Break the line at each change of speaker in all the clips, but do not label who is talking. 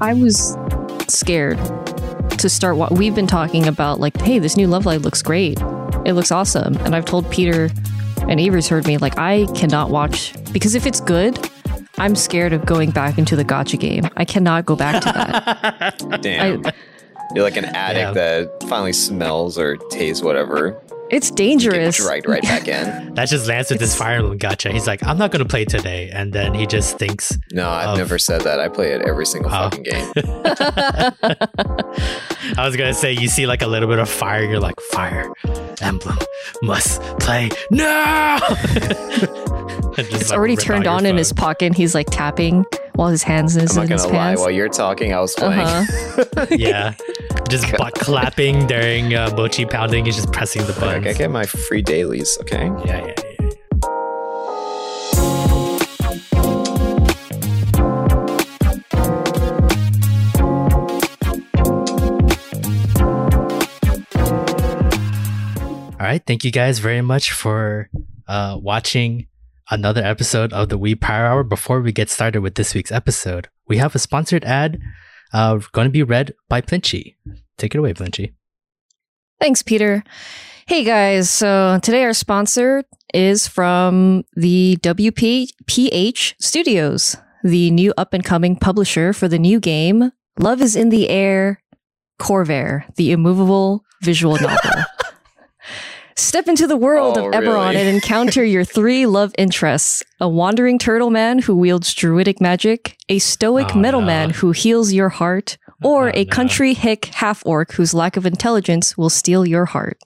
I was scared to start what we've been talking about like hey this new Love Live looks great it looks awesome and i've told peter and Avery's heard me like I cannot watch because if it's good I'm scared of going back into the gacha game. I cannot go back to that.
Damn. I, You're like an addict yeah. that finally smells or tastes whatever.
It's dangerous.
dragged right back in.
that just lands with this Fire Emblem gacha. He's like, I'm not going to play today. And then he just thinks.
No, I've of, never said that. I play it every single oh. fucking game.
I was going to say, you see like a little bit of fire. You're like, Fire Emblem must play now.
it's like, already turned on in his pocket. He's like tapping while his hands is I'm not gonna lie.
While you're talking, I was playing. Uh-huh.
yeah, just butt clapping during uh, mochi pounding. He's just pressing the buttons.
I get my free dailies. Okay.
Yeah, yeah, yeah. All right. Thank you guys very much for uh, watching another episode of the Wii Power Hour. Before we get started with this week's episode, we have a sponsored ad uh, going to be read by Plinchy. Take it away, Plinchy.
Thanks, Peter. Hey guys, so today our sponsor is from the WPH Studios, the new up and coming publisher for the new game Love is in the Air Khorvaire, the immovable visual novel. Step into the world oh, of Eberron really? and encounter your three love interests a wandering turtle man who wields druidic magic, a stoic oh, metal no. man who heals your heart, or oh, a no. country hick half orc whose lack of intelligence will steal your heart.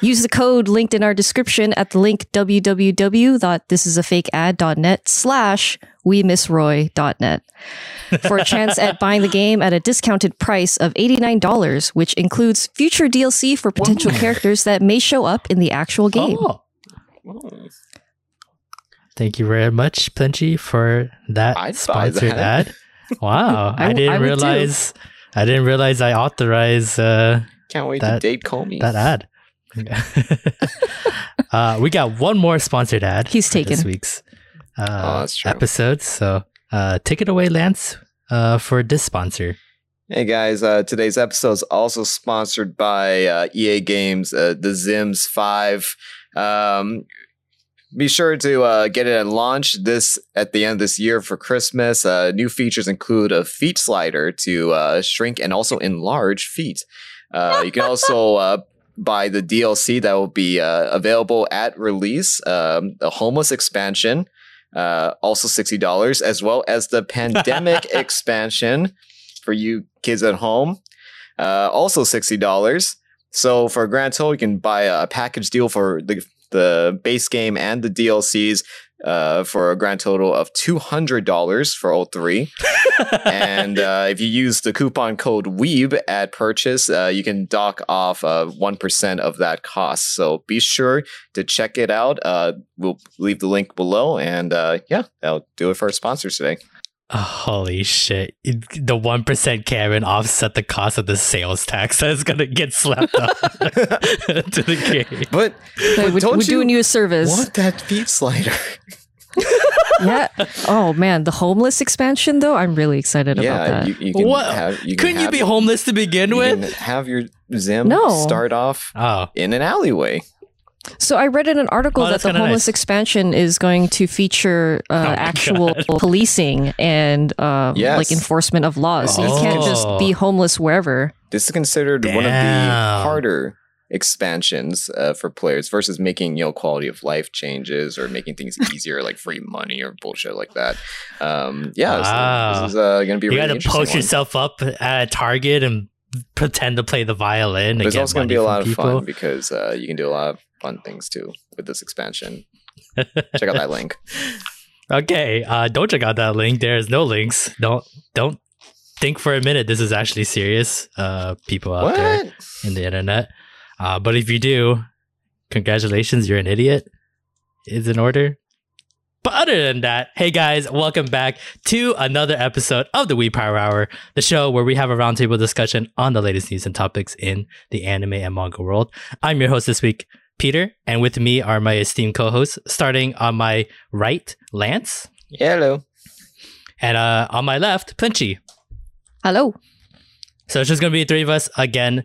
Use the code linked in our description at the link www.thisisafakead.net slash we miss roy.net for a chance at buying the game at a discounted price of $89, which includes future DLC for potential Whoa. characters that may show up in the actual game. Oh.
Thank you very much, Plinchy, for that I'd sponsored that. ad. Wow. I, I, didn't I realize I didn't realize I authorized uh,
can't wait that, to date Comey.
That ad. uh, we got one more sponsored ad.
He's taken
this week's uh, oh, episode. So uh, take it away, Lance, uh, for this sponsor.
Hey guys, uh, today's episode is also sponsored by uh, EA Games, uh, The Sims 5. Um, be sure to uh, get it at launch this at the end of this year for Christmas. Uh, new features include a feet slider to uh, shrink and also enlarge feet. Uh, you can also buy the DLC that will be uh, available at release, um, the homeless expansion, uh, also sixty dollars, as well as the pandemic expansion for you kids at home, uh, also sixty dollars. So for a grand total, you can buy a package deal for the the base game and the DLCs uh, for a grand total of $200 for all three. and uh, if you use the coupon code WEEB at purchase, uh, you can dock off 1% uh, of that cost. So be sure to check it out. Uh, we'll leave the link below. And uh, yeah, that'll do it for our sponsors today.
Holy shit. The 1% Karen offset the cost of the sales tax that's going to get slapped on to the game.
But,
but we're, we're doing you a service.
Want that feet slider?
yeah. Oh man, the homeless expansion though, I'm really excited yeah, about that.
You, you can what? Have, you Couldn't you be homeless to begin with?
have your Sim no. start off oh. in an alleyway.
So I read in an article oh, that the homeless nice. expansion is going to feature uh, oh actual God. policing and uh, yes. like enforcement of laws. So you can't just be oh. homeless wherever.
This is considered Damn. one of the harder expansions uh, for players versus making you know quality of life changes or making things easier like free money or bullshit like that. Um, yeah, wow. this, is uh, going to be. You
really got to post yourself up at a Target and pretend to play the violin. There's also going to be a
lot
of
fun because uh, you can do a lot of fun things too with this expansion. check out that link.
Okay, uh, don't check out that link. There's no links. Don't don't think for a minute this is actually serious. Uh, people out what? there in the internet. Uh, but if you do, congratulations, you're an idiot. Is in order. But other than that, hey guys, welcome back to another episode of the Wii Power Hour, the show where we have a roundtable discussion on the latest news and topics in the anime and manga world. I'm your host this week, Peter, and with me are my esteemed co-hosts. Starting on my right, Lance.
Hello.
And uh, on my left, Plinchy.
Hello.
So it's just going to be three of us again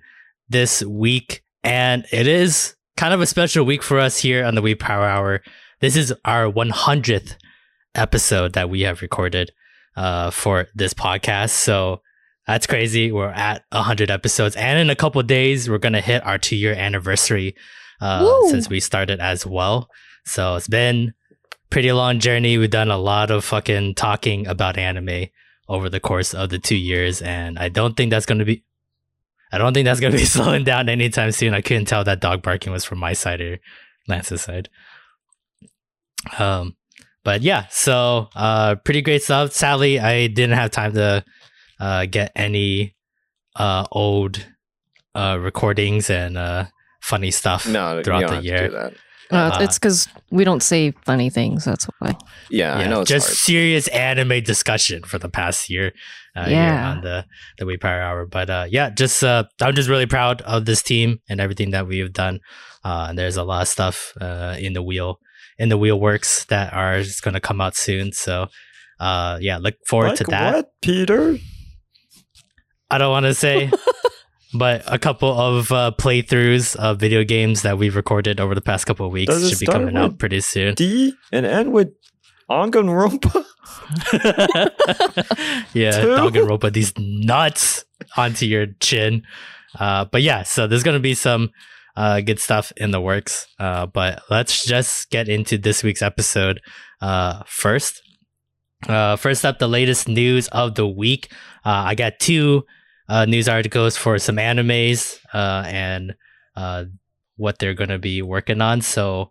this week. And it is kind of a special week for us here on the We Power Hour. This is our 100th episode that we have recorded uh, for this podcast. So that's crazy. We're at 100 episodes. And in a couple days, we're going to hit our two year anniversary uh, since we started as well. So it's been pretty long journey. We've done a lot of fucking talking about anime over the course of the two years, and I don't think that's going to be. I don't think that's going to be slowing down anytime soon. I couldn't tell that dog barking was from my side or Lance's side. Um, but yeah, so uh, pretty great stuff. Sadly, I didn't have time to uh, get any uh, old uh, recordings and uh, funny stuff
No,
throughout
you
the
don't have to
year.
do that.
Uh, it's because we don't say funny things. That's why.
Yeah, I know it's
just
hard.
serious anime discussion for the past year uh, here
Yeah.
on the the Way Power Hour. But uh, yeah, just uh, I'm just really proud of this team and everything that we've done. Uh, and there's a lot of stuff uh, in the wheel in the wheel works that are just going to come out soon. So uh, yeah, look forward to that.
What, Peter?
I don't want to say. But a couple of uh, playthroughs of video games that we've recorded over the past couple of weeks
Does
should be coming out pretty soon.
D and end with Onganrompa?
yeah,
Two?
Danganronpa these nuts onto your chin. Uh, but yeah, so there's gonna be some uh, good stuff in the works. Uh, but let's just get into this week's episode uh, first. Uh, first up, the latest news of the week. Uh, I got two uh, news articles for some animes uh, and uh, what they're going to be working on. So,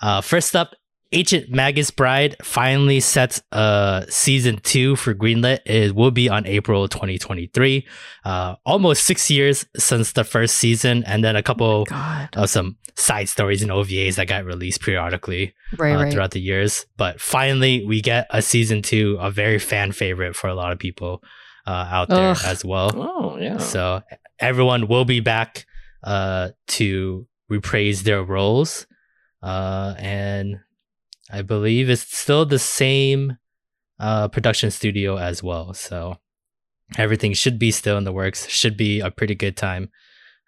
uh, first up, Ancient Magus Bride finally sets uh season two for greenlit. It will be on April 2023. Uh, almost six years since the first season, and then a couple
God.
of some side stories and OVAs that got released periodically
Right,
uh,
right.
throughout the years. But finally, we get a season two, a very fan favorite for a lot of people out there
Ugh.
as well.
Oh yeah.
So everyone will be back uh, to reprise their roles, uh, and I believe it's still the same uh, production studio as well. So everything should be still in the works. Should be a pretty good time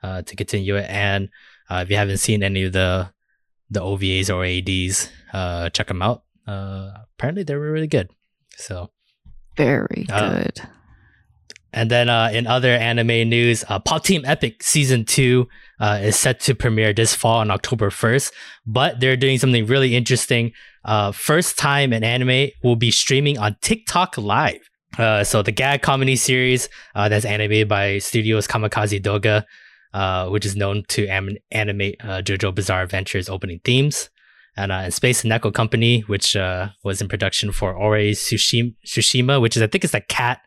uh, to continue it. And uh, if you haven't seen any of the the OVAs or ADs, uh, check them out. Uh, apparently, they were really good. So.
Very
Uh,
good.
And then uh, in other anime news, uh, Pop Team Epic season two uh, is set to premiere this fall on October 1st. But they're doing something really interesting. Uh, first time an anime will be streaming on TikTok Live. Uh, so the gag comedy series uh, that's animated by Studios Kamikaze Doga, which is known to am- animate JoJo Bizarre Adventure's opening themes. And, and Space Neko Company, which was in production for Ore Tsushima, which is, I think, it's a cat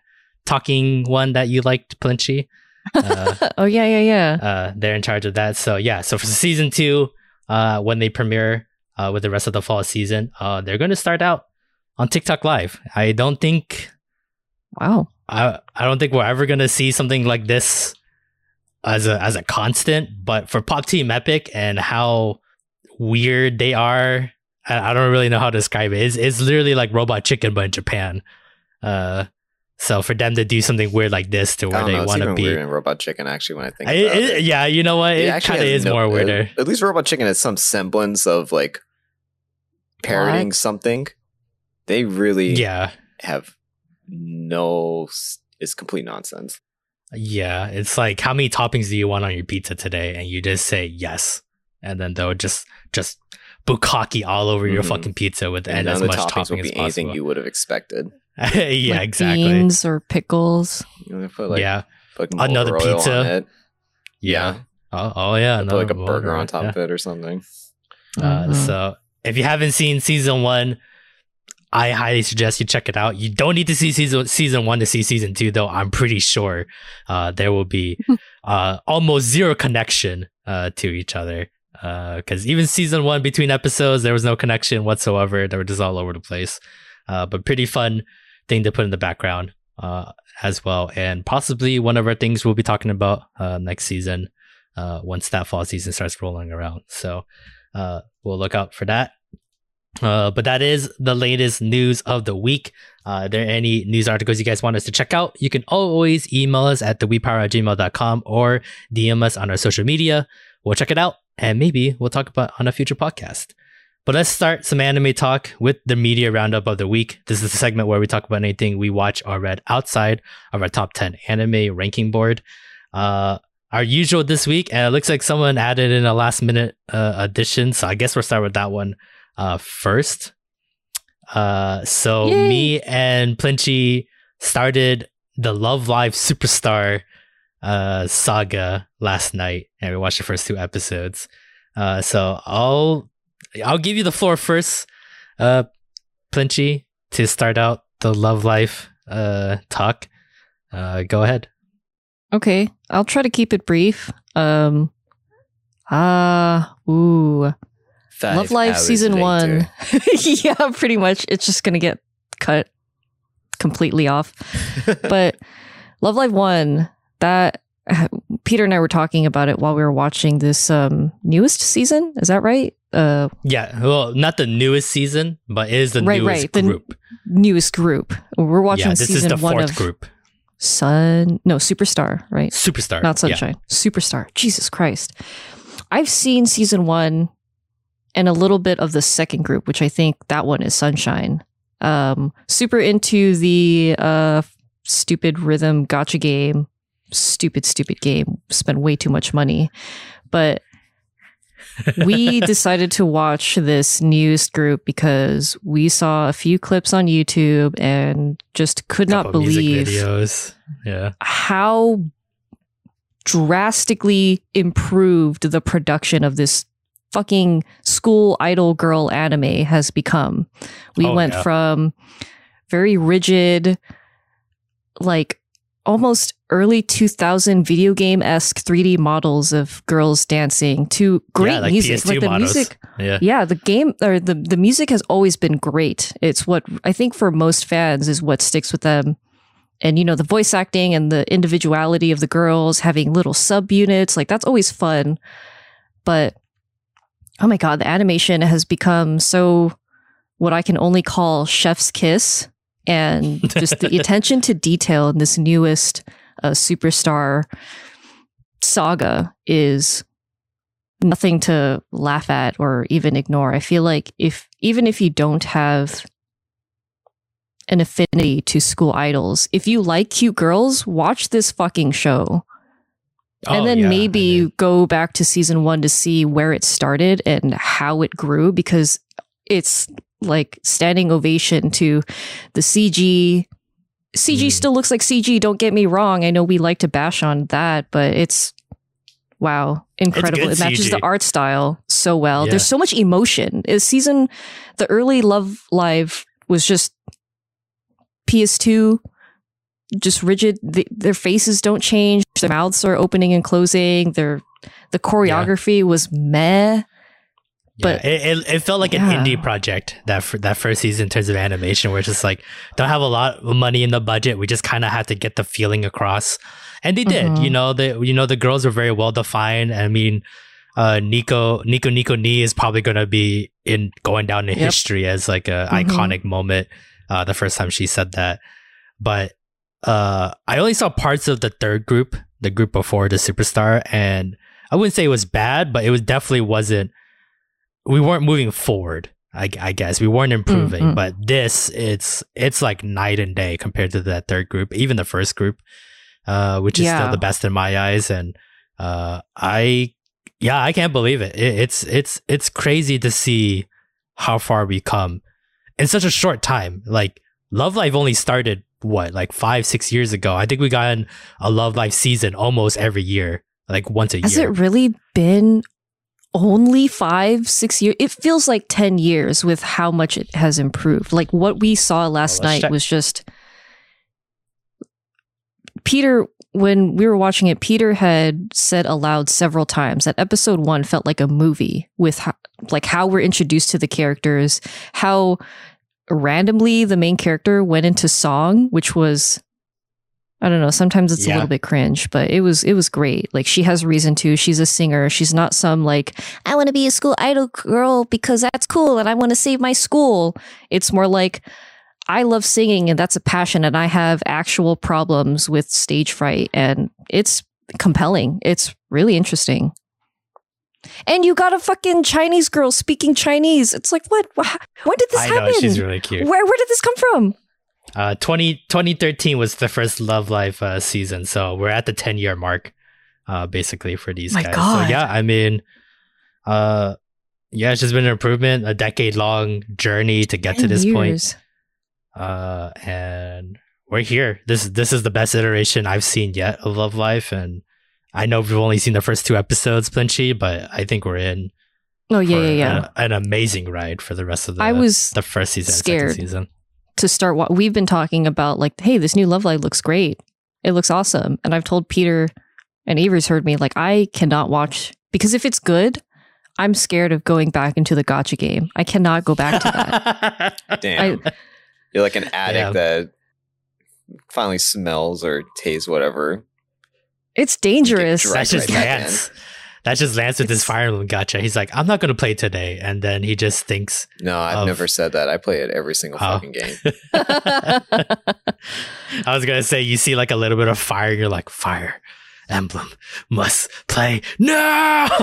talking one that you liked, Plinchy. Uh,
oh yeah, yeah, yeah.
uh, they're in charge of that. So yeah, so for season two, uh, when they premiere uh, with the rest of the fall season, uh, they're going to start out on TikTok Live. I don't think
Wow.
I I don't think we're ever going to see something like this as a as a constant. But for Pop Team Epic and how weird they are, I, I don't really know how to describe it. It's it's literally like Robot Chicken, but in Japan. Uh, so for them to do something weird like this to where they want to be,
weird in Robot Chicken actually when I think
it-
it.
yeah, you know what? It, kind of is
no-
more weirder.
At least Robot Chicken has some semblance of like parroting
What?
something. They really
yeah,
have no. It's complete nonsense.
yeah. It's like how many toppings do you want on your pizza today, and you just say yes, and then they'll just just bukkake all over your
Mhm.
fucking pizza with
And
and as much
toppings
topping
will
as
be anything
possible.
you would have expected.
yeah,
Like
exactly.
Beans or pickles.
You know, put like
yeah.
fucking
Another
oil
pizza.
on it.
Yeah. Oh, oh yeah.
Put like a burger on top
yeah.
of it or something.
Uh,
Mhm.
So if you haven't seen season one, I highly suggest you check it out. You don't need to see season season one to see season two, though. I'm pretty sure uh, there will be uh, almost zero connection uh, to each other. Because even season one, between episodes, there was no connection whatsoever. They were just all over the place. Uh, but pretty fun thing to put in the background uh, as well. And possibly one of our things we'll be talking about uh, next season uh, once that fall season starts rolling around. So uh, we'll look out for that. Uh, but that is the latest news of the week. Uh, are there any news articles you guys want us to check out? You can always email us at thewepower at or DM us on our social media. We'll check it out and maybe we'll talk about on a future podcast. But let's start some anime talk with the media roundup of the week. This is the segment where we talk about anything we watch or read outside of our top 10 anime ranking board. Uh, our usual this week, and it looks like someone added in a last minute uh, addition. So I guess we'll start with that one uh, first. Uh, so
Yay.
me and Plinchy started the Love Live Superstar uh, saga last night, and we watched the first two episodes. Uh, so I'll I'll give you the floor first, uh, Plinchy, to start out the Love Live uh, talk. Uh, go ahead.
Okay, I'll try to keep it brief. Um, ah, ooh,
Five
Love
Live
season
later.
one. yeah, pretty much. It's just gonna get cut completely off. but Love Live one, that Peter and I were talking about it while we were watching this um newest season. Is that right? Uh,
Yeah, well, not the newest season, but it is the
Right,
newest
right, the-
group.
newest group. We're watching
yeah, this is
season
the
one
fourth
of
group.
Sun. No, Superstar. Right.
Superstar.
not
Yeah.
sunshine superstar jesus christ i've seen season one and a little bit of the second group which i think that one is sunshine um super into the uh stupid rhythm gacha game stupid stupid game spent way too much money but we decided to watch this news group because we saw a few clips on youtube and just could not believe
videos. Yeah.
how drastically improved the production of this fucking school idol girl anime has become. We
Oh,
went
yeah.
from very rigid, like almost early 2000 video game esque 3D models of girls dancing to great
yeah, like
music.
PS2
like the
models.
music
Yeah.
yeah, the game or the the music has always been great. It's what I think for most fans is what sticks with them. And you know, the voice acting and the individuality of the girls having little sub units, like that's always fun. But oh my god, the animation has become so what I can only call chef's kiss and just the attention to detail in this newest uh, superstar saga is nothing to laugh at or even ignore. I feel like if even if you don't have an affinity to school idols, if you like cute girls, watch this fucking show. and
Oh,
then
yeah,
maybe go back to season 1 to see where it started and how it grew because it's like standing ovation to the CG CG
Mm.
still looks like CG, don't get me wrong. I know we like to bash on that, but it's wow, incredible. It matches
CG.
the art style so well.
Yeah.
There's so much emotion. Is season the early Love Live was just PS2 just rigid. The, their faces don't change. Their mouths are opening and closing. Their the choreography was meh. But-
yeah, it, it, it felt like
Yeah.
an indie project that fir- that first season in terms of animation, where it's just like don't have a lot of money in the budget. We just kind of had to get the feeling across, and they did.
Mhm.
You know, the you know the girls were very well defined. I mean, uh, Nico Nico Nico Ni is probably gonna be in going down in
Yep.
history as like a
Mhm.
iconic moment. Uh, the first time she said that, but uh, I only saw parts of the third group, the group before the superstar, and I wouldn't say it was bad, but it was definitely wasn't. We weren't moving forward. I, I guess we weren't improving,
mm.
but this it's it's like night and day compared to that third group, even the first group, uh, which is
Yeah.
still the best in my eyes. And uh, I, yeah, I can't believe it. it. It's it's it's crazy to see how far we come in such a short time. Like Love Live only started what like five six years ago. I think we got in a Love Live season almost every year, like once a
Has
year.
Has it really been only five, six years? It feels like 10 years with how much it has improved. Like what we saw last
Well,
night
check.
was just Peter. When we were watching it, Peter had said aloud several times that episode one felt like a movie with how, like how we're introduced to the characters, how randomly the main character went into song, which was I don't know. Sometimes it's a little bit cringe, but it was it was great. Like she has reason to. She's a singer. She's not some like I want to be a school idol girl because that's cool and I want to save my school. It's more like I love singing and that's a passion and I have actual problems with stage fright and it's compelling. It's really interesting. And you got a fucking Chinese girl speaking Chinese. It's like what? When did this
I
happen?
know she's really cute.
where where did this come from?
Uh, 20, 2013 was the first Love Live uh, season, so we're at the ten year mark, uh, basically for these
My
guys.
God.
So yeah, I mean, uh, yeah, it's just been an improvement, a decade long journey to get to
10
this point. Uh, and we're here. This this is the best iteration I've seen yet of Love Live, and I know we've only seen the first two episodes, Plinchy, but I think we're in.
Oh yeah, yeah, yeah.
An, an amazing ride for the rest of the.
I was
the first season,
scared.
second season.
To start what we've been talking about like hey this new Love Live looks great. It looks awesome. And i've told peter and avery's heard me like i cannot watch because if it's good i'm scared of going back into the gacha game. I cannot go back to that.
Damn. You're like an addict
Yeah.
that finally smells or tastes whatever.
it's dangerous.
That's just
back in.
Lance. That's just Lance with his
It's-
Fire Emblem gacha. He's like, I'm not going to play today. And then he just thinks,
No, I've
Of-
never said that. I play it every single
Oh.
fucking game.
I was going to say, you see like a little bit of fire. You're like, Fire Emblem must play no.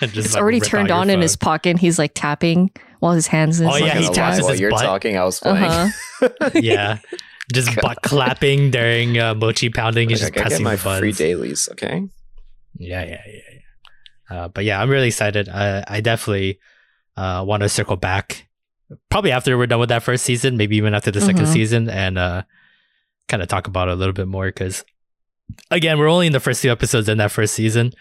Just,
it's
like,
already turned
out your
on in his pocket and he's like tapping while his hands in
Oh, yeah,
like,
he taps
while you're
butt.
talking, I was playing.
uh-huh.
Yeah. Just butt clapping during uh, mochi pounding. He's
Like,
just
I gotta get my
the buttons.
free dailies, okay?
Yeah, yeah, yeah, yeah. Uh, but yeah, I'm really excited. I, I definitely uh, want to circle back, probably after we're done with that first season, maybe even after the second
Mhm.
season, and uh, kind of talk about it a little bit more. Because again, we're only in the first two episodes in that first season,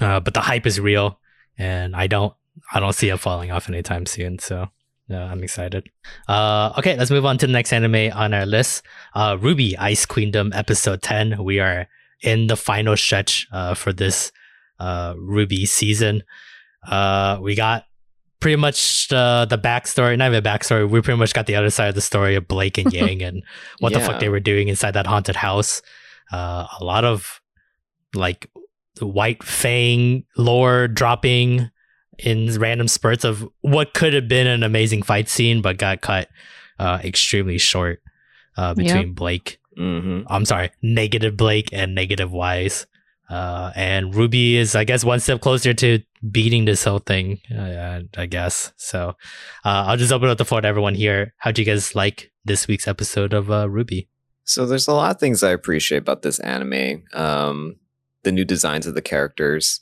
uh, but the hype is real, and I don't, I don't see it falling off anytime soon. So. Yeah, I'm excited. Uh, okay, let's move on to the next anime on our list. Uh, RWBY Ice Queendom episode 10. We are in the final stretch uh, for this uh, RWBY season. Uh, we got pretty much uh, the backstory, not even backstory. We pretty much got the other side of the story of Blake and Yang and what the fuck they were doing inside that haunted house. Uh, a lot of like white fang lore dropping in random spurts of what could have been an amazing fight scene, but got cut uh, extremely short uh, between Blake
Mm-hmm.
I'm sorry, negative Blake and negative Weiss. Uh, and Ruby is, I guess, one step closer to beating this whole thing, uh, I guess. So uh, I'll just open up the floor to everyone here. How'd you guys like this week's episode of uh, RWBY?
So there's a lot of things I appreciate about this anime. Um, the new designs of the characters,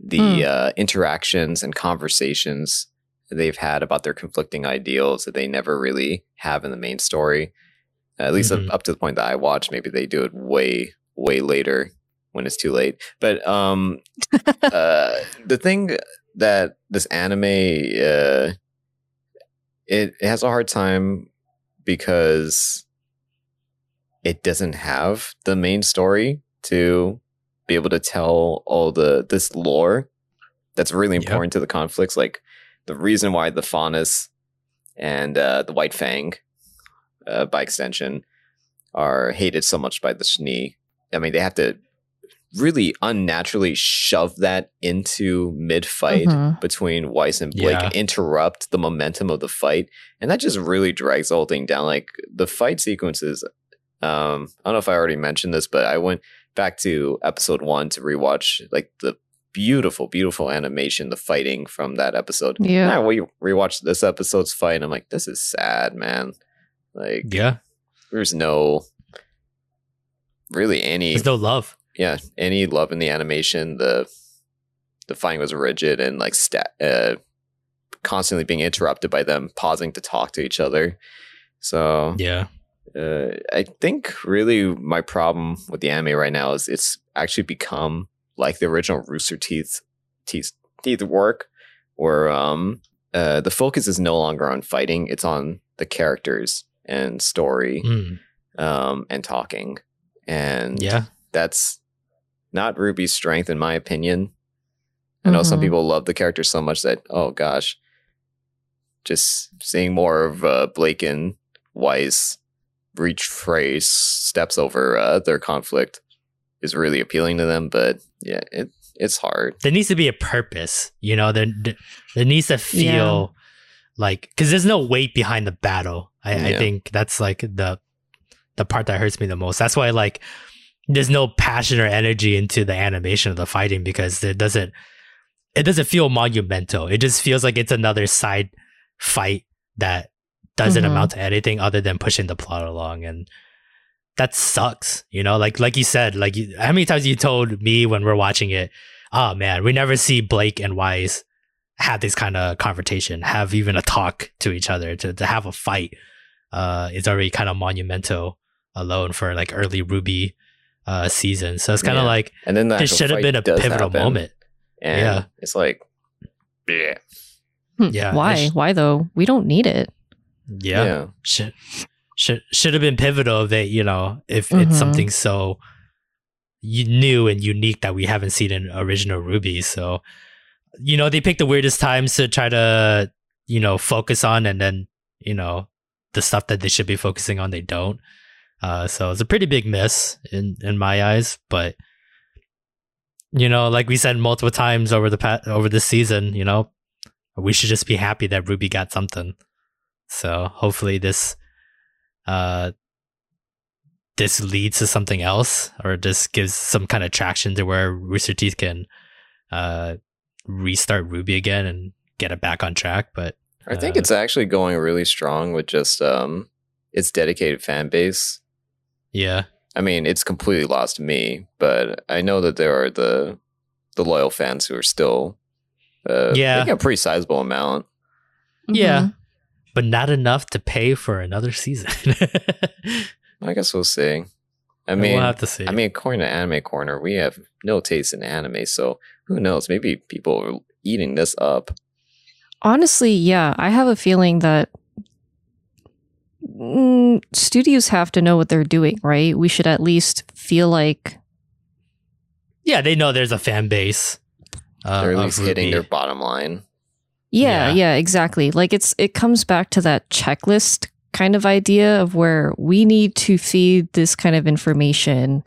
the
Hmm.
uh, interactions and conversations they've had about their conflicting ideals that they never really have in the main story. At least up,
Mhm.
up to the point that I watched. Maybe they do it way, way later when it's too late. But um, uh, the thing that this anime uh, it, it has a hard time because it doesn't have the main story to be able to tell all the this lore that's really
Yep.
important to the conflicts like the reason why the faunus and uh, the white fang uh, by extension are hated so much by the Schnee. I mean, they have to really unnaturally shove that into mid fight
Mhm.
between Weiss and Blake,
Yeah.
interrupt the momentum of the fight, and that just really drags the whole thing down. Like the fight sequences. Um, I don't know if I already mentioned this, but I went back to episode one to rewatch like the beautiful, beautiful animation, the fighting from that episode.
Yeah.
Now we rewatched this episode's fight, and I'm like, this is sad, man. Like,
Yeah,
there's no really any
there's no love.
yeah any love in the animation. The the fighting was rigid and like stat uh constantly being interrupted by them pausing to talk to each other. So
Yeah,
uh, i think really my problem with the anime right now is it's actually become like the original rooster teeth teeth teeth work where um uh the focus is no longer on fighting it's on the characters and story
Mm,
um and talking and
yeah,
that's not RWBY's strength, in my opinion. I know some
Mhm.
people love the character so much that, oh gosh, just seeing more of uh, Blake and Weiss retrace steps over uh, their conflict is really appealing to them. But yeah, it it's hard.
There needs to be a purpose, you know. There there needs to feel like because there's no weight behind the battle. I, I think that's like the the part that hurts me the most. That's why like there's no passion or energy into the animation of the fighting because it doesn't it doesn't feel monumental. It just feels like it's another side fight that doesn't
Mhm.
amount to anything other than pushing the plot along and that sucks you know like like you said like you, how many times you told me when we're watching it oh man we never see blake and Weiss have this kind of confrontation have even a talk to each other to, to have a fight uh is already kind of monumental alone for like early RWBY uh season so it's kind of
Yeah.
like
And then
this should have been a pivotal
happen,
moment
And
Yeah.
it's like, yeah,
Hmm,
Yeah,
Why?
it's-
Why though? We don't need it.
yeah,
yeah.
should should should have been pivotal that you know if
Mhm.
it's something so you new and unique that we haven't seen in original RWBY. So you know they pick the weirdest times to try to you know focus on, and then you know the stuff that they should be focusing on they don't. Uh, so it's a pretty big miss in in my eyes, but you know, like we said multiple times over the past over the season, you know, we should just be happy that RWBY got something. So hopefully this uh this leads to something else or this gives some kind of traction to where Rooster Teeth can uh restart RWBY again and get it back on track. But
I think
Uh,
it's actually going really strong with just um its dedicated fan base.
yeah.
I mean, it's completely lost to me, but I know that there are the the loyal fans who are still uh
Yeah.
making a pretty sizable amount.
Yeah.
Mhm.
But not enough to pay for another season.
I guess we'll see. I mean,
we'll have to see.
I mean, according to Anime Corner, we have no taste in anime, so who knows? Maybe people are eating this up.
Honestly, yeah, I have a feeling that mm, studios have to know what they're doing, right? We should at least feel like
yeah, they know there's a fan base. Uh,
They're at least hitting their bottom line.
yeah,
Yeah.
yeah, exactly. Like it's it comes back to that checklist kind of idea of where we need to feed this kind of information.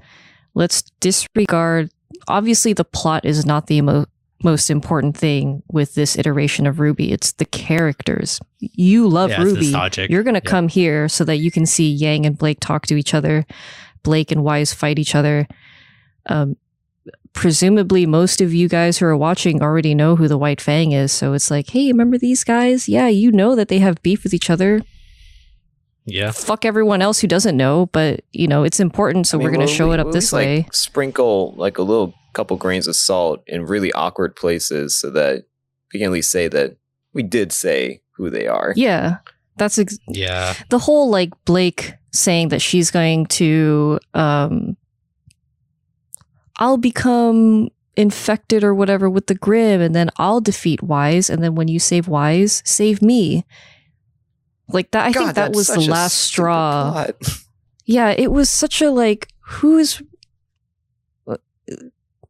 Let's disregard obviously the plot is not the mo- most important thing with this iteration of RWBY. It's the characters. You love
Yeah,
Ruby. You're going to
Yeah.
come here so that you can see Yang and Blake talk to each other, Blake and Weiss fight each other. Um, presumably, most of you guys who are watching already know who the White Fang is. So it's like, hey, remember these guys? Yeah, you know that they have beef with each other.
Yeah.
Fuck everyone else who doesn't know, but you know it's important, so
I
we're going to show
at
it up
least,
this
like,
way.
sprinkle like a little couple grains of salt in really awkward places so that we can at least say that we did say who they are.
Yeah, that's ex-
Yeah.
the whole like Blake saying that she's going to um I'll become infected or whatever with the Grimm and then I'll defeat Weiss and then when you save Weiss, save me. Like that I think that was the last straw. Yeah, it was such a like who's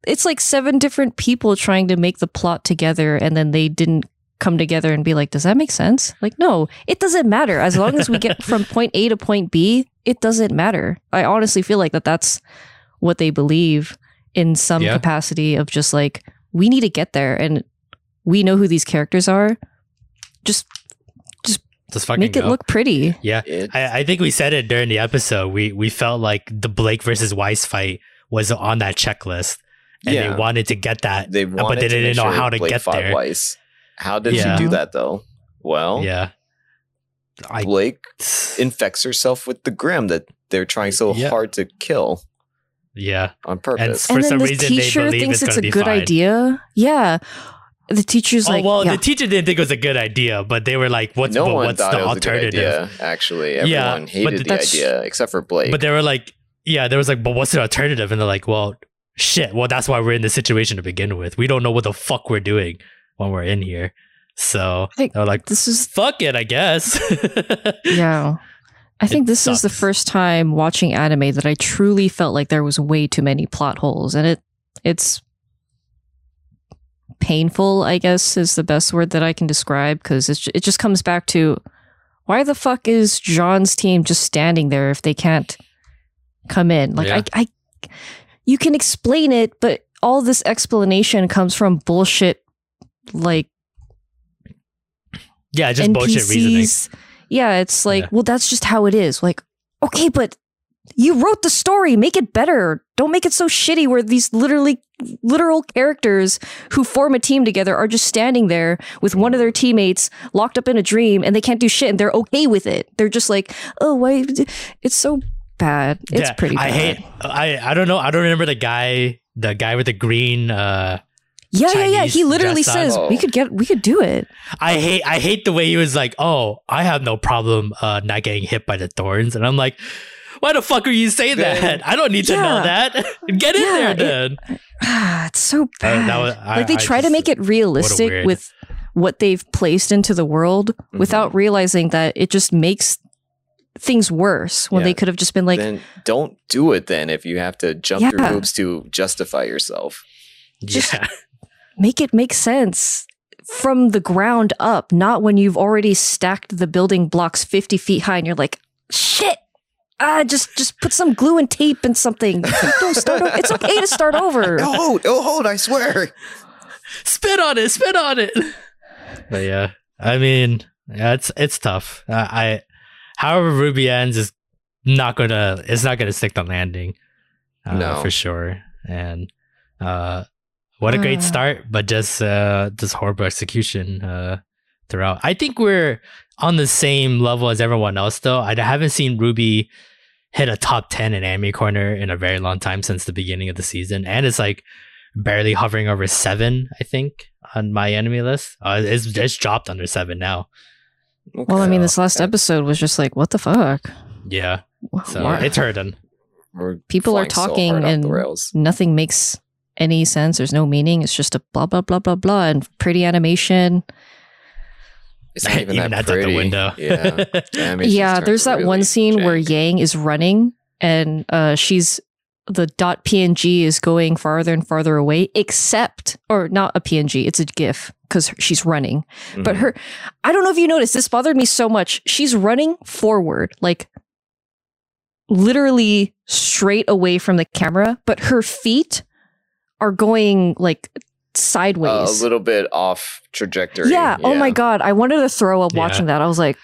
it's like seven different people trying to make the plot together and then they didn't come together and be like, does that make sense? Like, no, it doesn't matter. As long as we get from point A to point B, it doesn't matter. I honestly feel like that that's what they believe in some
Yeah.
capacity of just like, we need to get there and we know who these characters are. Just
Just fucking
make it
go.
look pretty.
Yeah. I, I think we said it during the episode. We we felt like the Blake versus Weiss fight was on that checklist, and
Yeah.
they wanted to get that.
they
but they
to
didn't
make
know
sure
how to
Blake
get
fought
there.
Weiss. How did
Yeah.
she do that though? Well,
Yeah, I
Blake infects herself with the Grimm that they're trying so
Yeah.
hard to kill
yeah.
on purpose.
For
and then
some
the
reason, they
teacher
believe
thinks
it's
it's, a good
fine.
idea. Yeah. The teacher's
oh
like,
well,
yeah.
the teacher didn't think it was a good idea, but they were like, "What's
no
but
one
what's the
it was a good
alternative?"
idea. Actually,
Yeah,
everyone
but
hated the
that's-
idea except for Blake.
But they were like, "Yeah," there was like, "But what's the alternative?" And they're like, "Well, shit. Well, that's why we're in this situation to begin with. We don't know what the fuck we're doing when we're in here." So
I think
they're like,
this is
"Fuck it, I guess."
yeah. I think
It
this is the first time watching anime that I truly felt like there was way too many plot holes, and it it's painful. I guess is the best word that I can describe because it it just comes back to why the fuck is Jaune's team just standing there if they can't come in? Like
Yeah.
I, I, you can explain it, but all this explanation comes from bullshit, like
Yeah, just bullshit reasoning.
Yeah, it's like,
Yeah.
well, that's just how it is. Like, okay, but you wrote the story, make it better. Don't make it so shitty where these literally literal characters who form a team together are just standing there with one of their teammates locked up in a dream and they can't do shit and they're okay with it. They're just like, oh, why? It's so bad. It's
Yeah,
pretty bad.
I hate. I I don't know. I don't remember the guy. The guy with the green. uh
yeah, yeah, yeah. He literally
on.
says
Oh.
we could get, we could do it.
I hate. I hate the way he was like, "Oh, I have no problem uh not getting hit by the thorns," and I'm like. Why the fuck are you saying
Then-
that? I don't need to know that. Get in
Yeah,
there
it- Ah, it's so
Uh,
bad.
that was- I-
like they
I
try to make it realistic
weird-
with what they've placed into the world
Mhm.
without realizing that it just makes things worse when
Yeah.
they could have just been like
then don't do it then if you have to jump through hoops to justify yourself.
Just-
yeah.
make it make sense from the ground up not when you've already stacked the building blocks 50 feet high and you're like shit ah just just put some glue and tape and something don't start o- it's okay to start over
Oh, hold, oh, hold, I swear.
spit on it, spit on it. But yeah, I mean, yeah, it's it's tough. Uh, I, however, RWBY ends is not gonna, it's not gonna stick the landing, uh,
No.
for sure. And uh, what a great
Uh.
start, but just uh, just horrible execution uh, throughout. I think we're on the same level as everyone else, though. I haven't seen RWBY hit a top ten in Anime Corner in a very long time since the beginning of the season, and it's like barely hovering over seven, I think, on MyAnimeList. Uh, it's, it's dropped under seven now.
well i mean this last episode was just like what the fuck
Yeah, so
Why-
it's hurting.
We're
People are
flying so
talking and
rails.
nothing makes any sense there's no meaning it's just a blah blah blah blah blah and pretty animation
It's not even, that
that's out
pretty.
the window.
Yeah. The animation's
yeah there's that
really
one scene where yang is running and uh she's the dot png is going farther and farther away except or not a png it's a gif because she's running but
Mhm.
her i don't know if you noticed this bothered me so much she's running forward like literally straight away from the camera but her feet are going like sideways
a little bit off trajectory.
yeah. Oh my god. I wanted to throw up
Yeah.
watching that. I was like,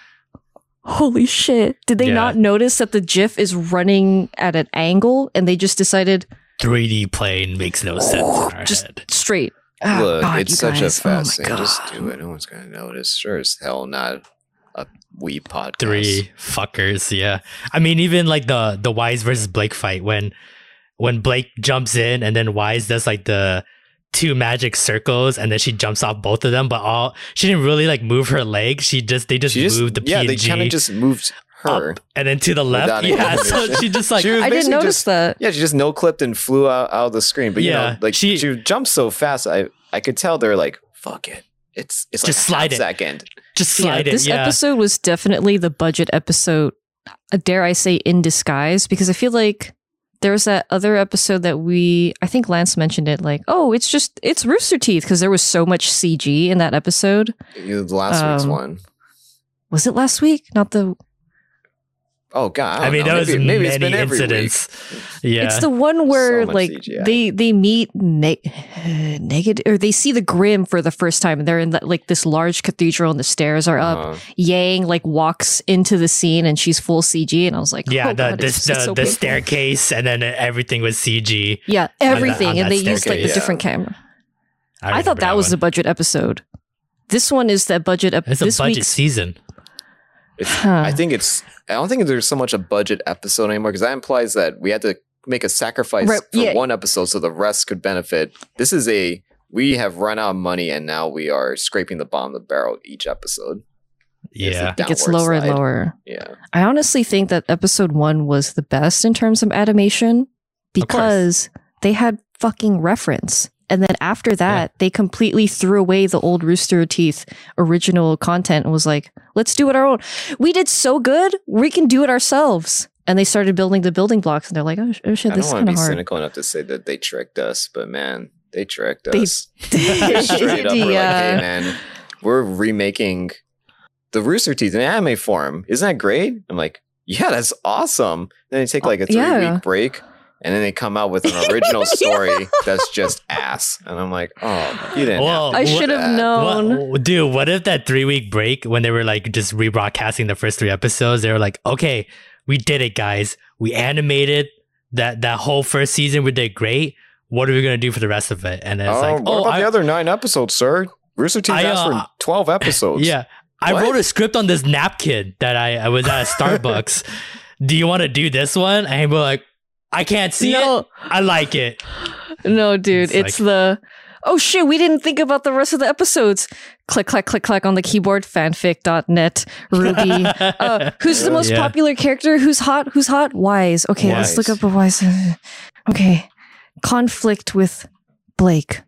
holy shit. Did they
Yeah.
not notice that the GIF is running at an angle and they just decided
3D plane makes no sense in
Just-
head.
straight? Ah,
Look,
God,
it's such
guys.
a fast
oh my
thing. Just do it. No one's gonna notice. Sure as hell not a wee podcast.
Three fuckers, yeah. I mean, even like the the Weiss versus Blake fight when when Blake jumps in and then Weiss does like the two magic circles and then she jumps off both of them, but all she didn't really like move her leg. She just they just
just
moved the
yeah,
PNG
they kind of just moved her.
up and then to the left. Yeah, so she just like
She
I didn't notice
just-
that.
Yeah, she just no clipped and flew out, out of the screen. But you
Yeah,
know, like
she-
she, jumped so fast, I I could tell they're like, fuck it. It's it's
Just
like a half
slide it.
second.
just
Yeah,
slide
this
it. Yeah,
episode was definitely the budget episode, uh, dare I say, in disguise, because I feel like there's that other episode that we, I think Lance mentioned it, like, oh, it's just, it's Rooster Teeth, because there was so much CG in that episode.
The last week's
Um,
one.
Was it last week? Not the,
Oh god,
I,
I,
mean,
know.
there was
maybe, maybe it's
many
been every week.
incidents. Yeah,
It's the one where
much
like
CGI.
they they meet ne- negative or they see the Grimm for the first time and they're in that, like this large cathedral and the stairs are up.
Uh,
Yang like walks into the scene and she's full CG and I was like,
yeah,
oh,
the
God,
the,
it's-
the,
it's so
the staircase and then everything was CG.
Yeah, everything,
on
and
that
they used like
staircase,
the
yeah.
different camera. I,
remember
thought that, was
one.
the budget episode. This one is that budget. Ep-
It's a budget
week's.
season.
It's,
Huh.
I think it's. I don't think there's so much a budget episode anymore because that implies that we had to make a sacrifice
Right,
for
yeah.
one episode so the rest could benefit. This is a we have run out of money and now we are scraping the bottom of the barrel each episode. It's a
Yeah,
It gets
downward
lower and lower.
Yeah,
I honestly think that episode one was the best in terms of animation because they had fucking reference. And then after that, they completely threw away the old Rooster Teeth original content and was like, let's do it our own. We did so good, we can do it ourselves. And they started building the building blocks and they're like, oh, oh shit,
I
this
don't
is
want to be
hard.
cynical enough to say that they tricked us, but man, they tricked
They
us. Straight up, we're like, hey man, we're remaking the Rooster Teeth in anime form. Isn't that great? I'm like, yeah, that's awesome. Then they take oh, like a three
yeah.
week break, and then they come out with an original story that's just ass. And I'm like, oh, you didn't.
Well,
have to
I should have known.
What, dude, what if that three week break when they were like just rebroadcasting the first three episodes, they were like, okay, we did it, guys. We animated that that whole first season. We did great. What are we gonna do for the rest of it? And then it's
Oh,
like,
what
oh,
about
I,
the other nine episodes, sir? Rooster Teeth
I,
asked
uh,
for twelve episodes.
yeah, I
What?
wrote a script on this napkin that I, I was at a Starbucks. do you want to do this one? And we're like, I can't see it. I like it.
no, dude,
It's
it's, the. Oh shit, we didn't think about the rest of the episodes. Click, click, click, click on the keyboard. Fanfic.net. Ruby. Uh, who's the most
Yeah.
popular character? Who's hot? Who's hot? Weiss. Okay, let's look up a Weiss. Okay. Conflict with Blake.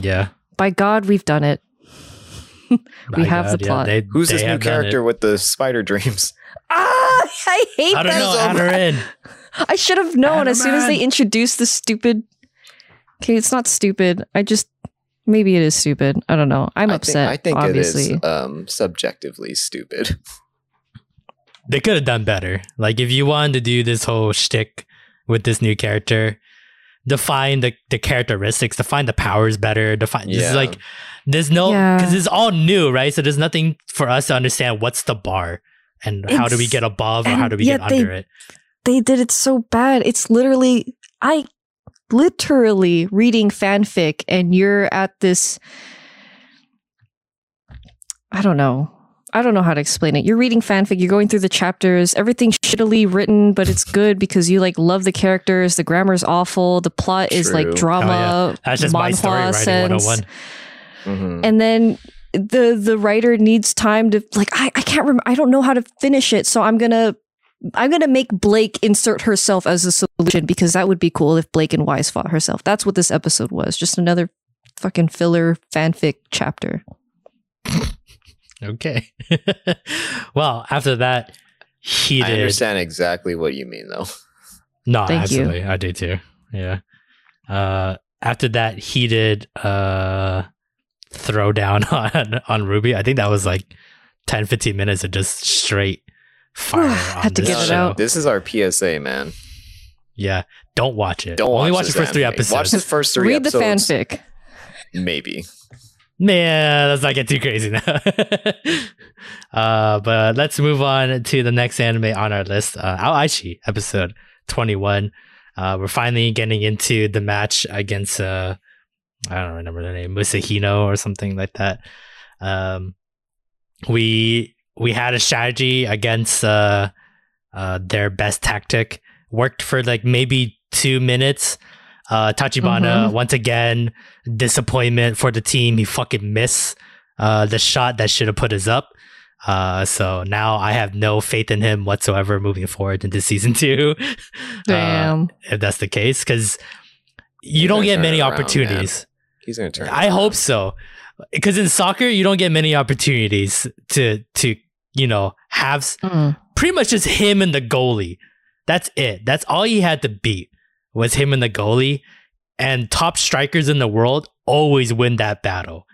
yeah,
By God, we've done it. We
My
have the
God,
plot.
they-
Who's
they
this new
have done it.
character with the spider dreams?
Ah, I hate
I don't
that
know.
so
Add her
much.
in.
I should have known as soon as they introduced the stupid. Okay, it's not stupid. I just maybe it is stupid. I don't know. I'm
I
upset.
Think, I think
obviously.
it is um, subjectively stupid.
They could have done better. Like if you wanted to do this whole shtick with this new character, define the, the characteristics, define the powers better. Define this
Yeah.
is like there's no
Yeah.
because it's all new, right? So there's nothing for us to understand what's the bar and how do we get above or how do we
yet
get
they-
under it.
They did it so bad. It's literally I literally reading fanfic and you're at this I don't know. I don't know how to explain it. You're reading fanfic, you're going through the chapters, everything's shittily written, but it's good because you like love the characters, the grammar's awful, the plot is like
True.
drama,
That's just my story
manhwa
writing
sense.
101.
Mhm.
and then the the writer needs time to like I, I can't remember I don't know how to finish it so I'm gonna I'm gonna make Blake insert herself as a solution because that would be cool if Blake and Weiss fought herself. That's what this episode was. Just another fucking filler fanfic chapter.
Okay. well, after that, he
I
did.
understand exactly what you mean, though.
No,
Thank you.
absolutely. I do too. Yeah. Uh, after that, heated did uh, throw down on, on RWBY. I think that was like 10, 15 minutes of just straight fire.
Had to
this
get it
show.
out.
This is our PSA, man.
Yeah. Don't watch it.
Don't
Only
watch
watch the
this
first three episodes.
Watch the first three
Read the
episodes.
fanfic.
Maybe.
Man, let's not get too crazy now. uh, but let's move on to the next anime on our list, uh, Ao Ashi, episode 21. Uh, we're finally getting into the match against, uh, I don't remember the name, Musashino or something like that. Um, we we had a strategy against uh, uh, their best tactic. Worked for like maybe two minutes. Uh, Tachibana
Mhm.
once again disappointment for the team. He fucking missed uh, the shot that should have put us up. Uh, so now I have no faith in him whatsoever moving forward into season two. Uh,
Damn.
if that's the case, because you
He's
don't get many
around,
opportunities.
He's gonna turn.
I
around.
hope so. Because in soccer, you don't get many opportunities to to you know have
Mm.
pretty much just him and the goalie. That's it. That's all he had to beat was him and the goalie. And top strikers in the world always win that battle.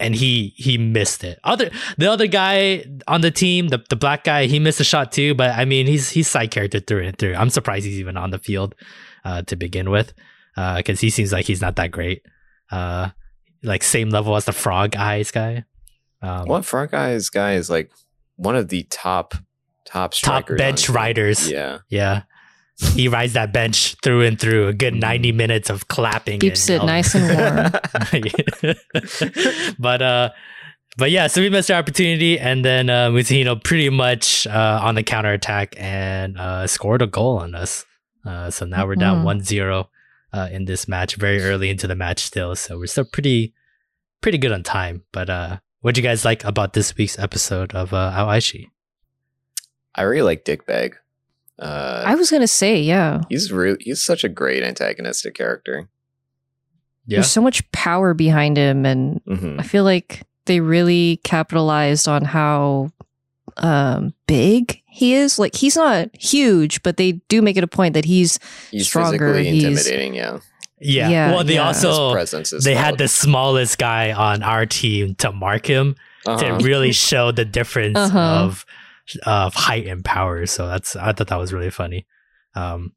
And he he missed it. Other the other guy on the team, the, the black guy, he missed a shot too. But I mean, he's he's side character through and through. I'm surprised he's even on the field uh, to begin with, because he seems like he's not that great. Uh, like same level as the Frog Eyes guy. Um,
What frog eyes guy is like one of the top top
top bench
on-
riders.
Yeah,
Yeah. He rides that bench through and through. A good 90 minutes of clapping.
Keeps
and
it nice and warm.
but uh but yeah, so we missed our opportunity and then uh Musino pretty much uh on the counter attack and uh scored a goal on us. Uh so now we're down
Mhm.
1-0 uh in this match very early into the match still. So we're still pretty pretty good on time. But uh what'd you guys like about this week's episode of uh Ao Ashi?
I really like Dick Bag. Uh,
I was gonna say, yeah.
he's really he's such a great antagonistic character.
Yeah.
There's so much power behind him and
hmm
I feel like they really capitalized on how um big he is. Like he's not huge, but they do make it a point that he's
He's
Stronger,
physically
he's-
intimidating. Yeah,
Yeah.
Yeah,
well, they
yeah.
also
presence
they
felt.
had the smallest guy on our team to mark him,
Uh-huh.
to really show the difference
Uh-huh.
of of height and power. So that's I thought that was really funny. Um,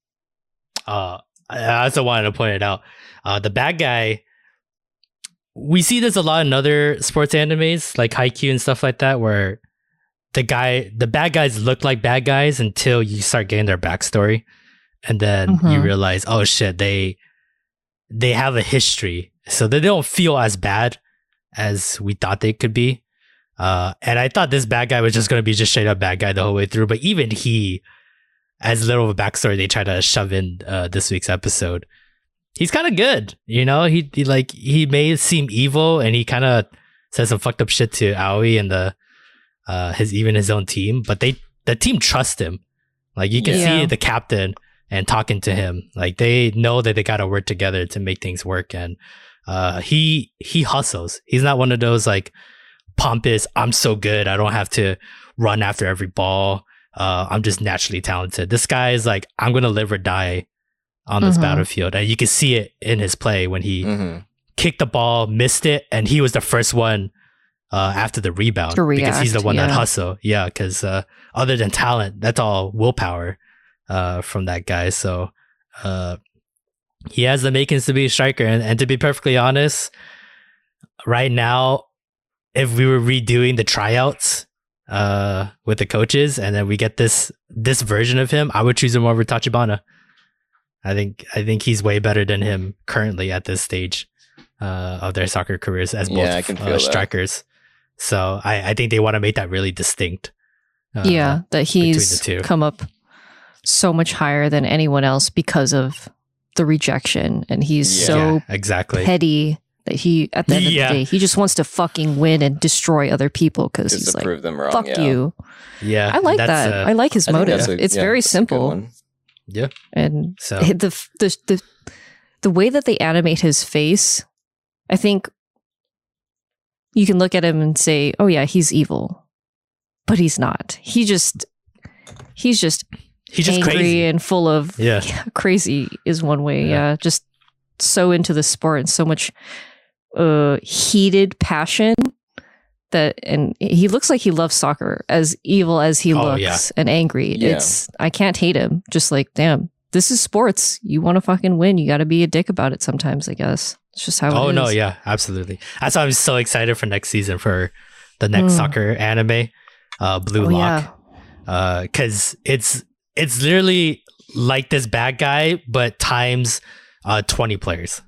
uh, I I also wanted to point it out. Uh, the bad guy. We see this a lot in other sports animes like Haikyuu and stuff like that, where the guy, the bad guys look like bad guys until you start getting their backstory, and then you
Mhm.
realize, oh shit, they they have a history, so they don't feel as bad as we thought they could be. Uh, and I thought this bad guy was just going to be just straight up bad guy the whole way through. But even he, as little of a backstory they try to shove in uh, this week's episode, he's kind of good. You know, he, he like he may seem evil and he kind of says some fucked up shit to Aoi and the uh his even his own team, but they the team trusts him. Like you can
Yeah.
see the captain and talking to him. Like they know that they got to work together to make things work. And uh, he he hustles. He's not one of those like pompous. I'm so good. I don't have to run after every ball. Uh, I'm just naturally talented. This guy is like, I'm gonna live or die on this
Mhm.
battlefield, and you can see it in his play when he
Mhm.
kicked the ball, missed it, and he was the first one uh, after the rebound
To
because he's the
react,
one that
yeah.
hustle. Yeah, because uh, other than talent, that's all willpower uh, from that guy. So uh, he has the makings to be a striker, and, and to be perfectly honest, right now, if we were redoing the tryouts uh, with the coaches, and then we get this this version of him, I would choose him over Tachibana. I think I think he's way better than him currently at this stage uh, of their soccer careers as both
Yeah, I can feel
uh,
that.
strikers. So I, I think they want to make that really distinct. uh,
yeah, that
between
he's
the two.
come up so much higher than anyone else because of the rejection, and he's
Yeah.
so
exactly.
petty that he, at the end
Yeah.
of the day, he just wants to fucking win and destroy other people because he's like,
prove them wrong.
"Fuck
yeah.
you."
yeah,
I like that.
uh,
I like his
I
motive.
a-
it's
yeah,
very
that's a good
simple,
yeah.
and
So
the, the the the way that they animate his face, I think you can look at him and say, "Oh yeah, he's evil," but he's not. He just he's just
he's just
angry
crazy.
and full of
Yeah.
crazy is one way.
Yeah.
Yeah. just so into the sport and so much uh heated passion that and he looks like he loves soccer as evil as he
Oh,
looks
yeah.
and angry.
Yeah.
It's I can't hate him. Just like, damn, this is sports. You want to fucking win. You got to be a dick about it sometimes, I guess. It's just how
Oh
it
no, yeah, absolutely. That's why I'm so excited for next season for the next
Mm.
soccer anime, uh, Blue
Oh,
Lock.
yeah.
because it's it's literally like this bad guy, but times uh, twenty players.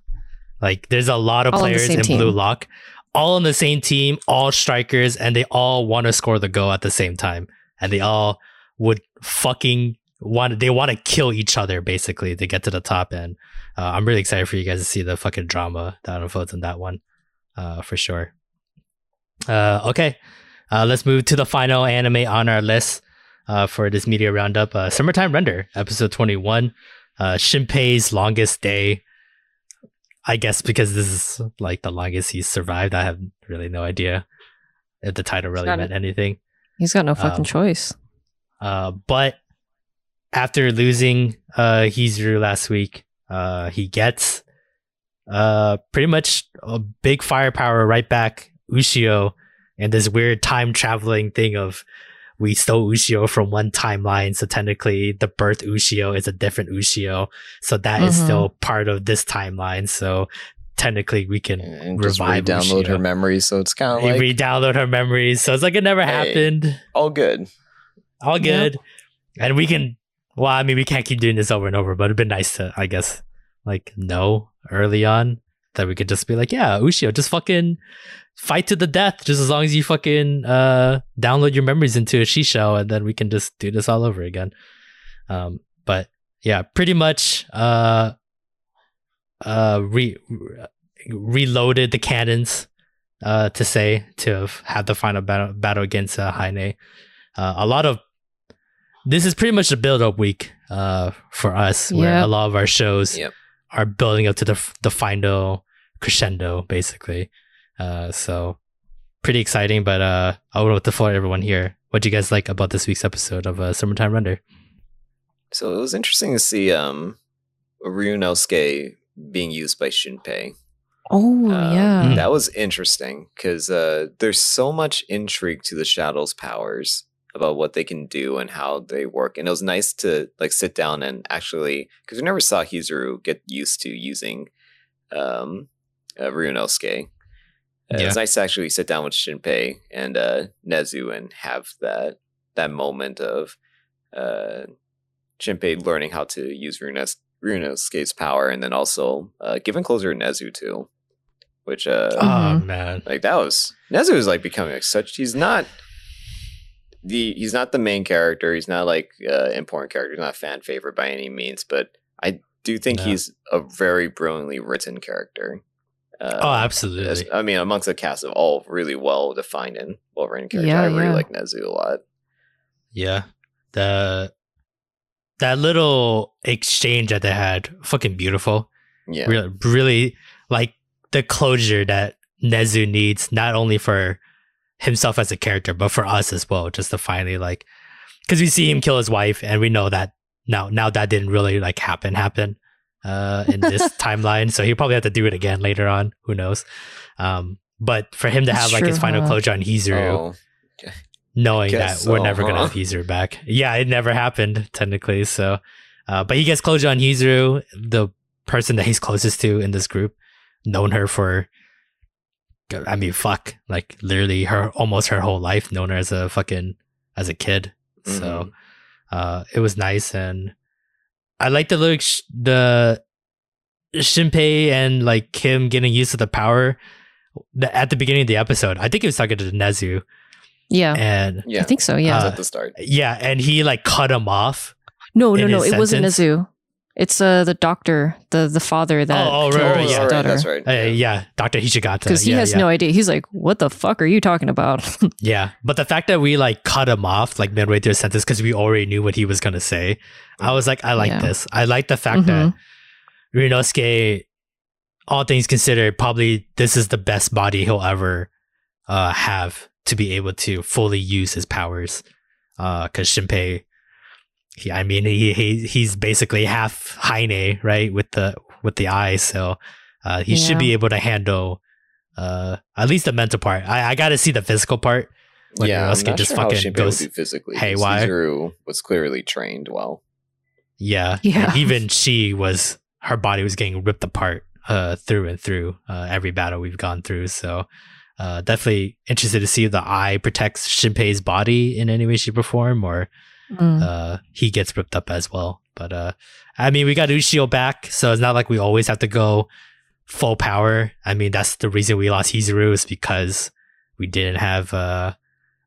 Like there's a lot of
All
players in
team.
Blue Lock, all on the same team, all strikers, and they all want to score the goal at the same time, and they all would fucking want they want to kill each other basically to get to the top end. Uh, I'm really excited for you guys to see the fucking drama that unfolds in that one, uh, for sure. Uh, okay, uh, let's move to the final anime on our list uh, for this media roundup. Uh, Summertime Render, episode 21. Uh, Shinpei's longest day. I guess because this is like the longest he's survived. I have really no idea if the title really meant
it.
anything.
He's got no fucking
Um,
choice.
Uh, but after losing uh, Hizuru last week, uh, he gets uh, pretty much a big firepower right back Ushio and this weird time traveling thing of we stole Ushio from one timeline. So technically the birth Ushio is a different Ushio. So that is
Mhm.
still part of this timeline. So technically we can
And just
revive
re-download her
Ushio.
memories, so it's kind of like
re-download her memories. So it's like it never
Hey.
happened
all good.
all
Yep.
good. And we can, well, I mean, we can't keep doing this over and over, but it'd been nice to, I guess, like know early on that we could just be like, yeah, Ushio, just fucking fight to the death, just as long as you fucking uh, download your memories into a shisho, and then we can just do this all over again. Um, but yeah, pretty much, uh, uh, re- reloaded the cannons, uh, to say to have had the final battle, battle against uh, Heine uh, a lot of this is pretty much the build up week uh, for us where
Yep.
a lot of our shows
Yep.
are building up to the the final crescendo basically uh, so pretty exciting but uh, i want to floor everyone here what do you guys like about this week's episode of uh, summertime render
So it was interesting to see um Ryunosuke being used by Shinpei.
Oh
Um,
yeah.
That was interesting because uh, there's so much intrigue to the Shadow's powers about what they can do and how they work. And it was nice to like sit down and actually because we never saw Hizuru get used to using um, uh, Ryunosuke.
Yeah.
It's nice to actually sit down with Shinpei and uh, Nezu and have that that moment of uh, Shinpei learning how to use Ryunos- Ryunosuke's power, and then also uh, giving closure to Nezu too, which uh,
Oh
Mhm.
man.
like that was Nezu is like becoming like such. He's not the he's not the main character. He's not like uh, important character. He's not a fan favorite by any means. But I do think
No.
he's a very brilliantly written character. Uh,
Oh,
as-
absolutely.
I mean, amongst the cast of all really well defined and well written characters,
Yeah,
I really
yeah.
like Nezu a lot.
Yeah. The that little exchange that they had, fucking beautiful.
Yeah,
Really, really like the closure that Nezu needs, not only for himself as a character, but for us as well, just to finally like, because we see him kill his wife, and we know that now, now that didn't really like happen, happen, uh, in this timeline. So he'll probably have to do it again later on. Who knows? Um, but for him to
That's
have like his final
huh?
closure on Hizuru,
Oh,
knowing that
Guess
we're
so,
never gonna have Hizuru back. Yeah, it never happened technically. So, uh, but he gets closure on Hizuru, the person that he's closest to in this group, known her for. I mean, fuck, like literally her almost her whole life, known her as a fucking as a kid.
Mm-hmm.
So, uh, it was nice, and I like the look sh- the Shinpei and like Kim getting used to the power. The, at the beginning of the episode, I think he was talking to Nezu,
Yeah.
and
yeah,
I think so. Yeah.
Uh,
at the start.
yeah, and he like cut him off.
no, no, no.
his
It wasn't
sentence?
Nezu. It's uh the doctor, the the father that
Oh, oh, right, right, yeah.
all right,
daughter.
that's right.
Uh, yeah, Doctor Hishigata.
Because he
yeah,
has
yeah.
no idea. He's like, "What the fuck are you talking about?"
Yeah, but the fact that we like cut him off like midway through the sentence because we already knew what he was gonna say, I was like, I like
Yeah.
this. I like the fact that Ryunosuke, all things considered, probably this is the best body he'll ever uh, have to be able to fully use his powers. Because Shinpei, he, I mean, he, he he's basically half Heine, right, with the with the eyes, so uh, he should be able to handle uh, at least the mental part. I, I got to see the physical part. when
yeah, I'm
Ryunosuke
not
just
sure
fucking
Shinpei
goes
would do physically. 'cause
haywire.
Hizuru was clearly trained well.
Yeah.
Yeah.
And even she was her body was getting ripped apart uh through and through uh every battle we've gone through. So uh definitely interested to see if the eye protects Shinpei's body in any way, shape, or form or
Mm.
uh he gets ripped up as well. But uh I mean we got Ushio back, so it's not like we always have to go full power. I mean that's the reason we lost Hizuru is because we didn't have uh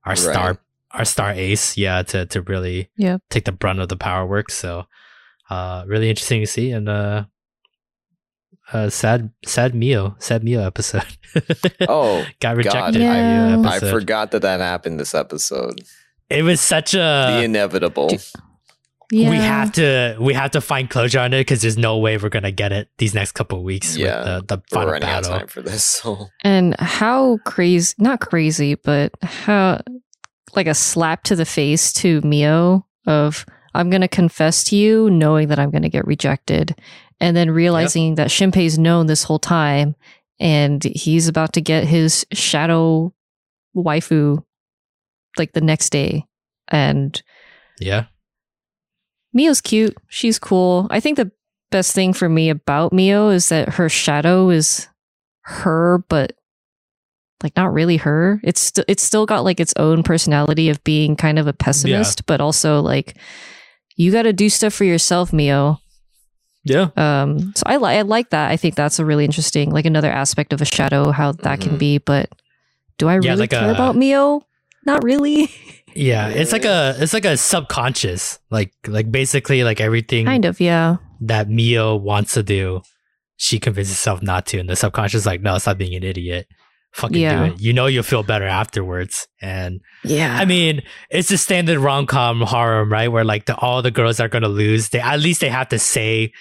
our
Right.
star our star ace, yeah, to to really
Yep.
take the brunt of the power work. So uh really interesting to see and uh uh sad sad Mio sad Mio episode
Oh,
got
God,
rejected
Yeah.
by
I forgot that that happened this episode.
it was such a
the
a
inevitable.
Yeah.
we have to we have to find closure on it because there's no way we're gonna get it these next couple of weeks
Yeah,
with the, the
We're
final
running out of
battle
time for this. So
And how crazy, not crazy, but how like a slap to the face to Mio of I'm going to confess to you knowing that I'm going to get rejected and then realizing that Shinpei's known this whole time and he's about to get his shadow waifu like the next day and
yeah
Mio's cute. She's cool. I think the best thing for me about Mio is that her shadow is her, but like not really her. It's st- it's still got like its own personality of being kind of a pessimist, but also like you got to do stuff for yourself, Mio.
yeah
Um, so I like I like that. I think that's a really interesting, like another aspect of a shadow, how that can
Mhm.
be. But do I
Yeah,
really
like
care
a-
about Mio? Not really.
yeah it's like a it's like a subconscious like like basically like everything
kind of, yeah.
that Mio wants to do, she convinces herself not to, and the subconscious is like, no, stop being an idiot. Fucking
Yeah.
do it. You know you'll feel better afterwards. And
Yeah.
I mean, it's the standard rom com horror, right? Where like the, all the girls are gonna lose. They at least they have to say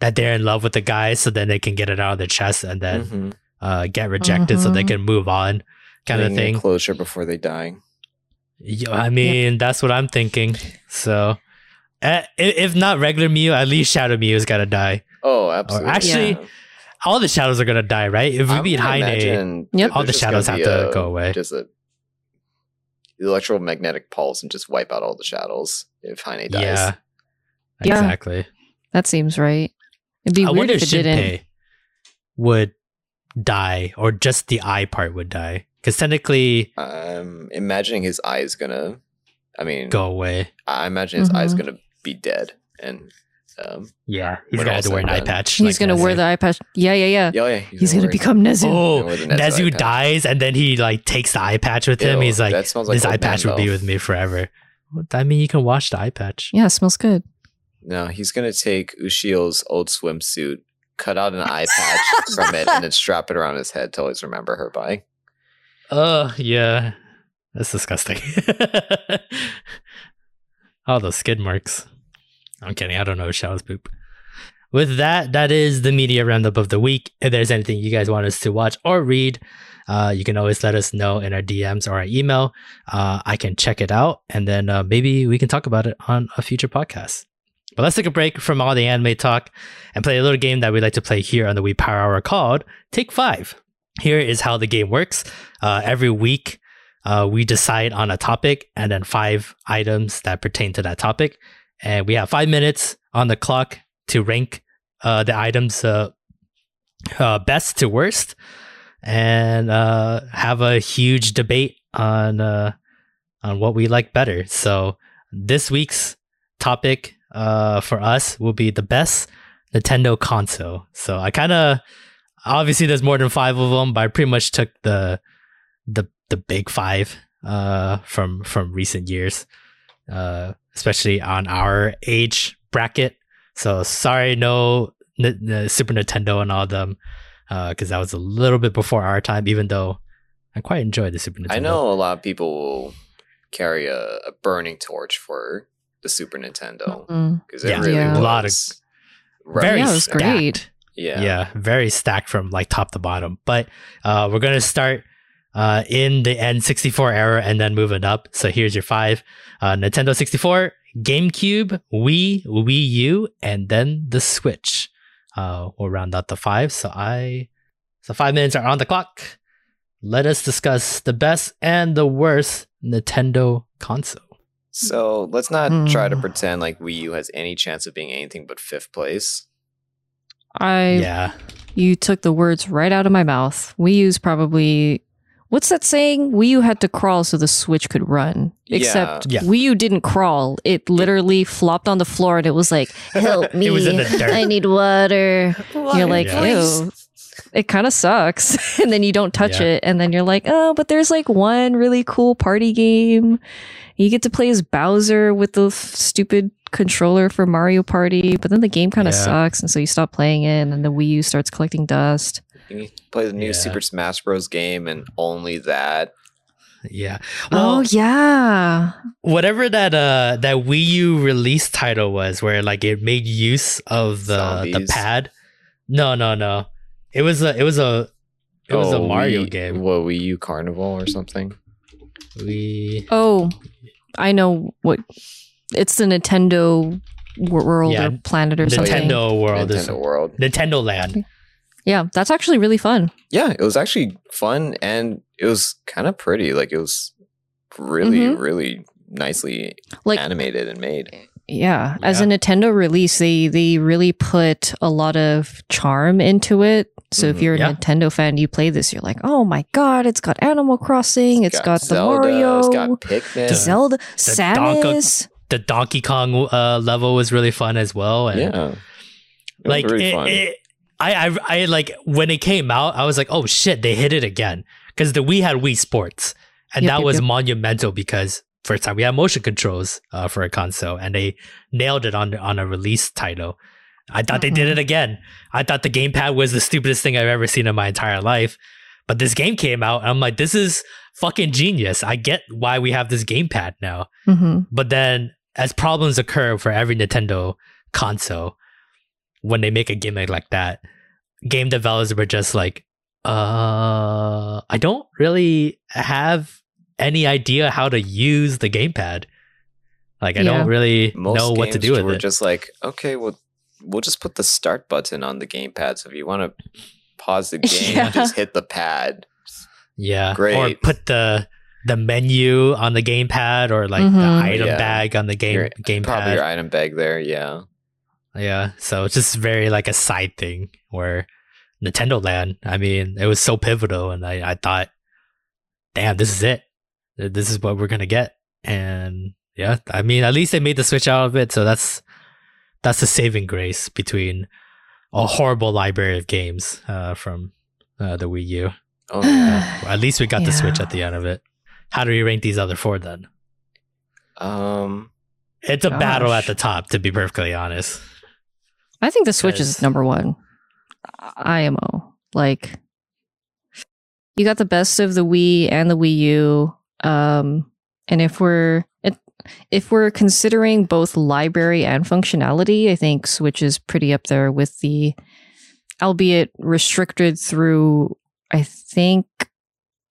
that they're in love with the guy, so then they can get it out of their chest and then
Mhm.
uh, get rejected, so they
Mhm.
can move on, kind of
Bringing
thing.
Closure before they die.
Yeah, I mean, that's what I'm thinking. So, uh, if not regular Mio, at least Shadow Mio's got to die.
Oh, absolutely.
actually-
Yeah.
All the shadows are gonna die, right? If we
I'm
beat
gonna
Heine,
Yep.
All the shadows have to
a-
go away.
Just a electromagnetic pulse and just wipe out all the shadows if Heine dies.
yeah,
Yeah.
exactly.
That seems right. It'd be
I
weird if
if
it didn't.
Would die, or just the eye part would die, because technically
I'm imagining his eye is gonna. I mean,
go away.
I imagine his eye is
Mhm.
gonna be dead, and um,
Yeah, he's gonna have to wear an eye patch.
He's
like
gonna wear the eye patch. Yeah, yeah, yeah.
yeah, yeah,
He's gonna
wear-
become Nezu.
Oh,
With the Nezu
Nezu dies, and then he like takes the eye patch with him. He's like,
that smells like
this eye patch would be with me forever. I mean, you can wash the eye patch.
Yeah, it smells good.
No, he's gonna take Ushio's old swimsuit, cut out an eye patch from it, and then strap it around his head to always remember her by.
Oh, yeah. That's disgusting. All those skid marks. I'm kidding. I don't know Shadow's poop. With that, that is the media roundup of the week. If there's anything you guys want us to watch or read, uh, you can always let us know in our DMs or our email. Uh, I can check it out and then uh, maybe we can talk about it on a future podcast. But let's take a break from all the anime talk and play a little game that we like to play here on the We Power Hour called Take Five. Here is how the game works. Uh, every week, uh, we decide on a topic and then five items that pertain to that topic. And we have five minutes on the clock to rank uh, the items uh, uh, best to worst and uh, have a huge debate on uh, on what we like better. So this week's topic uh, for us will be the best Nintendo console. So I kind of obviously there's more than five of them, but I pretty much took the the the big five from from recent years, uh, especially on our age bracket. So sorry, no N- N- Super Nintendo and all of them, because that was a little bit before our time. Even though I quite enjoyed the Super Nintendo.
I know a lot of people will carry a, a burning torch for the Super Nintendo because it
Yeah.
really
Yeah.
A lot of- very
Yeah, it was
stacked.
great.
Yeah.
yeah very stacked from like top to bottom but uh we're gonna start uh in the n64 era and then moving up. So here's your five. Uh nintendo 64 gamecube wii wii u and then the switch. Uh we'll round out the five. So i so five minutes are on the clock. Let us discuss the best and the worst nintendo console.
So let's not try to
Mm.
pretend like Wii U has any chance of being anything but fifth place.
I
yeah.
you took the words right out of my mouth. Wii U's probably what's that saying? Wii U had to crawl so the Switch could run. Except
Yeah.
Wii U didn't crawl. It literally flopped on the floor and it was like, "Help me!
It was in the dirt.
I need water." You're like,
Yeah.
"Ew." It kind of sucks. and then you don't touch
Yeah.
it and then you're like, "Oh, but there's like one really cool party game. You get to play as Bowser with the f- stupid controller for Mario Party, but then the game kind of
Yeah.
sucks and so you stop playing it and then the Wii U starts collecting dust."
You play the new
Yeah.
Super Smash Bros. game and only that.
yeah
oh yeah.
whatever that uh that Wii U release title was, where like it made use of the the pad. No, no, no. It was a it was a it was a
Oh,
Mario
Wii-
game.
What Wii U Carnival or something?
We
Oh, I know what it's the Nintendo world
Yeah,
or planet or something.
Nintendo World is
Nintendo World.
Nintendo Land.
Yeah, that's actually really fun.
Yeah, it was actually fun and it was kind of pretty. Like it was really,
Mhm.
really nicely
Like
animated and made.
yeah, as a Nintendo release, they they really put a lot of charm into it. So if
Mhm.
you're a
Yeah.
Nintendo fan, you play this, you're like, oh my god, it's got Animal Crossing, it's got, the
Zelda,
Mario,
It's got Pikmin.
Zelda,
Donka-
Samus.
The Donkey Kong uh, level was really fun as well. And
yeah. It was
like
very
it,
fun.
it- I, I I like when it came out, I was like, oh shit, they hit it again because the Wii had Wii Sports, and
Yep,
that
yep,
was
yep.
monumental because first time we had motion controls uh, for a console, and they nailed it on on a release title. I thought they did
Mhm.
it again. I thought the gamepad was the stupidest thing I've ever seen in my entire life. But this game came out, and I'm like, this is fucking genius. I get why we have this gamepad now.
hmm
But then, as problems occur for every Nintendo console, when they make a gimmick like that, game developers were just like, uh, I don't really have any idea how to use the gamepad. Like, I
Yeah.
don't really
Most
know what to do with
were
it.
just like, okay, well, we'll just put the start button on the gamepad. So if you want to pause the game,
Yeah.
just hit the pad.
Yeah.
great.
Or put the the menu on the gamepad or like the
Mhm.
item
Yeah.
bag on the game
Your- Probably
gamepad.
your item bag there. Yeah.
Yeah. So it's just very like a side thing where Nintendo Land, I mean, it was so pivotal and I, I thought, damn, this is it. This is what we're gonna get. And yeah, I mean at least they made the switch out of it, so that's that's the saving grace between a horrible library of games uh, from uh, the Wii U.
Oh, yeah.
At least we got the Switch at the end of it. How do we rank these other four then?
um.
It's a battle at the top, to be perfectly honest.
I think the Switch is number one. IMO. Like, you got the best of the Wii and the Wii U. Um, and if we're if we're considering both library and functionality, I think Switch is pretty up there with the, albeit restricted through, I think,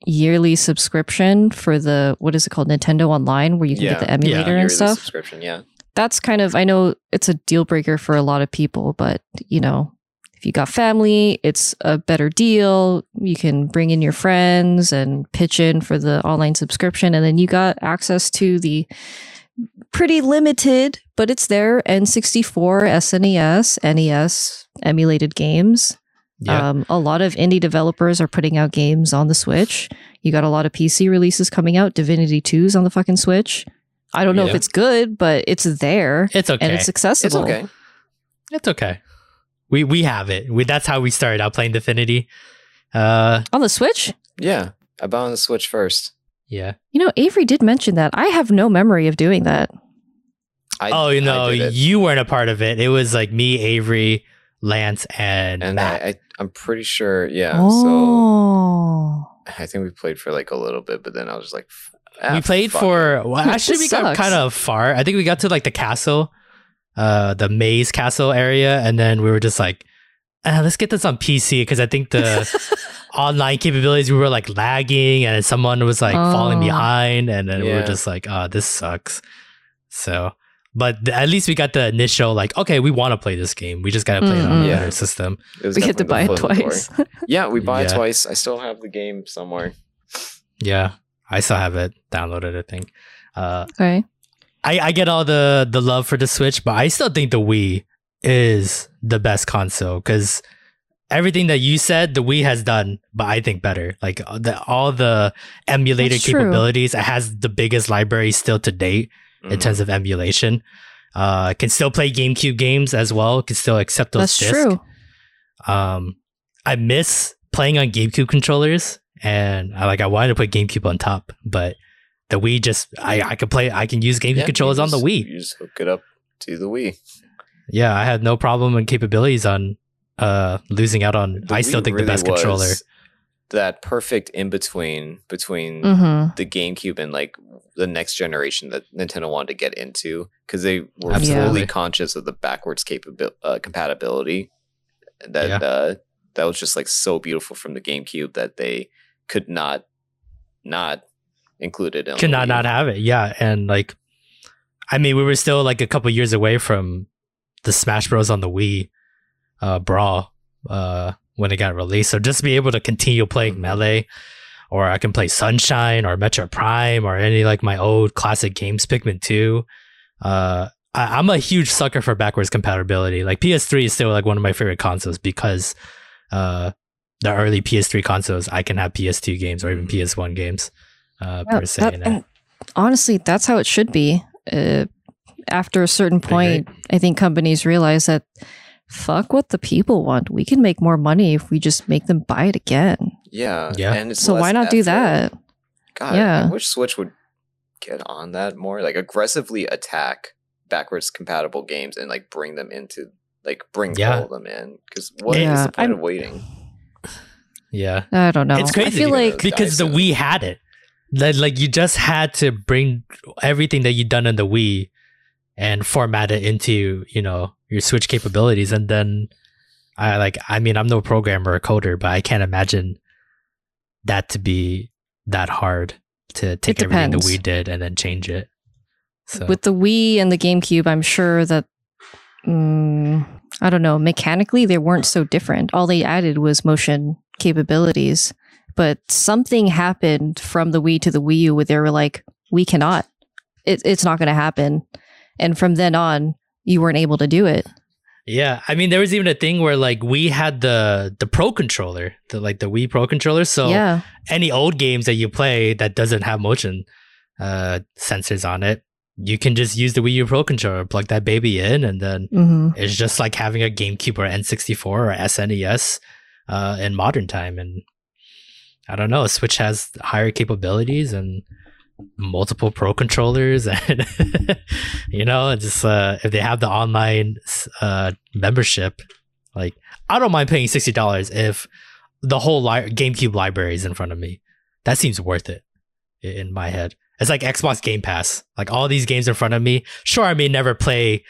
yearly subscription for the what is it called Nintendo Online, where you can
Yeah.
get the emulator
yearly
and stuff
Subscription. Yeah.
That's kind of I know it's a deal breaker for a lot of people, but you know, if you got family, it's a better deal. You can bring in your friends and pitch in for the online subscription and then you got access to the pretty limited, but it's there N64, SNES, NES emulated games.
Yeah.
Um, a lot of indie developers are putting out games on the Switch. You got a lot of PC releases coming out. Divinity 2's on the fucking Switch. I don't know if it's good, but it's there
it's okay.
and it's accessible.
It's okay.
It's okay. We we have it. We, that's how we started out playing Divinity. Uh,
On the Switch?
Yeah. I bought on the Switch first.
yeah.
You know, Avery did mention that. I have no memory of doing that.
I,
oh, you know, you weren't a part of it. It was like me, Avery, Lance, and,
and
Matt.
I, I, I'm pretty sure. Yeah.
oh.
So I think we played for like a little bit, but then I was just like, ah,
we played
fuck
for well, actually we got
sucks.
kind of far. I think we got to like the castle, uh, the maze castle area, and then we were just like, ah, let's get this on PC because I think the online capabilities we were like lagging, and someone was like falling
Oh.
behind, and then we were just like, oh, this sucks. So. But th- at least we got the initial like, okay, we want to play this game. We just got to play it on a
Mm-mm.
better system.
We had to buy it
the foot in the door.
twice.
Yeah, we bought it twice. I still have the game somewhere.
Yeah, I still have it downloaded. I think. Uh,
okay.
I, I get all the the love for the Switch, but I still think the Wii is the best console because everything that you said the Wii has done, but I think better. Like uh, the, all the emulated
That's true.
capabilities, it has the biggest library still to date in
Mhm.
terms of emulation. Uh, can still play GameCube games as well. Can still accept those.
That's
discs.
true.
Um, I miss playing on GameCube controllers, and I like I wanted to put GameCube on top, but the Wii just I I could play I can use GameCube
Yeah,
controllers
you
on the Wii.
You just hook it up to the Wii.
Yeah, I had no problem and capabilities on uh losing out on.
The
I still
Wii
think the
really
best controller.
That perfect in between between
Mm-hmm.
the GameCube and like the next generation that Nintendo wanted to get into because they were
Absolutely.
fully conscious of the backwards capabil- uh, compatibility. That
Yeah.
uh, that was just like so beautiful from the GameCube that they could not not include it. on
Could
the
not not have it. Yeah, and like, I mean, we were still like a couple years away from the Smash Bros on the Wii, uh, Brawl, uh, when it got released. So just to be able to continue playing
Mhm.
Melee, or I can play Sunshine or Metroid Prime or any like my old classic games, Pikmin Two. Uh, I, I'm a huge sucker for backwards compatibility. Like PS3 is still like one of my favorite consoles because, uh, the early PS3 consoles, I can have PS2 games or even PS1 games, uh,
Yeah,
per se.
that- and honestly, that's how it should be. Uh, after a certain point, I think companies realize that fuck what the people want. We can make more money if we just make them buy it again.
Yeah,
Yeah.
And it's
So why
less
not do that?
God,
Yeah.
I wish Switch would get on that more. Like aggressively attack backwards compatible games and like bring them into like bring
Yeah.
all of them in. Because what is
Yeah,
the point
I'm-
of waiting?
Yeah.
I don't know.
It's crazy
I feel
because-
like
because the Wii had it. Like, like you just had to bring everything that you'd done on the Wii and format it into, you know, your Switch capabilities. And then I like I mean, I'm no programmer or coder, but I can't imagine that to be that hard to take everything the
depends.
Wii did and then change it. So
with the Wii and the GameCube, I'm sure that mm, I don't know, mechanically they weren't so different. All they added was motion capabilities. But something happened from the Wii to the Wii U where they were like, we cannot. It, it's not going to happen. And from then on, you weren't able to do it.
Yeah, I mean, there was even a thing where like we had the the Pro controller, the like the Wii Pro controller. So
yeah.
any old games that you play that doesn't have motion uh, sensors on it, you can just use the Wii U Pro controller, plug that baby in, and then
hmm
it's just like having a GameCube or N64 or SNES uh, in modern time. And I don't know, Switch has higher capabilities and multiple Pro controllers, and you know, just uh, if they have the online uh, membership, like I don't mind paying sixty dollars if the whole li- GameCube library is in front of me. That seems worth it in my head. It's like Xbox Game Pass. Like all these games in front of me. Sure, I may never play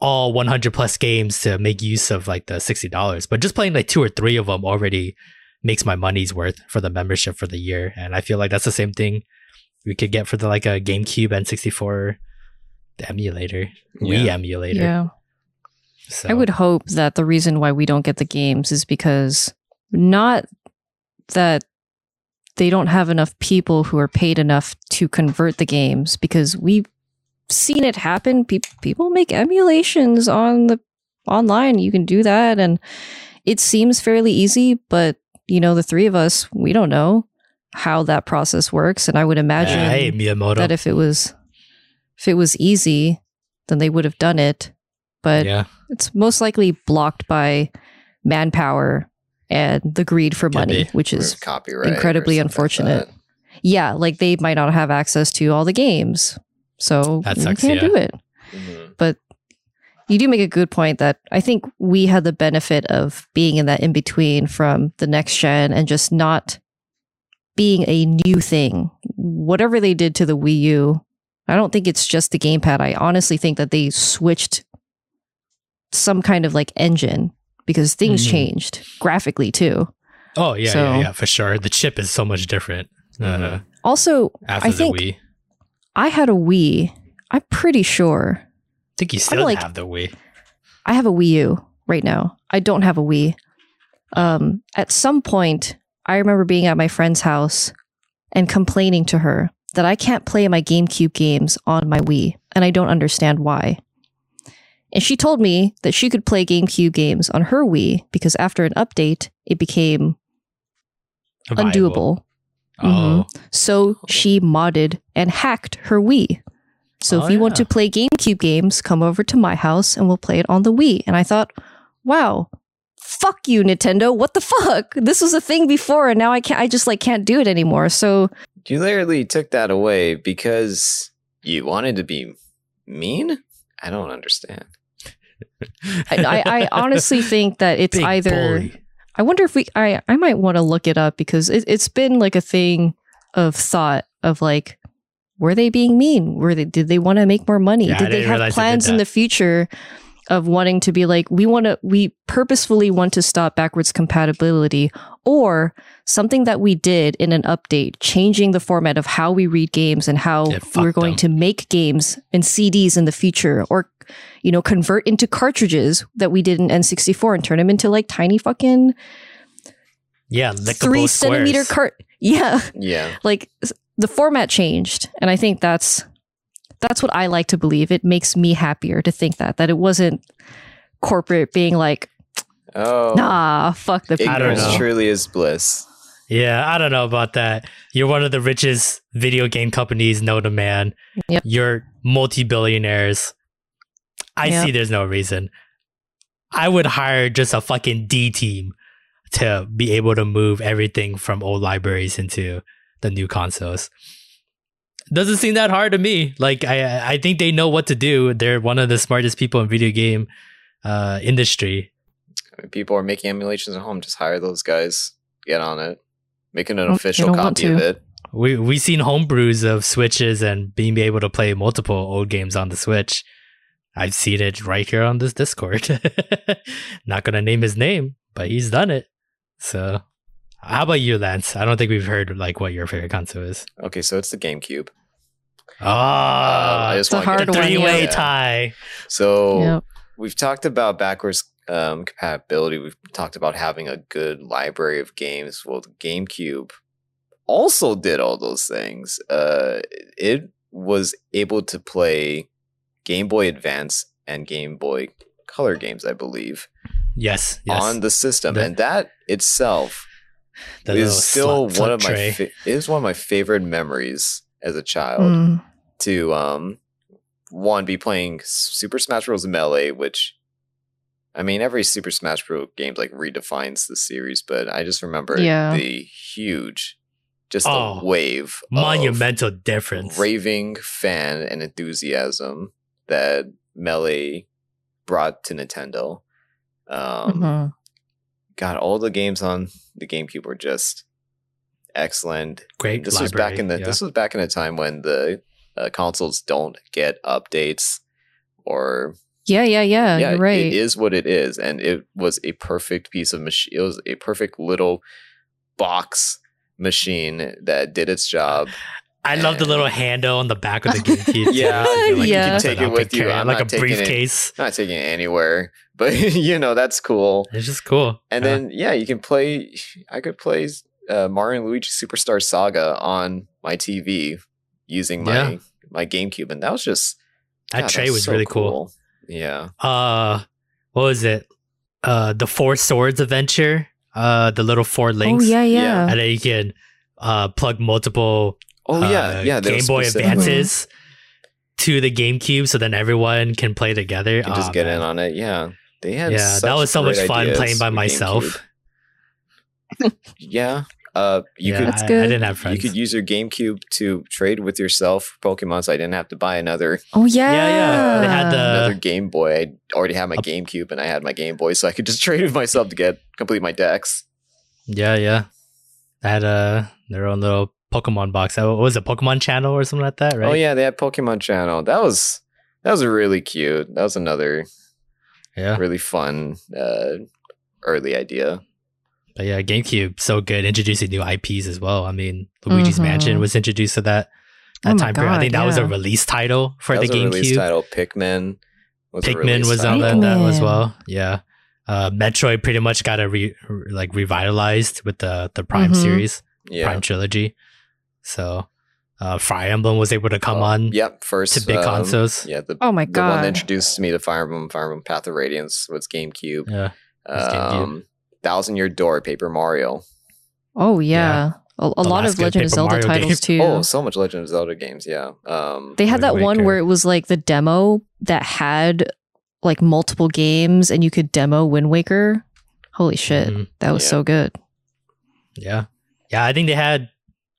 all 100 plus games to make use of like the $60, but just playing like two or three of them already makes my money's worth for the membership for the year. And I feel like that's the same thing we could get for the like a GameCube and 64 emulator, Wii emulator.
Yeah.
So,
I would hope that the reason why we don't get the games is because not that they don't have enough people who are paid enough to convert the games because we've seen it happen. Pe- people make emulations on the online. You can do that and it seems fairly easy, but you know, the three of us, we don't know how that process works and I would imagine
Yeah, hey, Miyamoto.
that if it was if it was easy, then they would have done it. But
yeah.
it's most likely blocked by manpower and the greed for
Could
money,
be.
which is
copyright.
incredibly
something like
unfortunate. yeah, like they might not have access to all the games, so
That
you can't
yeah.
do it.
Mhm.
But you do make a good point that I think we had the benefit of being in that in between from the next gen and just not being a new thing. Whatever they did to the Wii U, I don't think it's just the gamepad. I honestly think that they switched some kind of like engine because things
Mhm.
changed graphically too.
Oh, yeah,
So-
yeah, yeah, for sure. The chip is so much different uh.
Also,
after
I
the
think
Wii. I
I had a Wii. I'm pretty sure
think you still
like-
have the Wii.
I have a Wii U right now. I don't have a Wii. Um, at some point, I remember being at my friend's house and complaining to her that I can't play my GameCube games on my Wii, and I don't understand why. And she told me that she could play GameCube games on her Wii because after an update, it became undoable. Mm-hmm.
Oh,
So she modded and hacked her Wii. So
Oh,
if you want to play GameCube games, come over to my house and we'll play it on the Wii. And I thought, wow, fuck you, Nintendo. What the fuck? This was a thing before and now I can't I just like can't do it anymore. So
You literally took that away because you wanted to be mean? I don't understand.
I, I, I honestly think that it's
Big
either
bully.
I wonder if we I I might want to look it up because it, it's been like a thing of thought of like were they being mean? Were they did they want to make more money?
Yeah,
did they have
they
plans in the future of wanting to be like we want to we purposefully want to stop backwards compatibility or something that we did in an update changing the format of how we read games and how we're going
them.
to make games and CDs in the future or you know convert into cartridges that we did in N64 and turn them into like tiny fucking
Yeah, lickable
three centimeter cart. Yeah,
Yeah.
like the format changed, and I think that's that's what I like to believe. It makes me happier to think that that it wasn't corporate being like,
Oh.
nah, fuck the people.
Ignorance truly is bliss.
Yeah, I don't know about that. You're one of the richest video game companies known to man.
Yep.
You're multi billionaires. I
Yep.
see there's no reason. I would hire just a fucking D team to be able to move everything from old libraries into the new consoles. Doesn't seem that hard to me. Like I I think they know what to do. They're one of the smartest people in video game uh industry.
People are making emulations at home. Just hire those guys. Get on it. Making an official copy of it.
We we seen homebrews of switches and being able to play multiple old games on the Switch. I've seen it right here on this Discord. Not gonna name his name, but he's done it. So, how about you, Lance? I don't think we've heard like what your favorite console is.
Okay, so it's the GameCube.
Oh,
Uh, I just
the hard
the three way
yeah.
tie.
So
Yep.
we've talked about backwards um, compatibility. We've talked about having a good library of games. Well, the GameCube also did all those things. Uh, it was able to play Game Boy Advance and Game Boy Color games, I believe,
Yes, yes.
on the system,
The-
and that itself
The
is still
slut-
one
slut
of my fa- is one of my favorite memories as a child
Mm.
to um one be playing Super Smash Bros. Melee, which I mean every Super Smash Bros. game like redefines the series, but I just remember
Yeah.
the huge, just
Oh,
the wave, of
monumental difference.
raving fan and enthusiasm that Melee brought to Nintendo. Um,
Mhm.
God, all the games on the GameCube were just excellent.
Great.
This was back in the
yeah.
this was back in a time when the uh, consoles don't get updates or
Yeah, yeah, yeah.
yeah,
you're right.
it is what it is, and it was a perfect piece of machine. It was a perfect little box machine that did its job.
I love the little handle on the back of the GameCube. too.
Yeah,
You know,
Yeah.
can
You
set
take it
up
with you. I'm
like a
taking it.
briefcase.
Not taking it anywhere, but you know that's cool.
It's just cool.
And
Yeah.
then yeah, you can play. I could play uh, Mario and Luigi Superstar Saga on my TV using my
Yeah.
my GameCube, and that was just
that
God,
tray
that's
was
so
really cool.
Yeah,
Uh, what was it? Uh, the Four Swords adventure. Uh, the little four links.
yeah,
Yeah.
yeah.
And then you can uh plug multiple
oh yeah,
uh,
yeah.
Game Boy. Advances to the GameCube, so then everyone can play together.
You can just
Aw,
get
man.
in on it. Yeah, they had.
Yeah, that was so much fun playing by myself.
Yeah, uh, you
yeah,
could
That's
I, I didn't have friends.
you could use your GameCube to trade with yourself Pokemon, so I didn't have to buy another
Oh, yeah.
Yeah, yeah. They had the-
another Game Boy. I already had my
Up-
GameCube, and I had my Game Boy, so I could just trade with myself to get complete my decks.
yeah, yeah. I had uh, their own little Pokemon box. What was it? Pokemon Channel or something like that, right?
Oh yeah, they had Pokemon Channel. That was that was really cute. That was another
yeah.
really fun uh, early idea.
But yeah, GameCube so good, introducing new IPs as well. I mean, Luigi's
Mhm.
Mansion was introduced to that that
Oh my
time period. I think
God,
that was a release title for
that
the
was release
GameCube.
title. Pikmin was a
Pikmin was on
title.
that, that as well. Yeah. Uh, Metroid pretty much got a re, re- like revitalized with the the Prime
Mhm.
series,
Yeah.
Prime trilogy. So, uh, Fire Emblem was able to come
Oh,
on
Yep. First
to big
um,
consoles.
Yeah. The,
Oh, my god,
the one that introduced me to Fire Emblem, Fire Emblem Path of Radiance was GameCube.
Yeah, was GameCube.
Um, Thousand Year Door, Paper Mario.
Oh, yeah. A, a lot of
good
Legend of Zelda
Mario
titles,
game.
too.
Oh, so much Legend of Zelda games. Yeah. Um,
They had
Wind
that one where it was like the demo that had like multiple games and you could demo Wind Waker. Holy shit.
Mhm.
That was
Yeah.
so good.
Yeah. Yeah, I think they had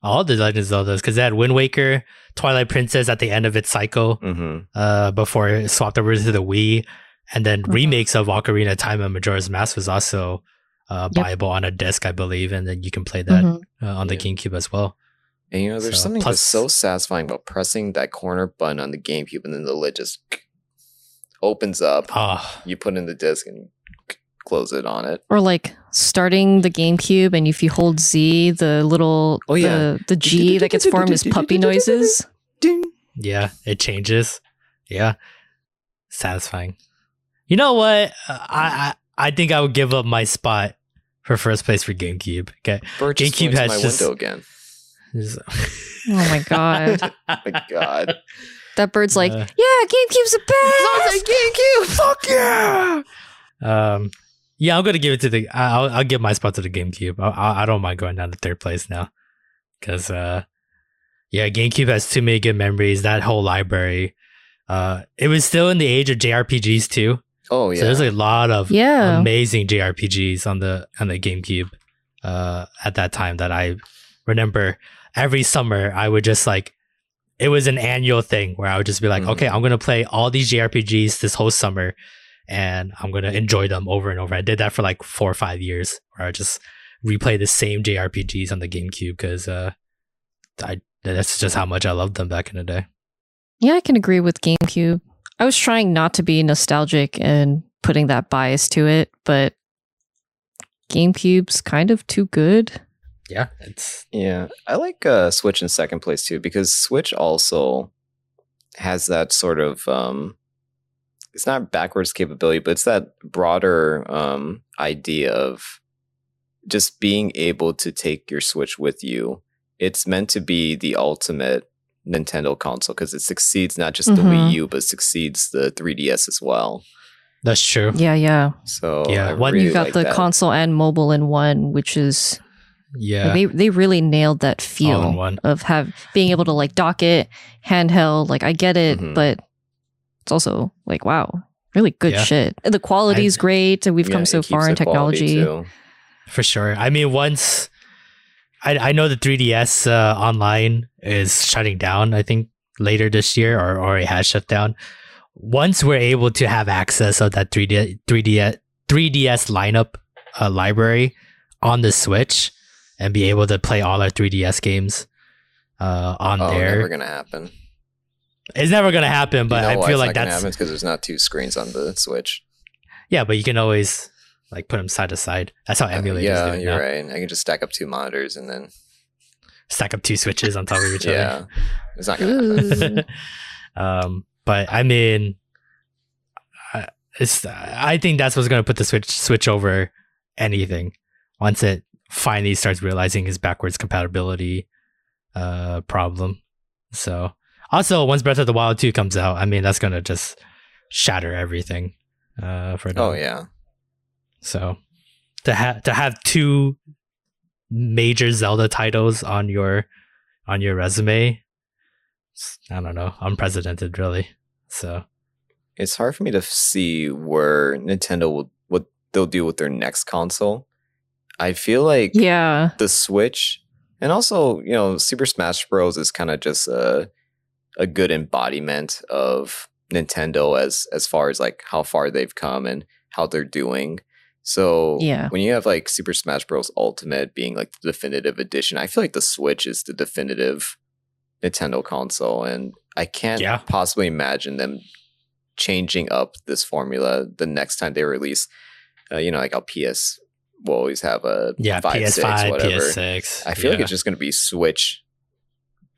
all the Legend of Zeldas because they had Wind Waker, Twilight Princess at the end of its cycle
mhm.
uh, before it swapped over to the Wii. And then
Mhm.
remakes of Ocarina of Time and Majora's Mask was also uh,
Yep.
on a disc, I believe. And then you can play that
Mhm.
uh, on the
Yeah.
GameCube as well.
And you know, there's
So,
something
plus-
that's so satisfying about pressing that corner button on the GameCube and then the lid just opens up.
Oh,
You put in the disc and close it on it.
Or like starting the GameCube and if you hold Z, the little
Oh, yeah.
the, the G that gets formed is puppy noises.
Yeah, it changes. Yeah. Satisfying. You know what? Uh, I, I I think I would give up my spot for first place for GameCube. Okay.
Bird just
GameCube
flew
has
my
just-
window again.
Oh my god.
My God.
That bird's like,
Uh,
yeah, GameCube's the best.
GameCube. Fuck yeah.
Um, yeah, I'm gonna give it to the. I'll I'll give my spot to the GameCube. I I, I don't mind going down to third place now, because uh, yeah, GameCube has too many good memories. That whole library. Uh, it was still in the age of JRPGs too.
Oh yeah.
So there's a lot of
Yeah.
amazing JRPGs on the on the GameCube. Uh, at that time that I remember every summer I would just like. It was an annual thing where I would just be like,
Mhm.
okay, I'm gonna play all these JRPGs this whole summer, and I'm gonna enjoy them over and over. I did that for like four or five years, where I just replay the same JRPGs on the GameCube because uh, I that's just how much I loved them back in the day.
Yeah, I can agree with GameCube. I was trying not to be nostalgic and putting that bias to it, but GameCube's kind of too good.
Yeah, it's
Yeah, I like uh, Switch in second place too because Switch also has that sort of um, it's not backwards capability, but it's that broader um, idea of just being able to take your Switch with you. It's meant to be the ultimate Nintendo console because it succeeds not just the Wii
Mhm.
U, but succeeds the 3DS as well.
That's true.
Yeah, yeah.
So
Yeah,
I
one-
really
you got
like
the
that.
console and mobile in one, which is
Yeah.
like, they they really nailed that
All
feel
one.
of have being able to like dock it handheld. Like I get it,
Mhm.
but it's also like wow, really good
Yeah.
shit. The quality is great. and We've
Yeah,
come so far in technology.
too.
For sure. I mean, once I I know the 3DS uh, online is shutting down. I think later this year, or already has shut down. Once we're able to have access of that 3D 3D 3DS lineup uh, library on the Switch and be able to play all our 3DS games uh, on
Oh,
there,
never gonna happen.
It's never gonna happen. But
you know
I feel like
not gonna
that's
happen because there's not two screens on the Switch.
yeah. But you can always like put them side to side. That's how
Uh,
emulators
yeah,
do it
you're
now.
right. I can just stack up two monitors and then
Stack up two switches on top of each other.
yeah, it's not gonna happen.
Um, but I mean, I- it's I think that's what's going to put the switch switch over anything once it finally starts realizing his backwards compatibility uh problem. So also once Breath of the Wild 2 comes out, I mean that's going to just shatter everything uh for them.
oh yeah,
So to have to have two major Zelda titles on your on your resume, I don't know, unprecedented, really. So
it's hard for me to see where Nintendo will what they'll do with their next console. I feel like
Yeah,
the Switch, and also you know Super Smash Bros is kind of just a a good embodiment of Nintendo as as far as like how far they've come and how they're doing. So
Yeah.
when you have like Super Smash Bros Ultimate being like the definitive edition, I feel like the Switch is the definitive Nintendo console, and I can't
Yeah.
possibly imagine them changing up this formula the next time they release. Uh, you know, like how PS will always have a
yeah,
five,
PS5,
six, whatever.
PS6.
I feel like it's just going to be Switch,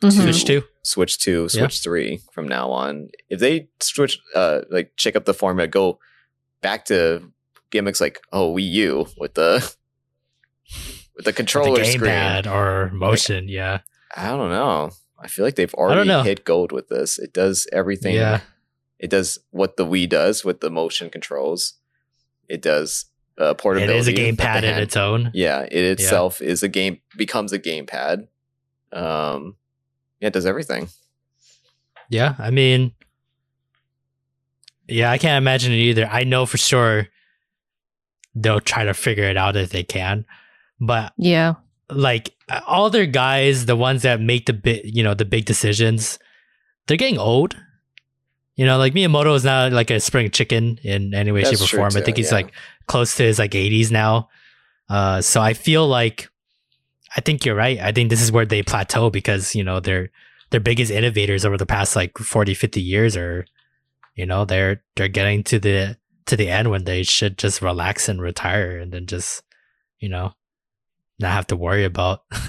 Mhm.
Switch 2.
Switch two,
Yeah.
Switch three from now on. If they switch, uh, like shake up the format, go back to gimmicks like oh Wii U with the with the
With
controller
the
screen.
gamepad or motion, yeah.
I don't know. I feel like they've already hit gold with this. It does everything.
Yeah.
It does what the Wii does with the motion controls. It does uh,
It
portability.
is a
with the
gamepad in its own.
Yeah, it itself is a game becomes a gamepad. Um, yeah, it does everything.
Yeah, I mean, yeah, I can't imagine it either. I know for sure they'll try to figure it out if they can, but
yeah,
like all their guys, the ones that make the big, you know, the big decisions, they're getting old. You know, like Miyamoto is not like a spring chicken in any way,
That's
shape, or
true,
form. I think he's
yeah.
like close to his like 80s now. Uh, so I feel like I think you're right. I think this is where they plateau because you know they're their biggest innovators over the past like 40, 50 years, or you know they're they're getting to the to the end when they should just relax and retire and then just you know not have to worry about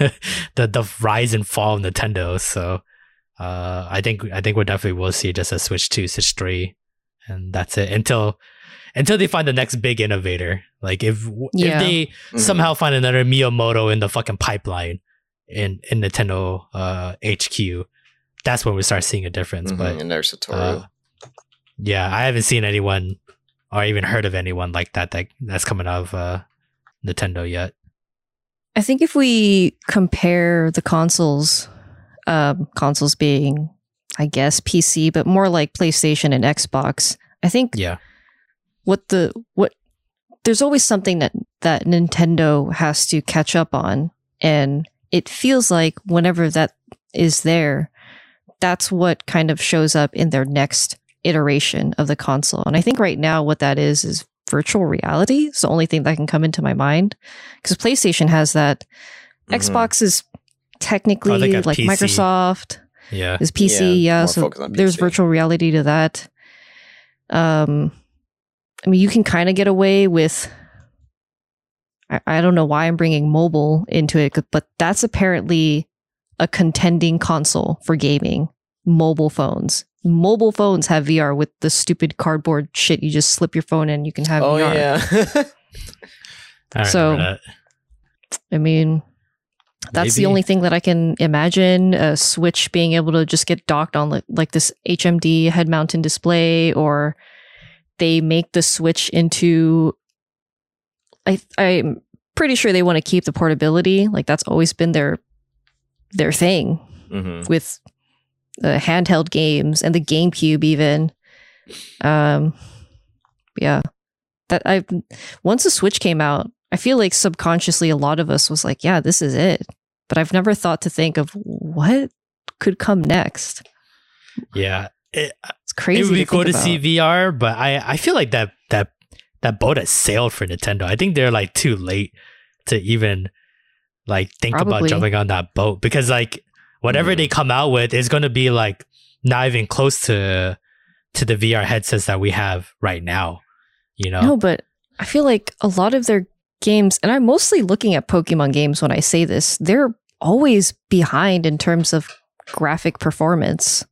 the the rise and fall of Nintendo. So uh, I think I think we definitely will see just a Switch two, Switch three, and that's it until until they find the next big innovator. Like if
Yeah.
if they
Mhm.
somehow find another Miyamoto in the fucking pipeline in in Nintendo uh, HQ, that's when we start seeing a difference.
Mhm,
But
and there's Satoru.
uh, yeah, I haven't seen anyone or even heard of anyone like that that that's coming out of uh, Nintendo yet.
I think if we compare the consoles, um, consoles being, I guess, PC, but more like PlayStation and Xbox, I think
Yeah,
what the what there's always something that that Nintendo has to catch up on, and it feels like whenever that is there, that's what kind of shows up in their next iteration of the console. And I think right now what that is is virtual reality. It's the only thing that can come into my mind because PlayStation has that.
Mhm.
Xbox is technically
Oh,
like
PC.
Microsoft
yeah,
is PC,
Yeah,
yeah. so
focused
there's virtual reality to that. Um, I mean, you can kind of get away with. I, I don't know why I'm bringing mobile into it, but that's apparently a contending console for gaming. mobile phones. Mobile phones have VR with the stupid cardboard shit. You just slip your phone in, you can have
oh
VR.
yeah.
So,
remember.
I mean, that's the only thing that I can imagine a Switch being able to just get docked on like, like this HMD head mounted display, or they make the Switch into. I I'm pretty sure they want to keep the portability. Like that's always been their their thing
hmm
with the handheld games and the GameCube even. Um yeah. That I once the Switch came out, I feel like subconsciously a lot of us was like, yeah, this is it. But I've never thought to think of what could come next.
Yeah. It,
crazy.
it would be
to
cool to
think
see. VR, but I, I feel like that that that boat has sailed for Nintendo. I think they're like too late to even like think about jumping on that boat because like whatever
Mhm.
they come out with is going to be like not even close to to the VR headsets that we have right now. You know,
No, but I feel like a lot of their games, and I'm mostly looking at Pokemon games when I say this, they're always behind in terms of graphic performance.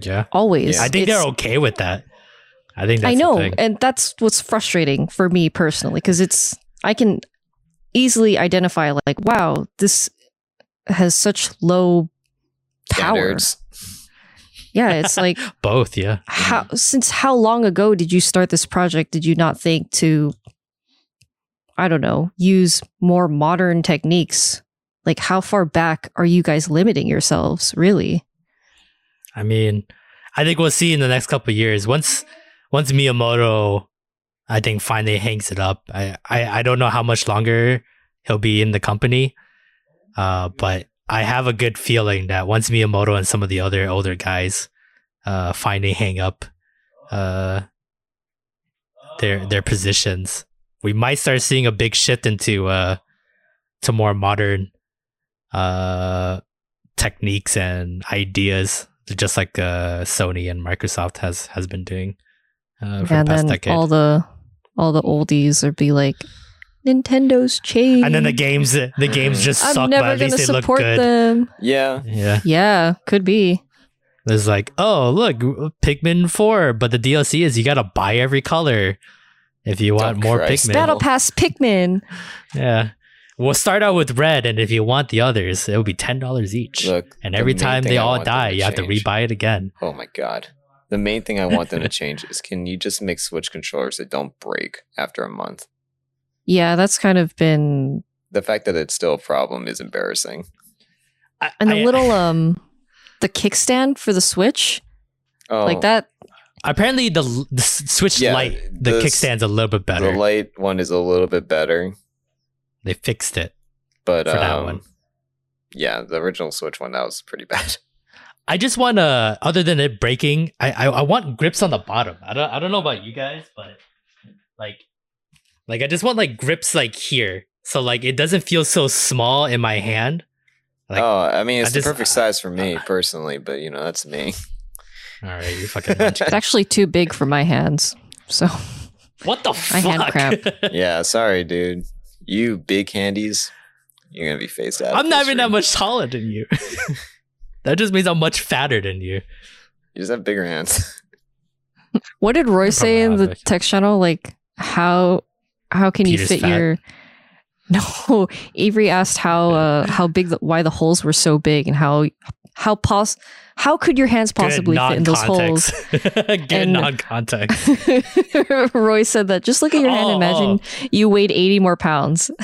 Yeah.
Always.
I think
It's-
they're okay with that. I think that's
I know,
The thing.
and that's what's frustrating for me personally because it's I can easily identify like, wow, this has such low power.
Standards.
Yeah, it's like
Both, yeah.
how since how long ago did you start this project? Did you not think to, I don't know, use more modern techniques? Like, how far back are you guys limiting yourselves? Really?
I mean, I think we'll see in the next couple years. Once once Miyamoto, I think finally hangs it up. I, I I don't know how much longer he'll be in the company, uh, but I have a good feeling that once Miyamoto and some of the other older guys, uh, finally hang up, uh, their their positions, we might start seeing a big shift into uh to more modern uh techniques and ideas just like uh Sony and Microsoft has has been doing uh for
and
the past
then
decade.
all the all the oldies would be like, Nintendo's changed.
and then the games the games just
I'm
suck but
never
at least
gonna
they look
support
good.
them.
Yeah.
Yeah.
Yeah, could be.
There's like, oh look, Pikmin 4, but the DLC is you gotta buy every color if you want
Oh,
more
Christ.
Pikmin.
Battle Pass Pikmin.
Yeah. We'll start out with red, and if you want the others, it'll be ten dollars each.
Look.
and every
main
time they
I
all die, you have to
change-
rebuy it again.
Oh my god. The main thing I want them to change is can you just make Switch controllers that don't break after a month?
Yeah, that's kind of been
The fact that it's still a problem is embarrassing.
I-
and the
I-
little um the kickstand for the Switch,
Oh,
like that.
Apparently, the, the Switch
Yeah,
Lite, the,
the
kickstand's a little bit better.
The light one is a little bit better,
they fixed it.
but
For that
um,
one.
Yeah, the original Switch one that was pretty bad.
I just want to, other than it breaking, I, I I want grips on the bottom. I don't I don't know about you guys, but like, like I just want like grips like here, so like it doesn't feel so small in my hand. Like,
oh, I mean, it's
I
the
just- uh,
perfect size for me personally, but you know that's me.
all right, you fucking.
It's actually too big for my hands. So
what the
My
fuck?
hand cramp.
yeah, sorry, dude. You big handies, you're gonna be phased out.
I'm not even
history.
that much taller than you. that just means I'm much fatter than you.
You just have bigger hands.
what did Roy say in the
it.
text channel? Like how how can
Peter's
you fit
fat.
your No, Avery asked how uh how big the, why the holes were so big and how how pos how could your hands possibly
Good
fit in those holes?
Good
And-
non-context.
Roy said that just look at your hand.
Oh,
Imagine you weighed 80 more pounds.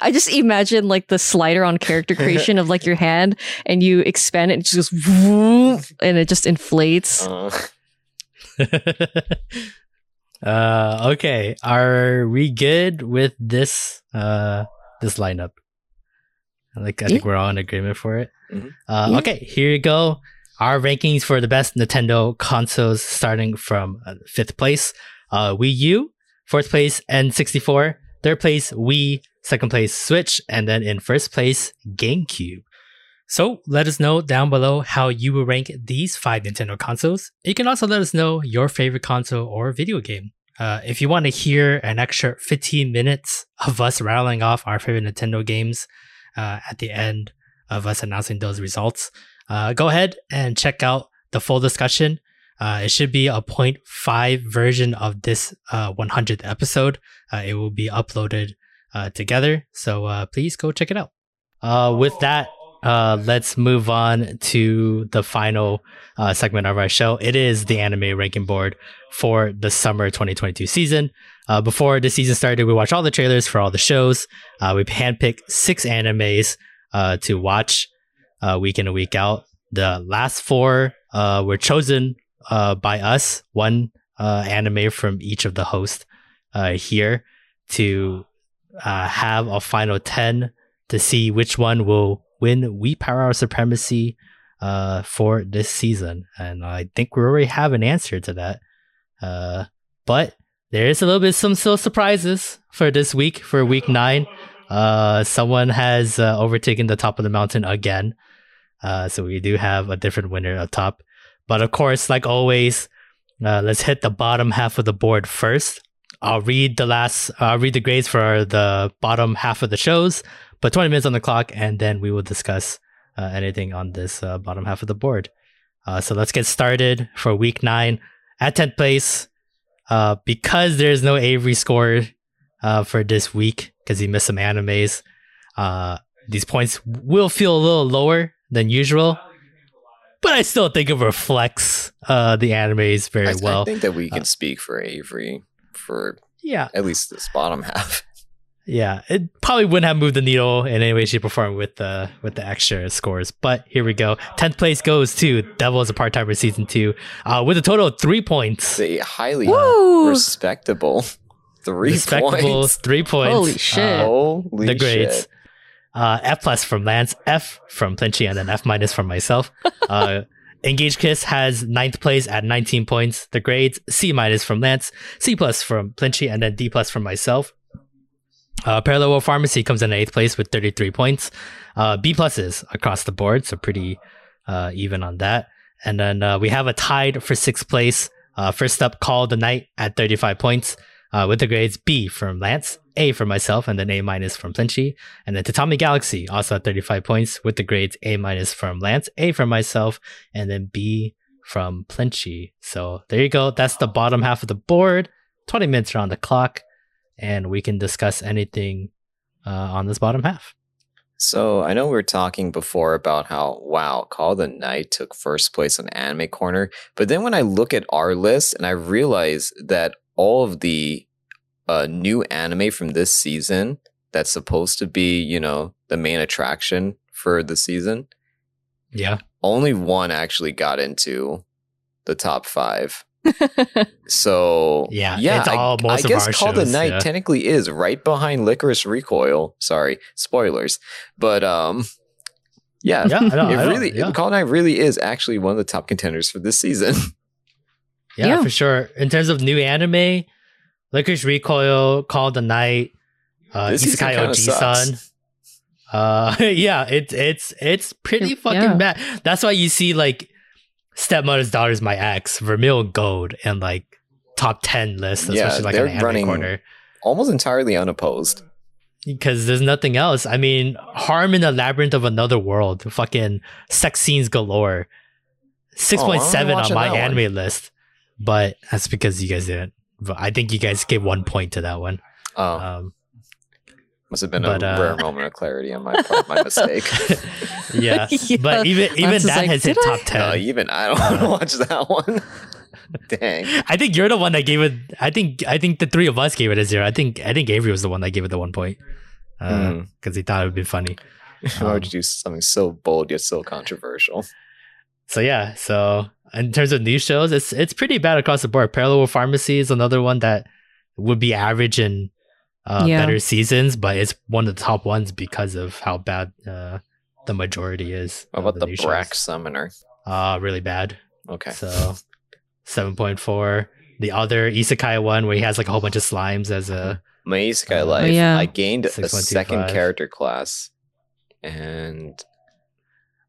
I just imagine like the slider on character creation of like your hand and you expand it and it just goes and it just inflates.
Uh,
uh okay. Are we good with this uh this lineup? Like I think we're all in agreement for it.
Mhm.
Uh
Yeah.
okay, here you go. Our rankings for the best Nintendo consoles starting from uh, fifth place, uh Wii U, fourth place N64, third place Wii, second place Switch, and then in first place GameCube. So let us know down below how you will rank these five Nintendo consoles. You can also let us know your favorite console or video game. Uh, if you want to hear an extra 15 minutes of us rattling off our favorite Nintendo games uh, at the end of us announcing those results, uh, go ahead and check out the full discussion. Uh, it should be a 0.5 version of this uh, 100th episode. Uh, it will be uploaded uh, together. So uh, please go check it out. Uh, with that, uh, let's move on to the final uh, segment of our show. It is the anime ranking board for the summer 2022 season. Uh, before the season started, we watched all the trailers for all the shows. Uh, we handpicked six animes uh, to watch uh, week in and week out. The last four were chosen by us, one anime from each of the hosts here to have a final 10 to see which one will win We Power Our Supremacy uh, for this season. And I think we already have an answer to that. Uh, but there is a little bit some still surprises for this week, for week nine. Uh, someone has uh, overtaken the top of the mountain again. Uh, so we do have a different winner up top. But of course, like always, uh, let's hit the bottom half of the board first. I'll read the last, I'll read the grades for the bottom half of the shows, but 20 minutes on the clock, and then we will discuss uh, anything on this uh, bottom half of the board. Uh, so let's get started for week nine. At 10th place, uh, because there's no Avery score uh, for this week, because he missed some animes, uh, these points will feel a little lower than usual. But I still think it reflects uh, the animes very
I,
well.
I think that we can speak for Avery for
yeah,
at least this bottom half.
Yeah, it probably wouldn't have moved the needle in any way, shape, or form with the with the extra scores. But here we go. Tenth place goes to Devil as a Part Timer season two, uh, with a total of three points.
It's a highly
Woo!
respectable three
Respectable
points.
three points.
Holy shit.
Uh,
Holy
the grades.
shit.
Uh, F plus from Lance, F from Plinchy, and then F minus from myself. Uh, Engage Kiss has ninth place at 19 points. The grades C minus from Lance, C plus from Plinchy, and then D plus from myself. Uh, Parallel Pharmacy comes in eighth place with 33 points. Uh, B pluses across the board, so pretty uh, even on that. And then uh, we have a tied for sixth place. Uh, first up, Call the Night at 35 points, uh, with the grades B from Lance, A for myself, and then A minus from Plinchy. And then Tatami Galaxy also at 35 points, with the grades A minus from Lance, A from myself, and then B from Plinchy. So there you go. That's the bottom half of the board. 20 minutes are on the clock, and we can discuss anything uh, on this bottom half.
So I know we were talking before about how wow, Call the Night took first place on Anime Corner, but then when I look at our list and I realize that all of the uh, new anime from this season that's supposed to be, you know, the main attraction for the season,
Yeah.
only one actually got into the top five. So
Yeah,
yeah.
it's
I,
all most
I
of
guess
our
Call the Night
yeah.
technically is right behind Lycoris Recoil. Sorry, spoilers, but um, yeah,
Yeah, I know,
it
I know,
really
yeah.
Call the Night really is actually one of the top contenders for this season.
Yeah,
Yeah.
for sure. In terms of new anime, Lycoris Recoil, Call the Night, uh,
This
Isekai Oji-san. Uh, yeah, it's it's it's pretty fucking
Yeah.
bad. That's why you see like Stepmother's Daughter's My Ex, Vermeil Gold, and like top ten lists,
Yeah,
like
they're
anime
running-
corner.
Almost entirely unopposed.
Because there's nothing else. I mean, Harem in the Labyrinth of Another World, fucking sex scenes galore. Six point seven on my
that one.
anime list, but that's because you guys didn't. But I think you guys gave one point to that one.
Oh,
Um,
must have been
but,
a
uh,
rare moment of clarity on my part, my mistake.
yeah.
Yeah.
but even even that
like,
has hit
I?"
top ten.
no, even I don't want to watch that one. Dang.
I think you're the one that gave it. I think I think the three of us gave it a zero. I think I think Avery was the one that gave it the one point because
Mm.
he thought it would be funny.
Why would you do something so bold yet so controversial?
So yeah, so in terms of news shows, it's it's pretty bad across the board. Parallel Pharmacy is another one that would be average in uh,
Yeah.
better seasons, but it's one of the top ones because of how bad uh, the majority is.
How
of
about the,
new
Black
shows.
Summoner?
Uh, really bad.
Okay.
So seven point four. The other Isekai one where he has like a whole bunch of slimes as a
My Isekai
Uh,
life,
yeah.
I gained a second character class, and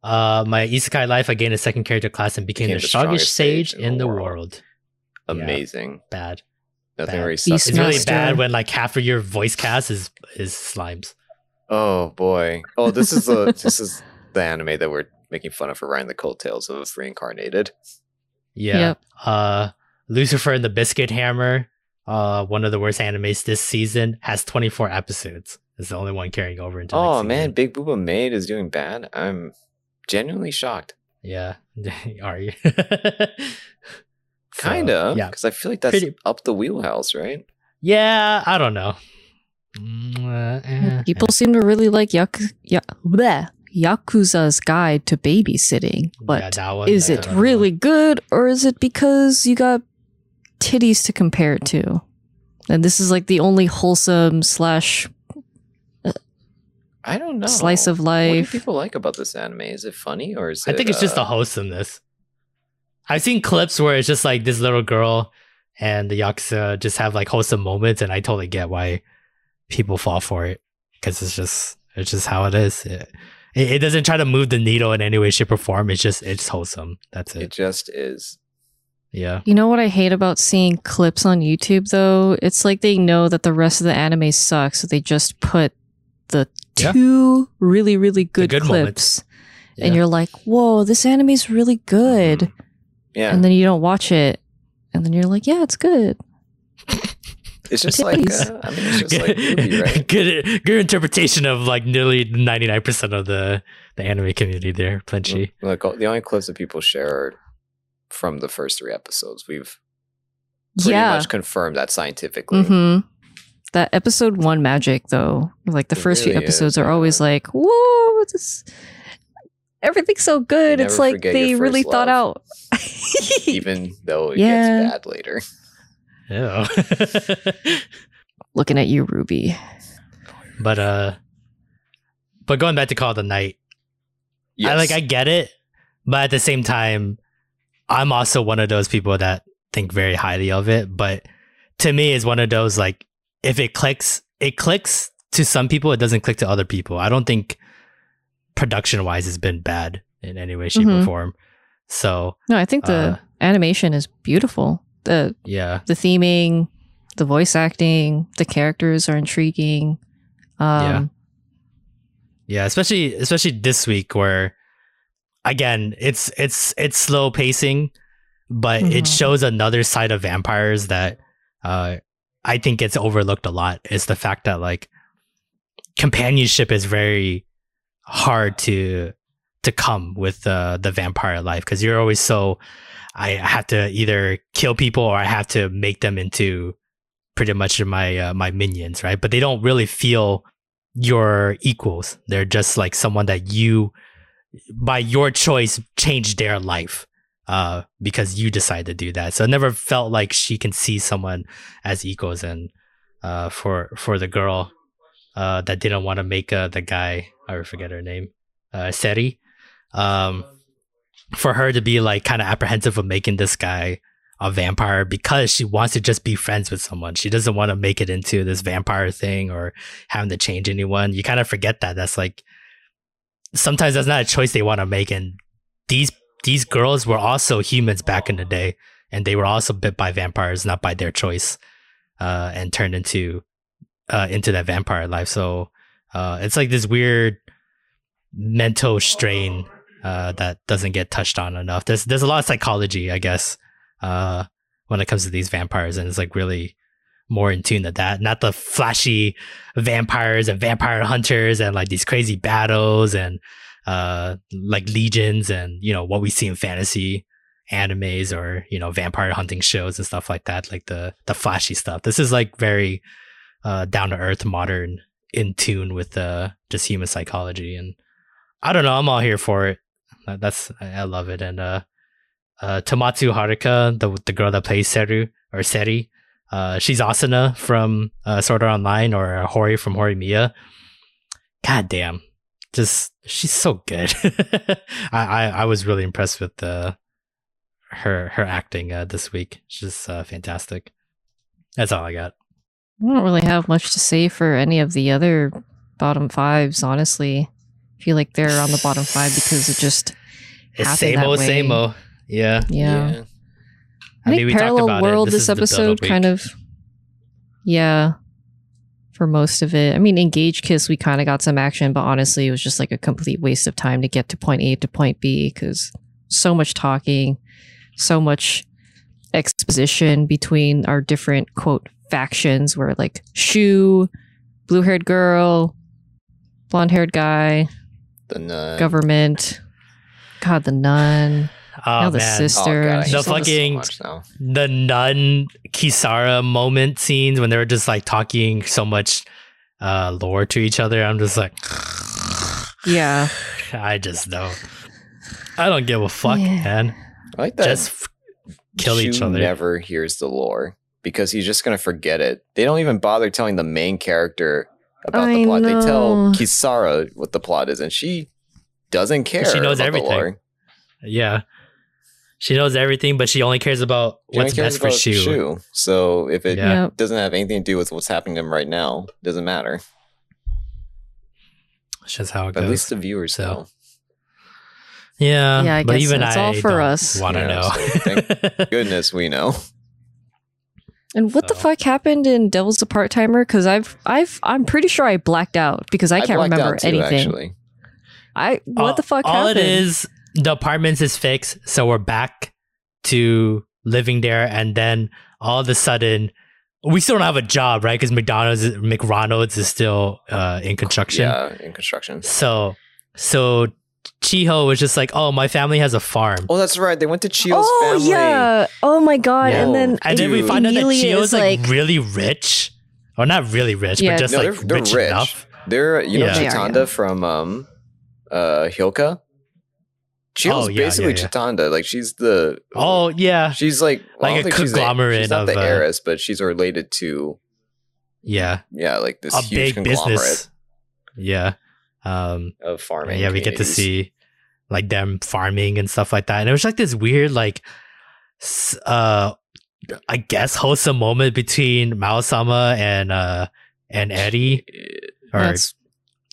uh my Isekai life. I gained a second character class and became,
Became
the
the
strongest
strongest
sage
sage
in the world. Yeah.
amazing.
Bad.
Nothing
Bad.
really sucks.
It's really bad when like half of your voice cast is is slimes.
Oh boy. Oh, this is the this is the anime that we're making fun of her riding the coattails of reincarnated.
Yeah.
Yep.
Uh, Lucifer and the Biscuit Hammer, uh, one of the worst animes this season, has 24 episodes. It's the only one carrying over into.
Oh
next
man,
season.
Big Booba Maid is doing bad. I'm genuinely shocked.
Yeah. Are you? So,
Kinda.
yeah.
Because I feel like that's
Pretty-
up the wheelhouse, right?
Yeah. I don't know. Mm, uh, eh,
People seem to really like Yak- ya- bleh, Yakuza's Guide to Babysitting, but
that one,
is it really
one.
good or is it because you got titties to compare it to? And this is like the only wholesome slash
I don't know.
slice of life.
What do people like about this anime? Is it funny or is it?
I
it?
think it's just the
uh,
wholesomeness. I've seen clips where it's just like this little girl and the Yakuza just have like wholesome moments, and I totally get why people fall for it because it's just it's just how it is. It, it, it doesn't try to move the needle in any way, shape, or form. It's just it's wholesome. That's
It
it.
just is.
Yeah.
You know what I hate about seeing clips on YouTube though? It's like they know that the rest of the anime sucks, so they just put the
Yeah.
two really, really good,
good
clips.
moments.
And
Yeah.
you're like, whoa, this anime's really good. Mm-hmm.
Yeah.
And then you don't watch it. And then you're like, yeah, it's good.
it's just like uh, I mean, it's just like RWBY, right?
good, good interpretation of like nearly ninety nine percent of the the anime community there, Plenty.
Look, all- the only clips that people share are from the first three episodes. We've pretty
yeah.
much confirmed that scientifically.
Mm-hmm. That episode one magic, though, like the
It
first few episodes
is,
are always like, whoa, this, everything's so good.
You
It's like they really
first
thought out.
Even though it
Yeah.
gets bad later.
Yeah.
Looking at you, RWBY.
but uh, but going back to Call of the Night, I like I get it, but at the same time, I'm also one of those people that think very highly of it. But to me, it's one of those like if it clicks, it clicks to some people. It doesn't click to other people. I don't think production wise has been bad in any way, shape,
Mhm.
or form. So
No, I think the
Uh,
animation is beautiful. The
yeah,
the theming, the voice acting, the characters are intriguing. Um,
yeah, especially especially this week where again it's it's it's slow pacing, but it
Mhm.
shows another side of vampires that uh I think gets overlooked a lot is the fact that like companionship is very hard to to come with uh, the vampire life because you're always so I have to either kill people or I have to make them into pretty much my uh, my minions, right? But they don't really feel your equals. They're just like someone that you by your choice changed their life uh because you decide to do that. So it never felt like she can see someone as equals and uh for for the girl uh that didn't want to make uh, the guy I forget her name uh Seri um for her to be like kind of apprehensive of making this guy a vampire because she wants to just be friends with someone. She doesn't want to make it into this vampire thing or having to change anyone. You kind of forget that. That's like sometimes that's not a choice they want to make. And these these girls were also humans back in the day, and they were also bit by vampires, not by their choice, uh, and turned into uh, into that vampire life. So uh, it's like this weird mental strain uh, that doesn't get touched on enough. There's there's a lot of psychology, I guess, uh, when it comes to these vampires, and it's like really more in tune to that, not the flashy vampires and vampire hunters and like these crazy battles and uh like legions and you know what we see in fantasy animes or you know vampire hunting shows and stuff like that like the the flashy stuff this is like very uh down to earth modern in tune with uh just human psychology and i don't know i'm all here for it. That's i love it. And uh uh tomatsu haruka the the girl that plays seru or seri uh she's asuna from uh sword art online or hori from Horimiya. god damn. Just she's so good. I, I i was really impressed with uh her her acting uh this week. She's uh fantastic. That's all i got.
I don't really have much to say for any of the other bottom fives, honestly. I feel like they're on the bottom five because it just
it's
Happened
same
that
old
way.
same old yeah
yeah. I,
I mean,
think
we talked
Parallel
it.
World
This
this,
is the build
episode kind of yeah. for most of it. I mean, Engage Kiss, we kind of got some action, but honestly, it was just like a complete waste of time to get to point A to point B because so much talking, so much exposition between our different quote factions where like Shu, blue haired girl, blonde haired guy,
The nun.
government, God, the nun,
Oh
now the
man,
sister.
Oh, God,
The
hate this so
fucking- the nun Kisara moment scenes when they were just like talking so much uh lore to each other. I'm just like,
yeah.
I just don't. I don't give a fuck,
Yeah.
man.
I like that.
Just f- kill each other.
Never hears the lore because he's just gonna forget it. They don't even bother telling the main character about
I
the plot. They tell. Kisara what the plot is, and she doesn't care.
She knows
about the
everything.
lore.
yeah. She knows everything, but she only cares about
She
what's
cares
best for
about
Shu.
So if it
Yeah.
Doesn't have anything to do with what's happening to him right now, it doesn't matter.
It's just how it
But
goes.
at least the viewers
So.
know.
yeah,
Yeah, I
but
guess
even
it's
I
all for
don't
us.
Want to
Yeah, so
know?
Goodness, we know.
And what the fuck happened in Devil's the Part Timer? Because I've, I've, I'm pretty sure I blacked out because I can't
blacked
remember
out too,
anything.
Actually,
I what
all,
the fuck
all
happened?
it is the apartments is fixed so we're back to living there and then all of a sudden we still don't have a job right because mcdonald's mcronald's is still uh, in construction
yeah, in construction.
so so chiho was just like oh my family has a farm
Oh, that's right. They went to Chiho's
oh
family.
yeah! Oh my god!
Yeah.
And then
and then we find out that
Amelia
chiho's like,
like-
really rich or not really rich
Yeah.
but just
No,
like
they're- they're
rich,
rich.
enough
They're you know
Yeah.
They are,
Chitanda
yeah.
from um uh Hyouka. Chiho's
Oh, yeah,
basically
yeah, yeah.
Chitanda. Like she's the
oh yeah
she's like well, I
Like
don't
a
think she's the-
conglomerate
She's not the
of, uh,
heiress, but she's related to
yeah
yeah, like this
a
huge
big
conglomerate
business yeah um
of farming.
yeah, we get to see like them farming and stuff like that. And it was like this weird, like, uh, I guess wholesome moment between Mao Sama and uh and Eddie, or
That's,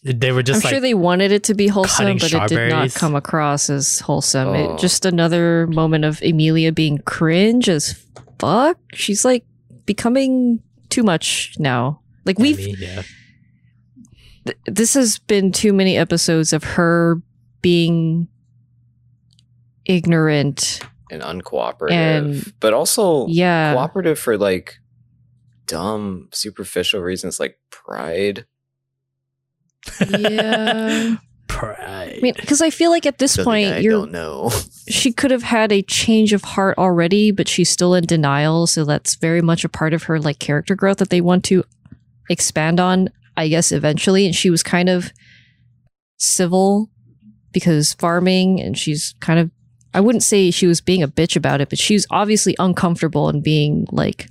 they were
I'm
just like,
sure they wanted it to be wholesome, but it did not come across as wholesome.
Oh.
It just another moment of Emilia being cringe as fuck. She's like becoming too much now. Like we've
Emmy, yeah,
th- this has been too many episodes of her being ignorant
and uncooperative,
And-
but also
yeah
cooperative for like dumb, superficial reasons like pride.
yeah
pride.
i mean because i feel like at this
Something
point
I
you're
don't know.
she could have had a change of heart already but she's still in denial so that's very much a part of her like character growth that they want to expand on i guess eventually. And she was kind of civil because farming and she's kind of i wouldn't say she was being a bitch about it but she was obviously uncomfortable and being like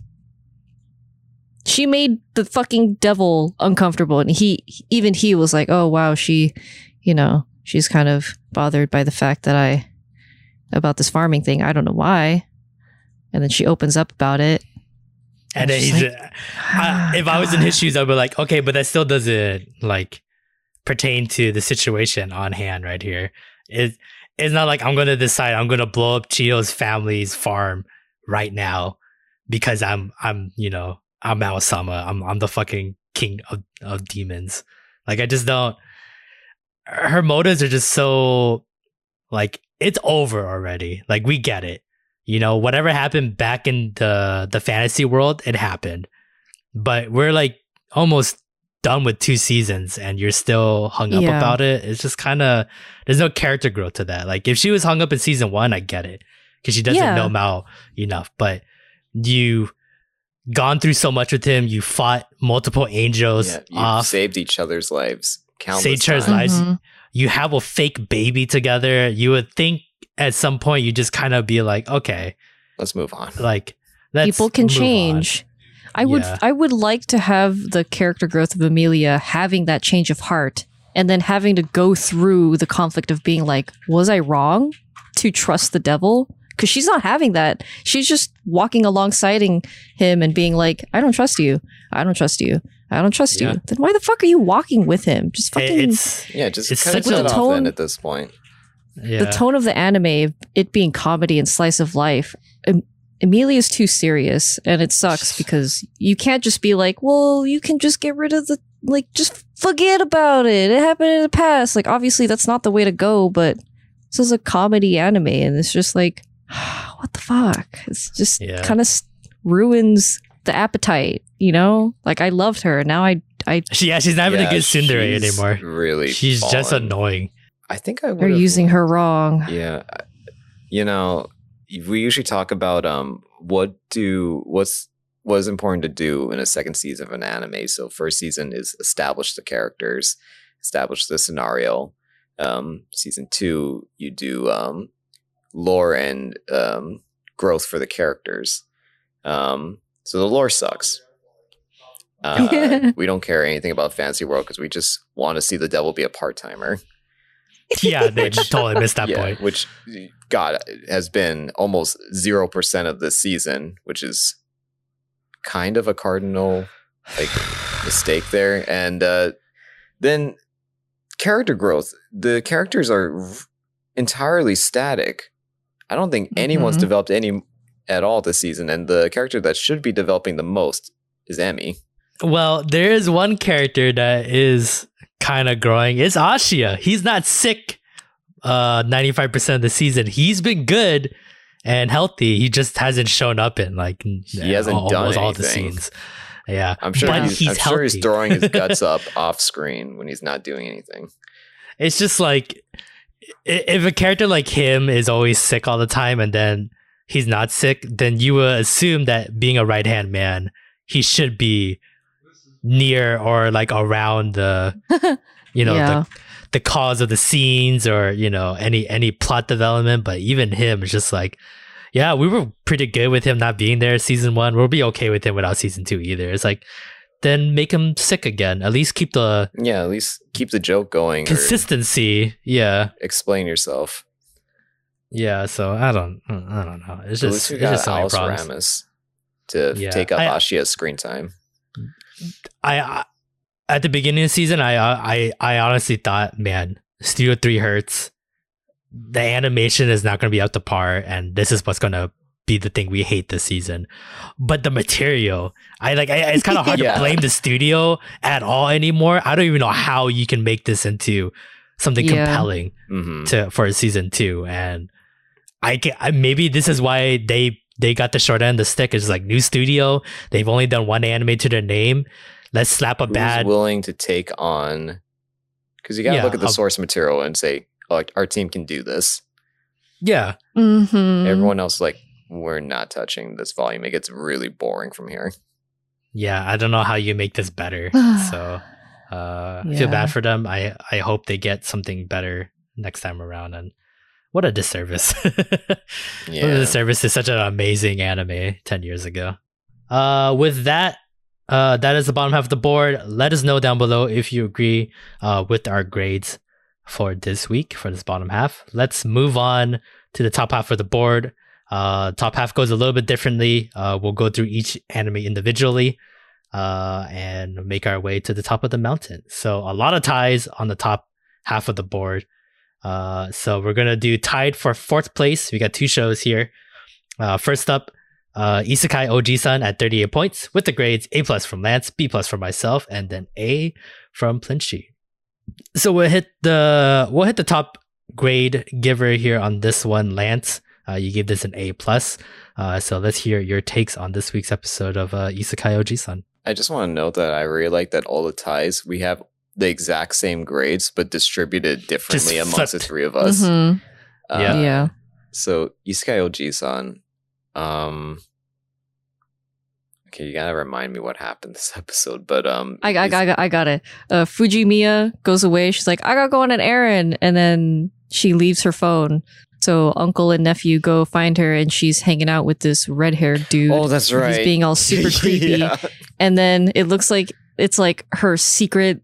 she made the fucking devil uncomfortable. And he even he was like oh wow she you know she's kind of bothered by the fact that i about this farming thing. I don't know why. And then she opens up about it
and then he's,
like,
I, if I was in his ah, shoes, I'd be like, okay, but that still doesn't like pertain to the situation on hand right here. It, it's not like I'm gonna decide I'm gonna blow up Chiho's family's farm right now because I'm I'm you know I'm Aosama. I'm I'm the fucking king of, of demons. Like I just don't. Her motives are just so like it's over already. Like we get it. You know, whatever happened back in the the fantasy world, it happened. But we're like almost done with two seasons and you're still hung up
Yeah.
about it. It's just kind of there's no character growth to that. Like if she was hung up in season 1, I get it cuz she doesn't
Yeah.
know Mao enough, but you gone through so much with him, you fought multiple angels
Yeah, you
off.
saved each other's lives. Countless
Saved each other's
times.
lives.
Mm-hmm.
You have a fake baby together. You would think at some point you just kind of be like, okay,
Let's move on.
like let's
people can
move on.
change. I would
Yeah.
I would like to have the character growth of Amelia having that change of heart and then having to go through the conflict of being like, was I wrong to trust the devil? Because she's not having that. She's just walking alongside him and being like, I don't trust you. I don't trust you. I don't trust
Yeah.
you. Then why the fuck are you walking with him? Just fucking
it's
Yeah, just
It's
cut it
such a-
off
tone-
then at this point.
Yeah.
the tone of the anime, it being comedy and slice of life. um, Emilia's too serious and it sucks because you can't just be like, well, you can just get rid of the, like, just forget about it. It happened in the past. Like, obviously, that's not the way to go, but this is a comedy anime and it's just like, what the fuck? It's just
Yeah.
kind of ruins the appetite, you know? Like, I loved her. Now I, I,
yeah, she's not even
Yeah,
a good tsundere
she's
anymore.
Really,
She's just annoying.
I think I
they're using her wrong.
Yeah, you know, we usually talk about um what do what's what is important to do in a second season of an anime. So first season is establish the characters, establish the scenario. Um, season two, you do um lore and um growth for the characters. Um, so the lore sucks. Uh, we don't care anything about Fantasy World because we just want to see the devil be a part timer.
Yeah, they just totally missed that
yeah,
point.
which God has been almost zero percent of the season, which is kind of a cardinal like mistake there. And uh, then character growth. The characters are entirely static. I don't think anyone's
Mhm.
developed any at all this season, and the character that should be developing the most is Emi.
Well, there is one character that is kind of growing. It's Ashiya. He's not sick uh 95% of the season. He's been good and healthy. He just hasn't shown up in like
He hasn't
al-
done
almost all the scenes. Yeah.
I'm sure
But
he's,
he's
I'm sure he's throwing his guts up off screen when he's not doing anything.
It's just like if a character like him is always sick all the time and then he's not sick, then you would assume that being a right hand man, he should be near or like around the you know
Yeah.
the the cause of the scenes or you know any any plot development. But even him is just like. Yeah, we were pretty good with him not being there season one. We'll be okay with him without season two either. It's like, then make him sick again. At least keep the
Yeah, at least keep the joke going.
consistency. Yeah.
explain yourself.
Yeah, so I don't, I don't know. It's just,
least we
it's just so many problems.
Ramis to
Yeah.
take up
I-
Ashiya's screen time.
I, I at the beginning of the season, I, I, I honestly thought, man, Studio 3Hz. The animation is not going to be up to par, and this is what's going to be the thing we hate this season. But the material, I like. I, it's kind of hard
Yeah.
to blame the studio at all anymore. I don't even know how you can make this into something
Yeah.
compelling.
hmm
to for season two, and I can I, maybe this is why they they got the short end of the stick. It's like new studio. They've only done one anime to their name. Let's slap a
Who's
bad.
willing to take on? Because you got to
Yeah,
look at the
I'll-
source material and say, oh, our team can do this.
yeah,
Mm-hmm.
Everyone else, like, we're not touching this volume. It gets really boring from here.
yeah. I don't know how you make this better. so uh, I
Yeah.
feel bad for them. I I hope they get something better next time around. And what a disservice. What a disservice to such an amazing anime 10 years ago. Uh, with that, uh, that is the bottom half of the board. Let us know down below if you agree uh, with our grades for this week for this bottom half. Let's move on to the top half of the board. Uh, top half goes a little bit differently. Uh, we'll go through each anime individually uh, and make our way to the top of the mountain. So a lot of ties on the top half of the board. Uh, so we're gonna do tied for fourth place. We got two shows here. Uh, first up, uh, Isekai Oji-san at 38 points with the grades A plus from Lance, B plus from myself, and then A from Plinchy. So we'll hit the we'll hit the top grade giver here on this one, Lance. Uh, you gave this an A plus. Uh, so let's hear your takes on this week's episode of uh, Isekai Oji-san.
I just want to note that I really like that all the ties, we have the exact same grades, but distributed differently amongst the three of us.
Mhm.
Uh,
Yeah.
yeah.
So Isekai Oji-san, um, okay, you gotta remind me what happened this episode, but um,
I, I, I, got- I got it. Uh, Fujimiya goes away. She's like, I gotta go on an errand. And then she leaves her phone. So uncle and nephew go find her and she's hanging out with this red haired dude.
oh, that's right.
He's being all super creepy.
Yeah.
And then it looks like it's like her secret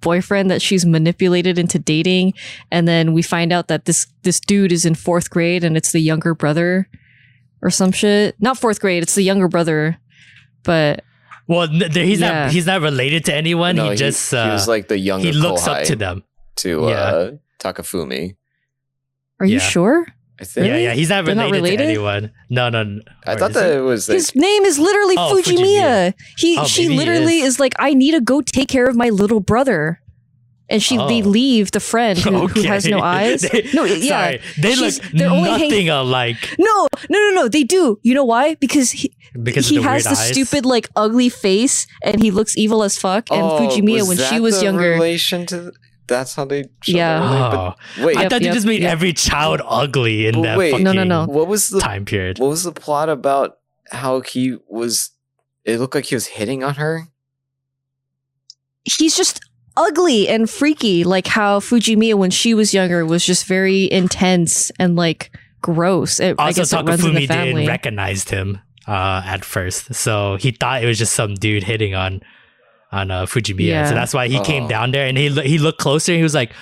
boyfriend that she's manipulated into dating. And then we find out that this, this dude is in fourth grade and it's the younger brother or some shit. Not fourth grade. It's the younger brother. But
Well, he's
Yeah.
not he's not related to anyone.
No,
he just uh,
he was like the younger
he looks up to them.
to
Yeah.
uh, Takafumi.
are you
Yeah.
sure?
I think.
Yeah, yeah. He's not
They're
related,
not related?
to anyone. No, no. no.
I
Or
thought that it was like,
His name is literally
Oh,
Fujimiya. He
Oh,
she
maybe he
literally
is.
is. like, I need to go take care of my little brother. And she they
Oh.
leave the friend who, who has no eyes.
They-
no, yeah.
Sorry, they look
they're only hang-
nothing alike
No, no, no, no. They do. You know why? Because he,
because
he
the
has the
eyes.
stupid, like, ugly face, and he looks evil as fuck. And
Oh,
Fujimiya, when she was
the
younger,
relation to th- that's how they showed
Yeah.
everything?
Oh,
wait,
I
Yep,
thought they
yep,
just made
yep.
every child ugly in
But
that
wait.
fucking
No, no, no.
what was the
time period.
what was the plot about how he was it looked like he was hitting on her
he's just ugly and freaky, like how Fujimiya, when she was younger, was just very intense and like gross. It, I
Also,
guess it runs in the
Takafumi
family.
didn't recognize him uh, at first, so he thought it was just some dude hitting on on uh, Fujimiya.
Yeah.
So that's why he came
Oh.
down there and he he looked closer. and He was like,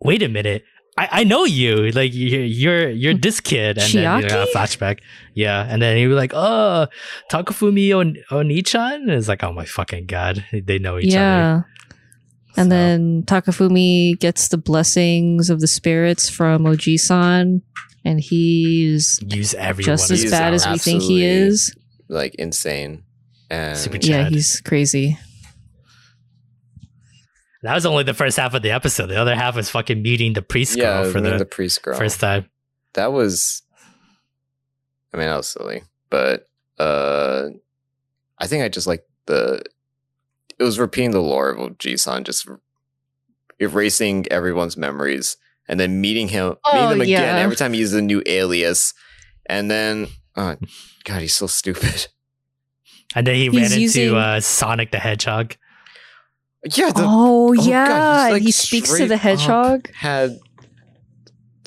"Wait a minute." I, I know you, like you're you're, you're this kid, and then you know,
Chiaki?
flashback, yeah, and then he was like, "Oh, Takafumi on Onichan," it's like, "Oh my fucking god, they know each other."
And
So-
then Takafumi gets the blessings of the spirits from Oji-san, and he's
use everyone
just as
He's
bad as we think he is.
like insane and
Super
Yeah, he's crazy.
That was only the first half of the episode. The other half was fucking meeting the priest
yeah
girl for
the,
the,
the priest girl
first time.
that was i mean that was silly but uh i think i just like the it was repeating the lore of Jisan, just erasing everyone's memories and then meeting him meeting
Oh,
them again
yeah.
every time he uses a new alias and then oh god he's so stupid
And then he
He's
ran into
using-
uh, Sonic the Hedgehog.
Yeah the
oh, oh
God,
yeah,
he's, like,
he speaks to the hedgehog.
had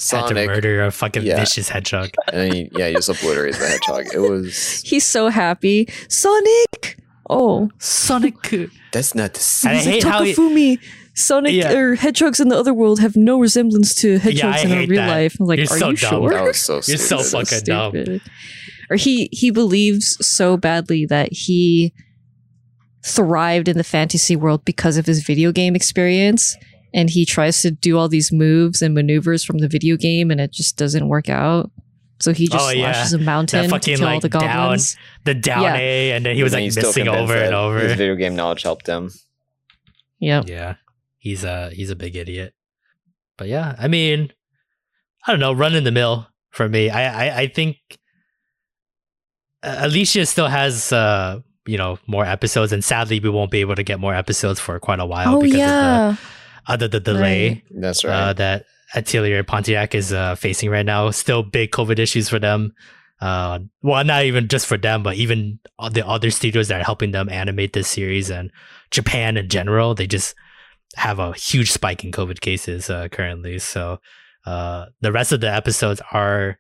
Had to murder a fucking
Yeah.
vicious hedgehog.
and then he, yeah he just obliterates the hedgehog it was
He's so happy. Sonic. Oh,
Sonic.
that's not the same
I
He's like,
hate how he-
Takafumi. Sonic
Yeah.
or hedgehogs in the other world have no resemblance to hedgehogs
I
in our real
that.
life. I'm like,
You're
are
so
you
dumb.
sure?
that was so
You're so fucking dumb.
stupid. Or he he believes so badly that he thrived in the fantasy world because of his video game experience, and he tries to do all these moves and maneuvers from the video game, and it just doesn't work out. So he just
Oh, yeah.
slashes a mountain
fucking,
to kill all
like,
the
down
goblins.
The down
Yeah.
A, and then he was
But
like
he's still
missing
convinced
over and over.
His video game knowledge helped him.
Yeah,
Yeah, he's a he's a big idiot. But yeah, I mean, I don't know, run in the mill for me. I I, I think uh, Alicia still has uh you know more episodes, and sadly we won't be able to get more episodes for quite a while
Oh
because
yeah.
of the other the delay
Right.
That's right.
uh, that Atelier Pontdarc is uh, facing right now. Still big COVID issues for them. Uh, well, not even just for them, but even the other studios that are helping them animate this series and Japan in general. They just have a huge spike in COVID cases uh, currently. So uh, the rest of the episodes are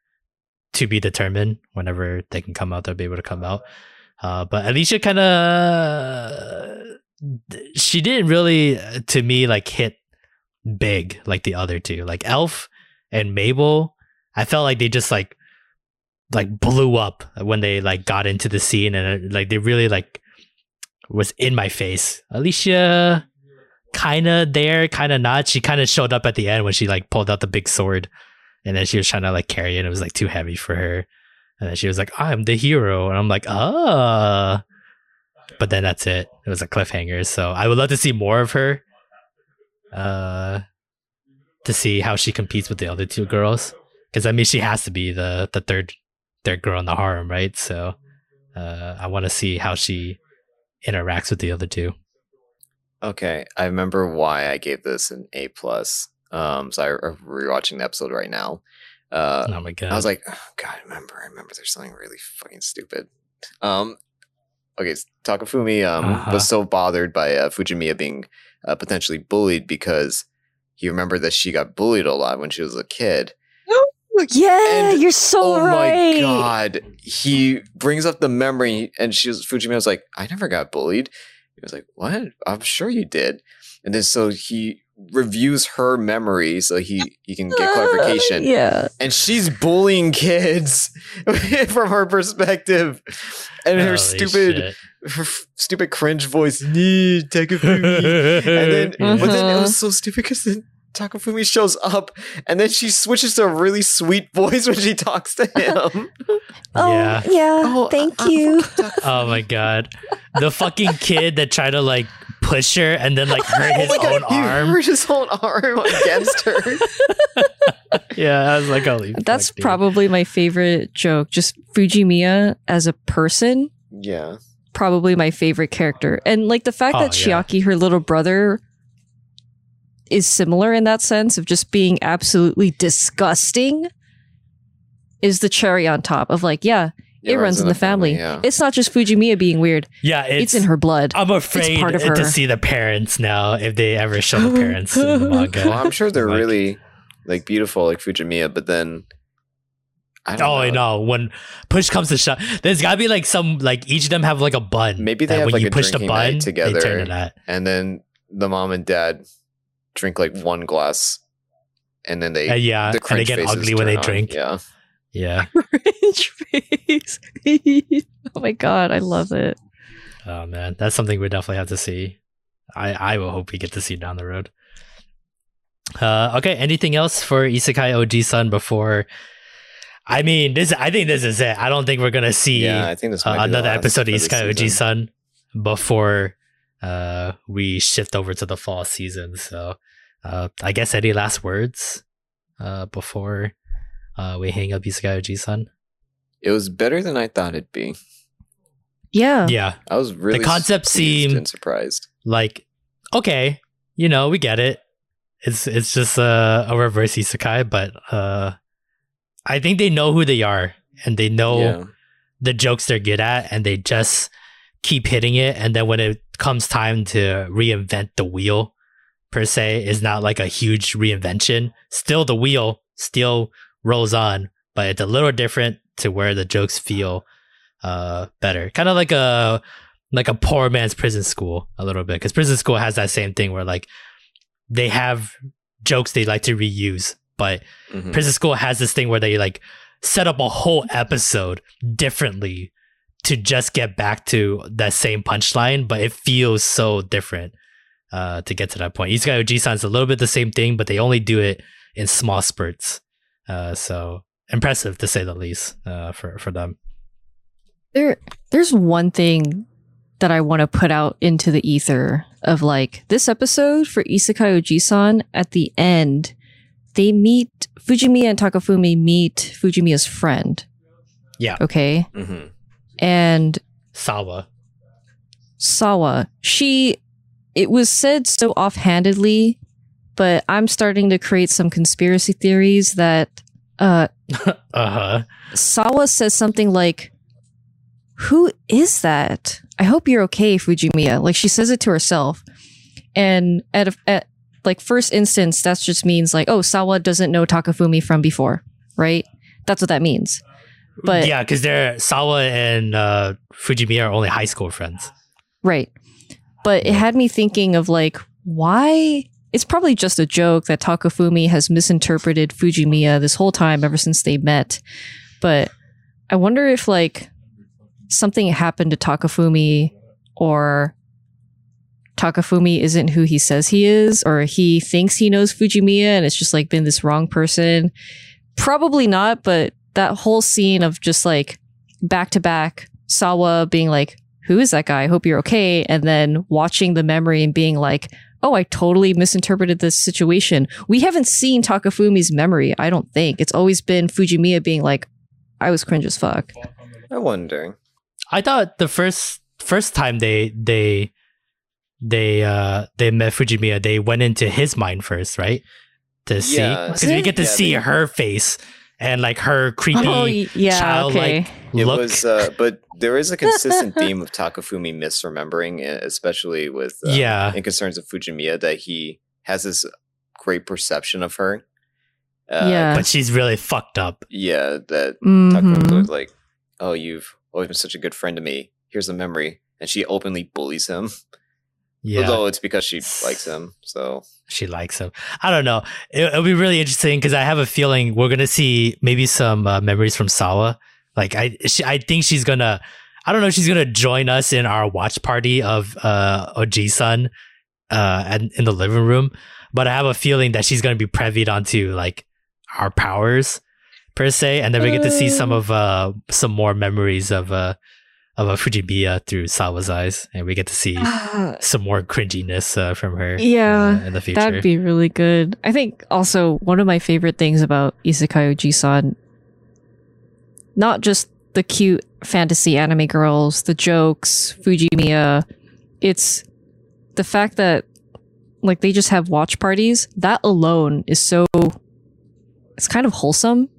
to be determined whenever they can come out. They'll be able to come out. Uh, but Alicia kind of she didn't really uh, to me like hit big like the other two. Like elf and mabel i felt like they just like like blew up when they like got into the scene and uh, like they really like was in my face. Alicia kind of there kind of not. She kind of showed up at the end when she like pulled out the big sword and then she was trying to like carry it it was like too heavy for her and she was like i'm the hero. And i'm like ah. But then that's it. It was a cliffhanger. So i would love to see more of her uh to see how she competes with the other two girls. Because i mean she has to be the the third third girl in the harem right? So uh i want to see how she interacts with the other two.
Okay, I remember why I gave this an A plus. Um, so I'm rewatching the episode right now. Uh,
oh my god
I was like, oh, God, I remember, I remember. There's something really fucking stupid. Um, okay, Takafumi um
Uh-huh.
was so bothered by uh, Fujimiya being uh, potentially bullied because he remembered that she got bullied a lot when she was a kid.
Yeah,
And-
you're so
oh
right.
my god! He brings up the memory, and she was Fujimiya was like, "I never got bullied." He was like, "What? I'm sure you did." And then so he reviews her memory so he he can get clarification.
yeah.
And she's bullying kids from her perspective, and her stupid her f- stupid cringe voice. "Nee, Takafumi." and then, but then it was so stupid because then Takafumi shows up, and then she switches to a really sweet voice when she talks to him.
Oh,
Yeah.
yeah.
Oh,
thank
uh, uh,
you.
Oh my god. The fucking kid that tried to like push her and then like hurt oh his
oh
own
God, he
arm.
hurt his own arm against her.
Yeah, I was like, holy
That's
fuck, dude.
probably my favorite joke. Just Fujimiya as a person,
yeah.
probably my favorite character. And like the fact
Oh,
that
yeah.
Chiaki, her little brother, is similar in that sense of just being absolutely disgusting is the cherry on top of like, yeah, it, runs, in the family.
Yeah.
It's not just Fujimiya being weird.
Yeah,
It's,
it's,
in her blood.
I'm afraid
part of
to see the parents now if they ever show the parents in the manga.
Well, I'm sure they're
Like-
really like beautiful, like Fujimiya, but then I don't
Oh,
know.
I know. When push comes to shove, there's gotta be like some like each of them have like a bun.
Maybe they
that
have,
when
like,
you
a
push the
drinking
bun,
night together.
they turn to that.
And then the mom and dad drink like one glass, and then they
Uh, yeah,
the
and they get ugly when they
on.
drink.
Yeah,
Yeah.
Cringe face. oh my god, I love it.
Oh man, that's something we definitely have to see. I I will hope we get to see down the road. Uh, okay. Anything else for Isekai Oji-san before? I mean, this. I think this is it. I don't think we're gonna see
yeah. I think this
uh,
might be the
another episode of Isekai Oji-san before uh we shift over to the fall season. So, uh, I guess any last words uh before uh we hang up Isekai Oji-san?
It was better than I thought it'd be.
Yeah.
Yeah.
I was really
the
concept
seemed-
and surprised.
like okay you know we get it it's it's just a, a reverse isekai but uh i think they know who they are and they know
yeah,
the jokes they're good at and they just keep hitting it and then when it comes time to reinvent the wheel per se is not like a huge reinvention still the wheel still rolls on but it's a little different to where the jokes feel uh better. Kind of like a like a poor man's prison school a little bit because prison school has that same thing where like they have jokes they like to reuse but
Mhm.
prison school has this thing where they like set up a whole episode differently to just get back to that same punchline but it feels so different uh to get to that point. Isekai Oji-san is a little bit the same thing but they only do it in small spurts uh so impressive to say the least uh for for them
There there's one thing that I want to put out into the ether of like this episode for Isekai Oji-san at the end they meet Fujimiya and Takafumi meet Fujimiya's friend.
Yeah.
Okay.
Mhm.
And
Sawa
Sawa, she it was said so offhandedly, but I'm starting to create some conspiracy theories that uh
uh-huh
Sawa says something like, Who is that? I hope you're okay, Fujimiya. Like she says it to herself. And at, a, at like first instance, that just means like, oh, Sawa doesn't know Takafumi from before, right? That's what that means. But
yeah because they're Sawa and uh Fujimiya are only high school friends
right. But it had me thinking of like, why? It's probably just a joke that Takafumi has misinterpreted Fujimiya this whole time ever since they met. But I wonder if like something happened to Takafumi or Takafumi isn't who he says he is, or he thinks he knows Fujimiya and it's just like been this wrong person. Probably not, but that whole scene of just like back to back Sawa being like, Who is that guy? I hope you're okay. And then watching the memory and being like, Oh, I totally misinterpreted this situation. We haven't seen Takafumi's memory, I don't think. It's always been Fujimiya being like, I was cringe as fuck.
I wonder.
I thought the first first time they they they uh they met Fujimiya, they went into his mind first, right? To see
Yeah.
because we get to
Yeah,
see
they-
her face and like her creepy
Oh, y- yeah,
childlike
okay.
It
look.
was, uh, but there is a consistent theme of Takafumi misremembering, uh, especially with uh,
Yeah.
in concerns of Fujimiya, that he has this great perception of her. Uh,
Yeah.
but she's really fucked up.
yeah, that
Mhm.
Takafumi was like, "Oh, you've always been such a good friend to me. Here's a memory," and she openly bullies him.
Yeah,
Although it's because she likes him. So
she likes him. I don't know. It, it'll be really interesting because I have a feeling we're gonna see maybe some uh, memories from Sawa. Like I, she, I think she's gonna. I don't know. She's gonna join us in our watch party of uh Oji-san uh and in the living room, but I have a feeling that she's gonna be previed onto like our powers per se, and then we get to see some
Uh.
of uh some more memories of uh of a Fujimiya through Sawa's eyes, and we get to see some more cringiness uh, from her.
Yeah,
uh, in the future.
That'd be really good. I think also one of my favorite things about Isekai Oji-san, not just the cute fantasy anime girls, the jokes, Fujimiya, it's the fact that like they just have watch parties. That alone is so it's kind of wholesome.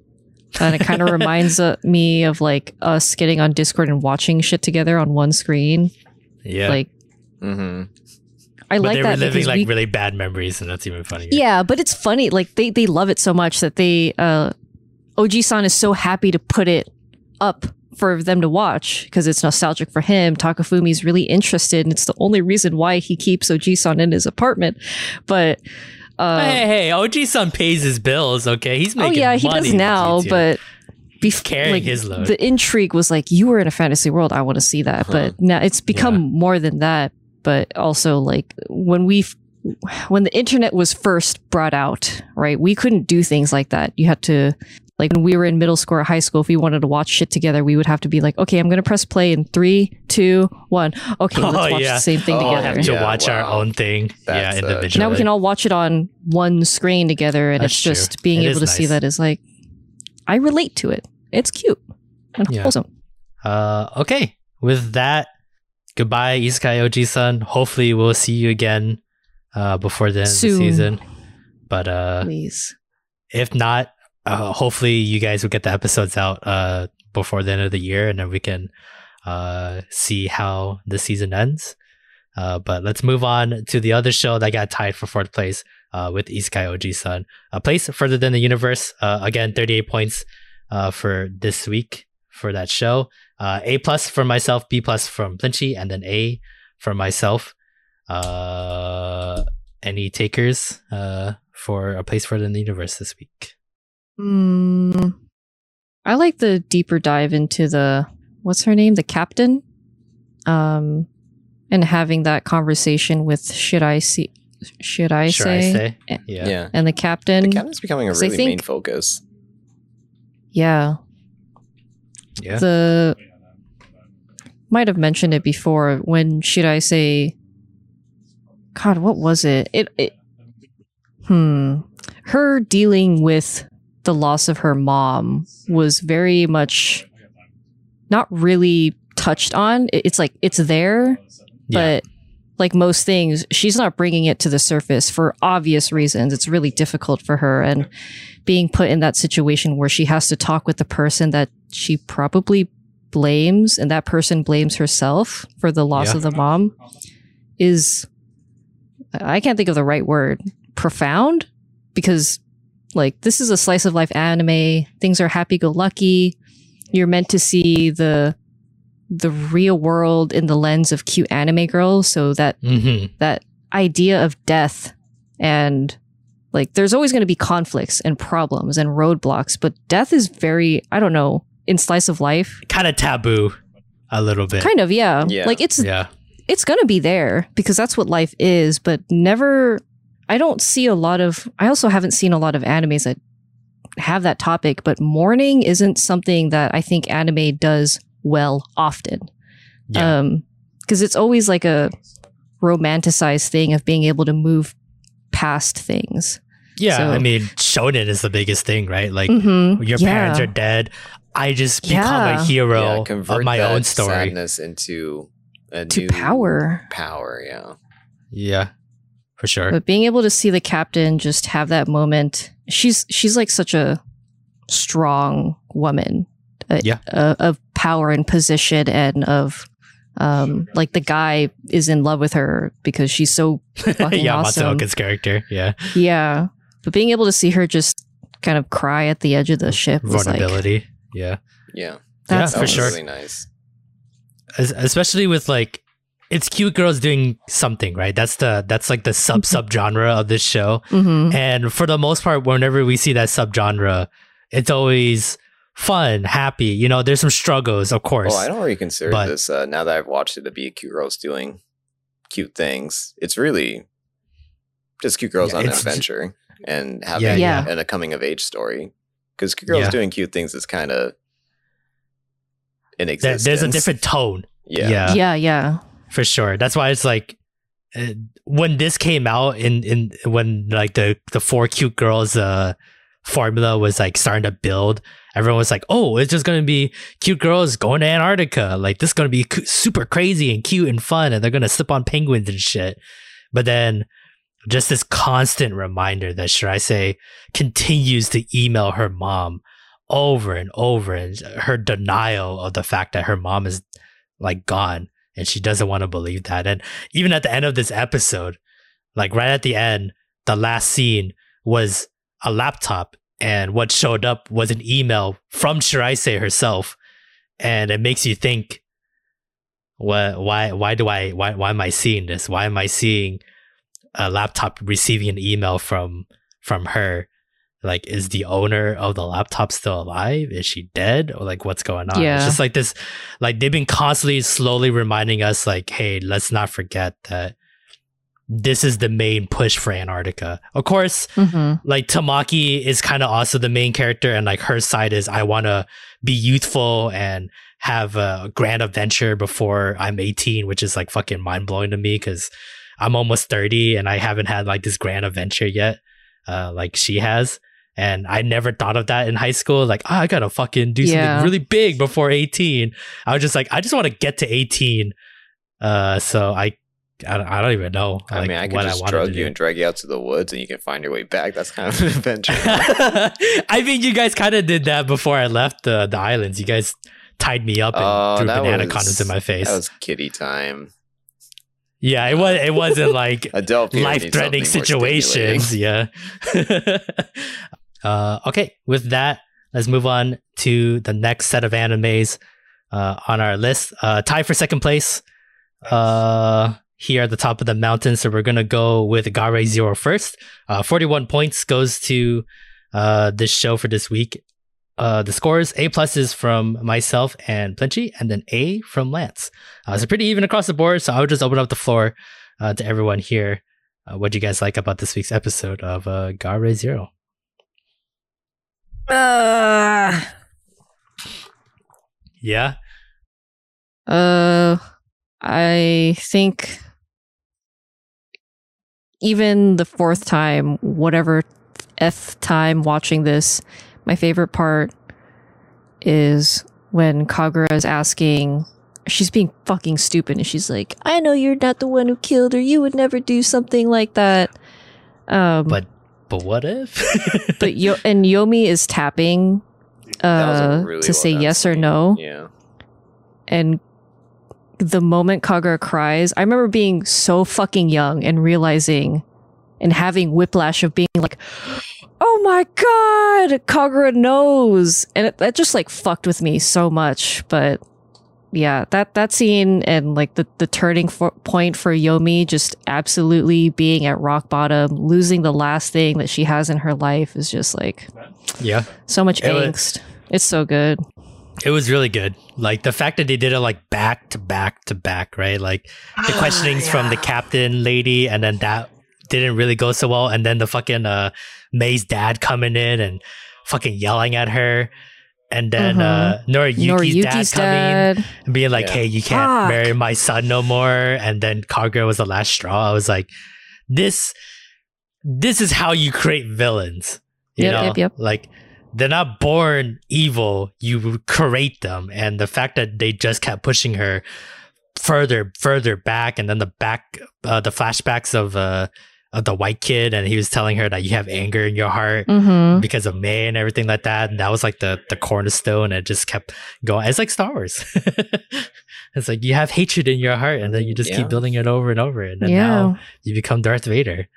And it kind of reminds uh, me of like us getting on Discord and watching shit together on one screen.
yeah.
Like
Mm-hmm.
I
but
like
they're
that
reliving
because
like
we
really bad memories, and that's even funnier.
Yeah, but it's funny. Like they they love it so much that they uh Oji-san is so happy to put it up for them to watch because it's nostalgic for him. Takafumi's really interested, and it's the only reason why he keeps Oji-san in his apartment. But uh,
hey, hey, OG son pays his bills. Okay, he's making.
oh yeah, he
money
does now. But bef-
Carrying
like,
his load.
the intrigue was like you were in a fantasy world. I want to see that. But now it's become
Yeah.
more than that. But also like when we when the internet was first brought out, right? We couldn't do things like that. You had to like when we were in middle school or high school, if we wanted to watch shit together, we would have to be like, okay, I'm gonna press play in three, two, one. Okay, let's
Oh,
watch
yeah.
the same thing
Oh,
we
together.
have to
Yeah,
watch our own thing.
That's,
yeah, individually.
now we can all watch it on one screen together, and
That's
it's
true.
just being
It
able
is
to see that is like, I relate to it. It's cute and
Yeah.
wholesome.
Uh, okay. With that, goodbye, Isekai Oji-san. Hopefully, we'll see you again uh, before the end
Soon.
of the season. But uh,
Please.
if not, uh, hopefully you guys will get the episodes out uh, before the end of the year, and then we can uh, see how the season ends. Uh, but let's move on to the other show that got tied for fourth place uh, with Isekai Oji-san. A place further than the universe. Uh, again, 38 points for this week for that show. A plus for myself, B plus from Plinchy, and then A for myself. Any takers for a place further than the universe this week?
Mm, I like the deeper dive into the what's her name, the captain, um, and having that conversation with should I see, should I
Should
say,
I say? Yeah.
Yeah.
and the captain,
The captain's becoming a really
think-
main focus.
yeah,
Yeah.
the might have mentioned it before when should I say, God, what was it? It, it hmm, her dealing with the loss of her mom was very much not really touched on. It's like it's there,
Yeah.
but like most things, she's not bringing it to the surface for obvious reasons. It's really difficult for her and being put in that situation where she has to talk with the person that she probably blames and that person blames herself for the loss
Yeah.
of the mom is I can't think of the right word. Profound because like this is a slice of life anime. Things are happy go lucky. You're meant to see the the real world in the lens of cute anime girls so that
hmm
that idea of death and like there's always going to be conflicts and problems and roadblocks but death is very i don't know in slice of life
Kind of taboo, a little bit.
kind of yeah,
Yeah.
like it's
yeah.
it's going to be there because that's what life is but never i don't see a lot of i also haven't seen a lot of animes that have that topic but mourning isn't something that i think anime does well often
Yeah.
um because it's always like a romanticized thing of being able to move past things
yeah.
so-
I mean, shonen is the biggest thing, right? Like,
Mhm.
your
Yeah.
parents are dead. I just become
Yeah.
a hero
yeah,
of my
that
own story.
sadness into a
to
new
power
Power, yeah.
Yeah, for sure.
but being able to see the captain just have that moment she's she's like such a strong woman uh,
Yeah.
uh, of power and position and of um like the guy is in love with her because she's so fucking
yeah,
awesome.
Matsuoka's character. Yeah,
yeah but being able to see her just kind of cry at the edge of the ship was like
vulnerability. yeah,
Yeah.
that's
That
for
was
sure.
really nice.
Es- especially with like it's cute girls doing something, right? That's the that's like the sub sub genre of this show.
Mhm.
And for the most part, whenever we see that sub genre, it's always fun, happy. You know, there's some struggles, of course.
Well, I don't really consider
But-
this uh, now that I've watched it to be cute girls doing cute things. It's really just cute girls
Yeah,
on an
it's-
adventure and having
Yeah,
yeah.
and a coming of age story. Because cute girls
Yeah.
doing cute things is kind of in
There-
existence.
there's a different tone.
yeah.
yeah.
yeah, yeah.
For sure. That's why it's like uh, when this came out in in when like the the four cute girls uh formula was like starting to build. Everyone was like, "Oh, it's just gonna be cute girls going to Antarctica. Like this is gonna be super crazy and cute and fun, and they're gonna slip on penguins and shit." But then, just this constant reminder that Shirase continues to email her mom over and over, and her denial of the fact that her mom is like gone and she doesn't want to believe that. And even at the end of this episode, like right at the end, the last scene was a laptop, and what showed up was an email from Shirase herself, and it makes you think, what? Why? Why do I? Why? Why am I seeing this? Why am I seeing a laptop receiving an email from from her? Like, is the owner of the laptop still alive? Is she dead? Or like, what's going on?
Yeah.
It's just like this like they've been constantly slowly reminding us like hey let's not forget that this is the main push for antarctica of course
hmm
like tamaki is kind of also the main character and like her side is i want to be youthful and have a grand adventure before i'm 18 which is like fucking mind-blowing to me because i'm almost 30 and i haven't had like this grand adventure yet uh like she has and I never thought of that in high school. Like, oh, I gotta fucking do
Yeah.
something really big before 18. I was just like, I just want to get to 18. Uh, so I, I don't, I don't even know.
I
like,
mean, I could just
wanted
drug you and drag you out to the woods, and you can find your way back. That's kind of an adventure.
I mean, you guys kind of did that before I left the the islands. You guys tied me up and
Oh,
threw
that
banana
was-
condoms in my face.
that was kitty time.
yeah, it was. It wasn't like
Adult
life threatening
something
situations. Yeah. Uh, okay, with that, let's move on to the next set of animes uh, on our list. Uh, tied for second place uh, here at the top of the mountain. So we're going to go with Ga-Rei Zero first. Uh, 41 points goes to uh, this show for this week. Uh, the scores A plus is from myself and Plinchy, and then A from Lance. Uh, so pretty even across the board. So I would just open up the floor uh, to everyone here. Uh, what do you guys like about this week's episode of uh, Ga-Rei Zero?
Uh,
Yeah,
uh, I think even the fourth time, whatever f time watching this, my favorite part is when Kagura is asking. She's being fucking stupid, and she's like, "I know you're not the one who killed her. You would never do something like that." Um,
but but what if?
but Yo- and Yomi is tapping
That was a
uh,
really
to
well
say
done
yes or no.
Yeah.
And the moment Kagura cries, I remember being so fucking young and realizing and having whiplash of being like, "Oh my god, Kagura knows," and it, that just like fucked with me so much. But yeah, that that scene and like the the turning for, point for Yomi just absolutely being at rock bottom, losing the last thing that she has in her life is just like
yeah,
so much
It was-
angst. it's so good.
it was really good. Like the fact that they did it like back to back to back, right? Like the questionings from the captain lady, and then that didn't really go so well, and then the fucking uh, May's dad coming in and fucking yelling at her. And then uh, Noriyuki's, dad
Noriyuki's
coming and being like,
Yeah.
"Hey, you can't
Fuck.
marry my son no more." And then Kagura was the last straw. I was like, "This, this is how you create villains." You
Yep,
know,
yep, yep.
like they're not born evil; you create them. And the fact that they just kept pushing her further, further back, and then the back, uh, the flashbacks of uh, of the white kid, and he was telling her that you have anger in your heart
Mm-hmm.
because of May and everything like that. And that was like the the cornerstone. And it just kept going. It's like Star Wars. it's like you have hatred in your heart, and then you just
Yeah.
keep building it over and over. And then
Yeah.
now you become Darth Vader.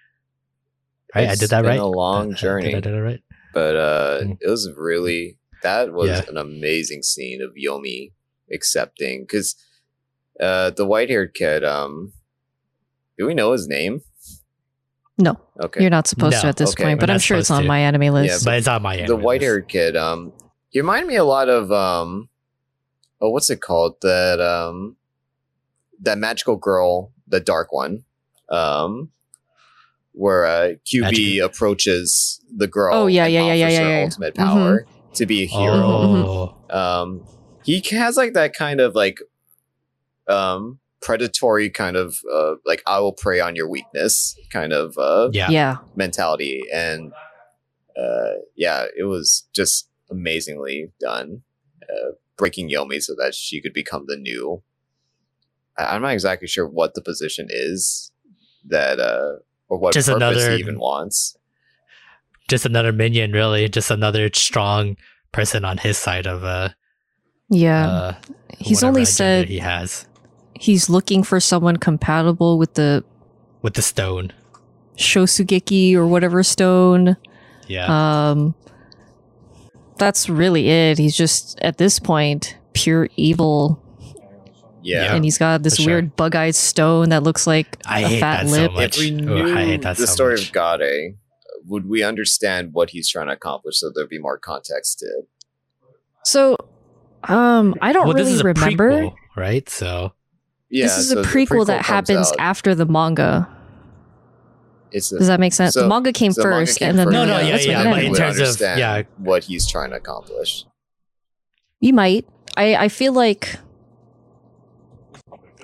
Right? I did that
been
right.
a long
Did-
journey.
Did I did it right?
but uh
Mm.
it was really that was
Yeah.
an amazing scene of Yomi accepting because uh the white haired kid um do we know his name
No,
okay
you're not supposed to at this
okay,
point, but I'm sure it's on
to.
MyAnimeList. Yeah,
But it's on my
the white haired kid um he reminded me a lot of um oh what's it called that um that magical girl the dark one um where uh, QB
Magic.
approaches the girl.
Oh, yeah,
and
yeah, yeah, yeah,
offers
yeah,
her
yeah.
Ultimate power to be a hero.
Oh,
Um, he has like that kind of like um predatory kind of uh like I will prey on your weakness kind of uh
yeah.
Yeah.
mentality and uh yeah it was just amazingly done uh, breaking yomi so that she could become the new I- i'm not exactly sure what the position is that uh or what
Just
purpose
another-
he even wants
Just another minion, really. Just another strong person on his side of uh,
Yeah.
uh
he's only
agenda
said
he has
he's looking for someone compatible with the
with the stone.
Shosugeki or whatever stone.
Yeah.
Um, that's really it. He's just at this point pure evil,
yeah,
Yeah.
and he's got this
for sure.
weird bug-eyed stone that looks like
I
a
hate
fat
that so
lip.
much.
if we knew
I hate that
the
so
story
much.
of Ga-Rei, would we understand what he's trying to accomplish so there'd be more context to it?
So, um, I don't
well, this
really
is a
remember.
prequel, right? So
Yeah,
this is
so
a
the
prequel, that happens
out.
after the manga.
It's a,
Does that make sense?
So-
the manga came
so the manga
first,
came
and then
first.
the
No, no,
manga-
yeah,
that's what
yeah,
I
but
meant.
in
would
terms of-
understand
yeah.
what he's trying to accomplish.
You might. I I feel like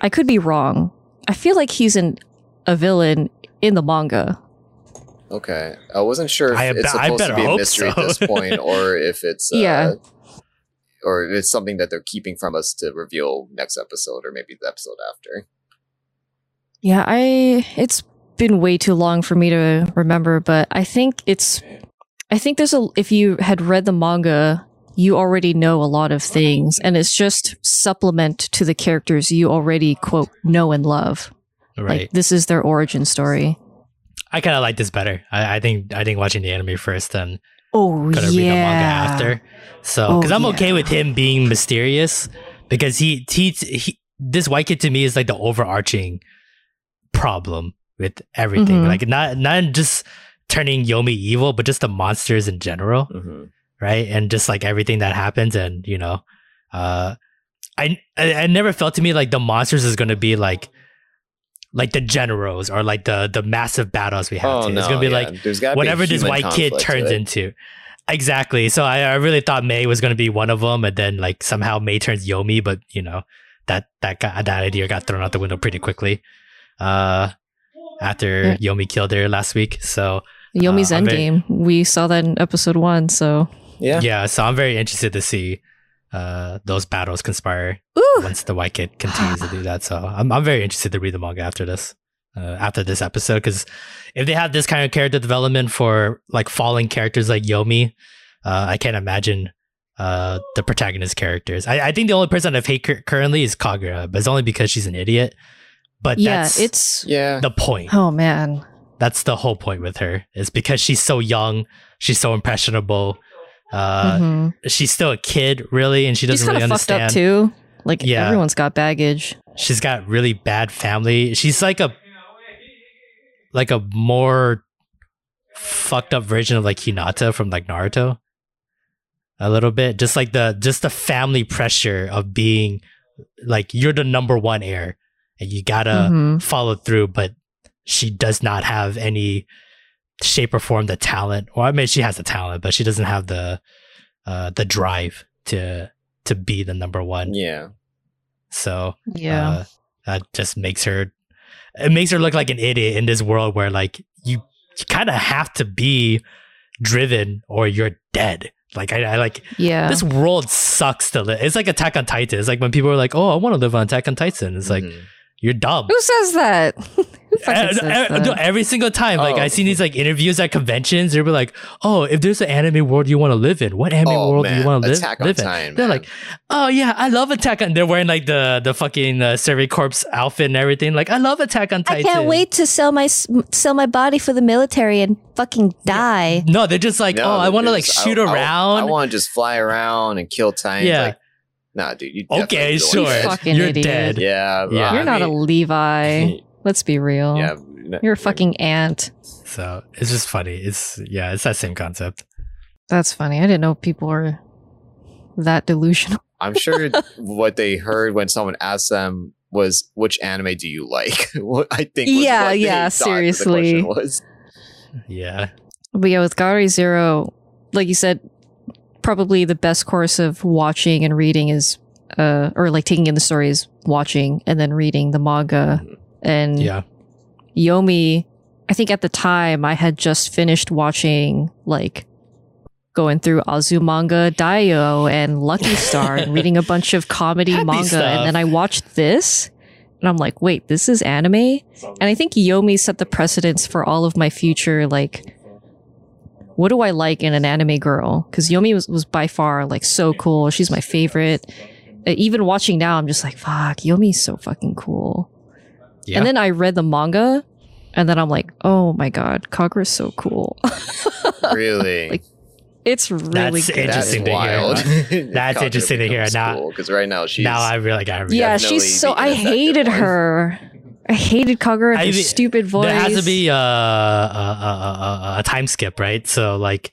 I could be wrong. I feel like he's an a villain in the manga.
Okay, I wasn't sure if
I
it's
bet- I
supposed to be a
hope
mystery at this point, or if it's uh,
Yeah.
Or it's something that they're keeping from us to reveal next episode, or maybe the episode after.
Yeah, I it's been way too long for me to remember, but I think it's I think there's a if you had read the manga, you already know a lot of things and it's just supplement to the characters you already quote know and love.
right.
Like this is their origin story.
I kind of like this better. I, I think I think watching the anime first and
Oh
gonna
yeah.
read the manga after. So
Oh,
because I'm
yeah.
okay with him being mysterious because he, he he this white kid to me is like the overarching problem with everything.
Mhm.
Like not not just turning Yomi evil, but just the monsters in general.
Mm-hmm.
right? And just like everything that happens, and you know, uh, I I, I never felt to me like the monsters is gonna be like like the generals or like the the massive battles we have.
Oh
to.
no,
it's gonna be
yeah.
like
There's be
whatever this white kid turns
it.
into. Exactly. So I, I really thought May was gonna be one of them, and then like somehow May turns Yomi, but you know that that got, that idea got thrown out the window pretty quickly. Uh, after Yomi killed her last week, so
Yomi's
Uh, I'm very-
We saw that in episode one, so
Yeah,
yeah, so I'm very interested to see uh those battles conspire
Ooh.
once the white kid continues to do that. So I'm I'm very interested to read the manga after this, uh, after this episode, because if they have this kind of character development for like falling characters like Yomi, uh, I can't imagine uh the protagonist characters. I, I think the only person I've hate cur- currently is Kagura, but it's only because she's an idiot. But
yeah,
that's
it's
yeah.
the point.
oh man.
That's the whole point with her is because she's so young, she's so impressionable. Uh,
Mhm.
she's still a kid, really, and she doesn't
kind
really
of fucked
understand.
up too. Like
Yeah.
everyone's got baggage.
She's got really bad family. She's like a like a more fucked up version of like Hinata from like Naruto. A little bit, just like the just the family pressure of being like you're the number one heir, and you gotta
Mhm.
follow through. But she does not have any shape or form the talent. Or I mean, she has the talent, but she doesn't have the uh the drive to to be the number one.
yeah.
So
Yeah.
uh, that just makes her it makes her look like an idiot in this world where like you, you kind of have to be driven or you're dead. Like I, I like
yeah.
this world sucks to live. It's like Attack on Titan. It's like when people are like, "Oh, I want to live on Attack on Titan." It's like
Mhm.
You're dumb.
Who says that? Who fucking
Uh,
says
uh, no, every single time, like
Oh.
I see these like interviews at conventions, they'll be like, "Oh, if there's an anime world you want to live in, what anime
Oh,
world do you want to live,
on
live in?"
Titan,
They're
man.
like, "Oh yeah, I love Attack on." They're wearing like the the fucking uh, Survey Corps outfit and everything. Like, I love Attack on Titan.
I can't wait to sell my sell my body for the military and fucking die.
No, they're just like,
No,
"Oh, I want to like shoot
I, I-
around."
I, want to just fly around and kill Titans.
Yeah.
Like, nah, dude. You
okay,
definitely don't
sure,
want
Fucking
you're
idiot.
dead.
Yeah,
Yeah.
You're not a Levi. Let's be real.
Yeah,
You're a fucking ant.
So it's just funny. It's yeah, it's that same concept.
That's funny. I didn't know people were that delusional.
I'm sure what they heard when someone asked them was, "Which anime do you like?" What I think. Was
Yeah,
what
yeah,
thought
seriously.
question Was
Yeah.
But yeah, with Ga-Rei Zero, like you said, probably the best course of watching and reading is, uh, or like taking in the stories, watching and then reading the manga. And
Yeah.
Yomi, I think at the time I had just finished watching like going through Azumanga Daioh and Lucky Star and reading a bunch of comedy
Happy
manga.
stuff.
And then I watched this and I'm like, wait, this is anime? And I think Yomi set the precedence for all of my future, like, what do I like in an anime girl? Because Yomi was, was by far like so cool. She's my favorite. Uh, Even watching now, I'm just like, fuck, Yomi's so fucking cool.
Yeah.
And then I read the manga, and then I'm like, oh my god, Kagura's so cool.
Really?
Like, it's really
That's
good.
That's
interesting to hear.
wild.
That's interesting to hear. Now-
because right now she's
now I really got
yeah, she's so. I hated
one.
her. I hated Kagura.
I
Her
mean,
stupid voice.
There has to be a, a, a, a, a time skip, right? So like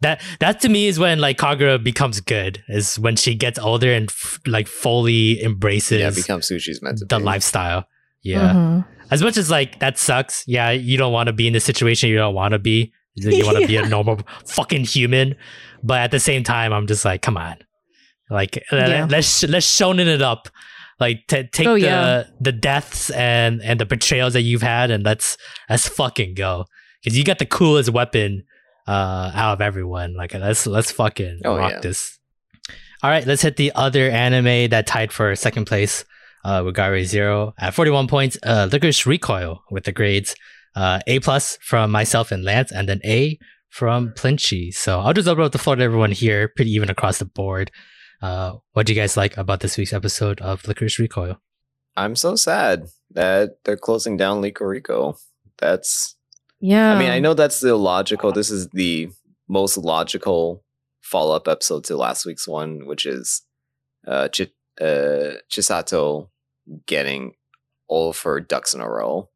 that that to me is when like Kagura becomes good. Is when she gets older and f- like fully embraces
yeah becomes who she's meant to
the
be.
lifestyle. Yeah.
Mhm.
As much as like that sucks. Yeah, you don't want to be in the situation you don't want to be. You want to be a normal fucking human, but at the same time, I'm just like, come on, like
Yeah.
let's let's shonen it up. Like t- take
Oh,
the
yeah.
the deaths and and the betrayals that you've had, and let's let's fucking go because you got the coolest weapon uh out of everyone. Like let's let's fucking
Oh,
rock
yeah.
this. All right, let's hit the other anime that tied for second place uh, with Ga-Rei Zero at 41 points. Uh, Lycoris Recoil with the grades uh, A plus from myself and Lance, and then A from Plinchy. So I'll just open up the floor to everyone here, pretty even across the board. Uh, what do you guys like about this week's episode of Lycoris Recoil?
I'm so sad that they're closing down LycoReco. That's
Yeah.
I mean, I know that's the logical. This is the most logical follow up episode to last week's one, which is uh, Ch- uh, Chisato getting all of her ducks in a row.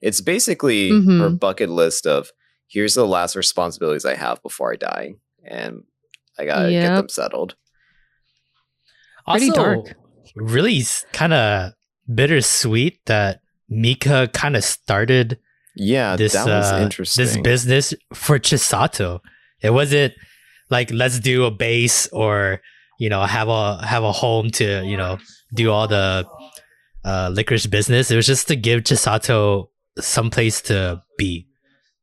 It's basically
Mhm.
her bucket list of here's the last responsibilities I have before I die, and I gotta get them settled.
Pretty
Also,
dark.
Really kind of bittersweet that Mika kind of started
Yeah,
this
that was
uh,
interesting.
this business for Chisato. It wasn't like let's do a base or you know have a have a home to you know do all the uh, Lycoris business. It was just to give Chisato some place to be,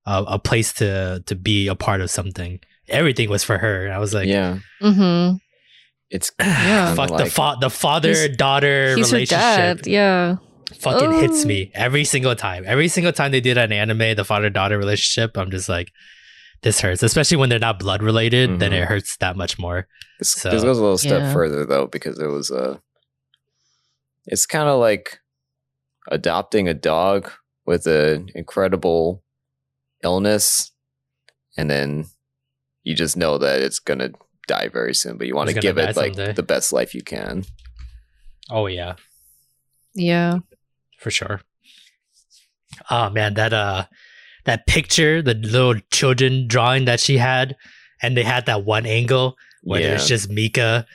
uh, a place to to be a part of something. Everything was for her. I was like,
yeah,
Mm-hmm.
It's
Yeah.
kinda
fuck the fa- the father daughter
He's her
relationship
dad. Yeah.
fucking hits
Oh.
me every single time. Every single time they do that in anime, the father daughter relationship, I'm just like, this hurts. Especially when they're not blood related, then
Mhm.
it hurts that much more.
This,
So,
this goes a little step
yeah.
further though because it was uh it's kind of like adopting a dog with an incredible illness and then you just know that it's going to die very soon but you want to give it like
someday.
the best life you can.
Oh yeah,
Yeah.
for sure. Oh man, that uh, that picture, the little children drawing that she had, and they had that one angle where
yeah.
there's just Mika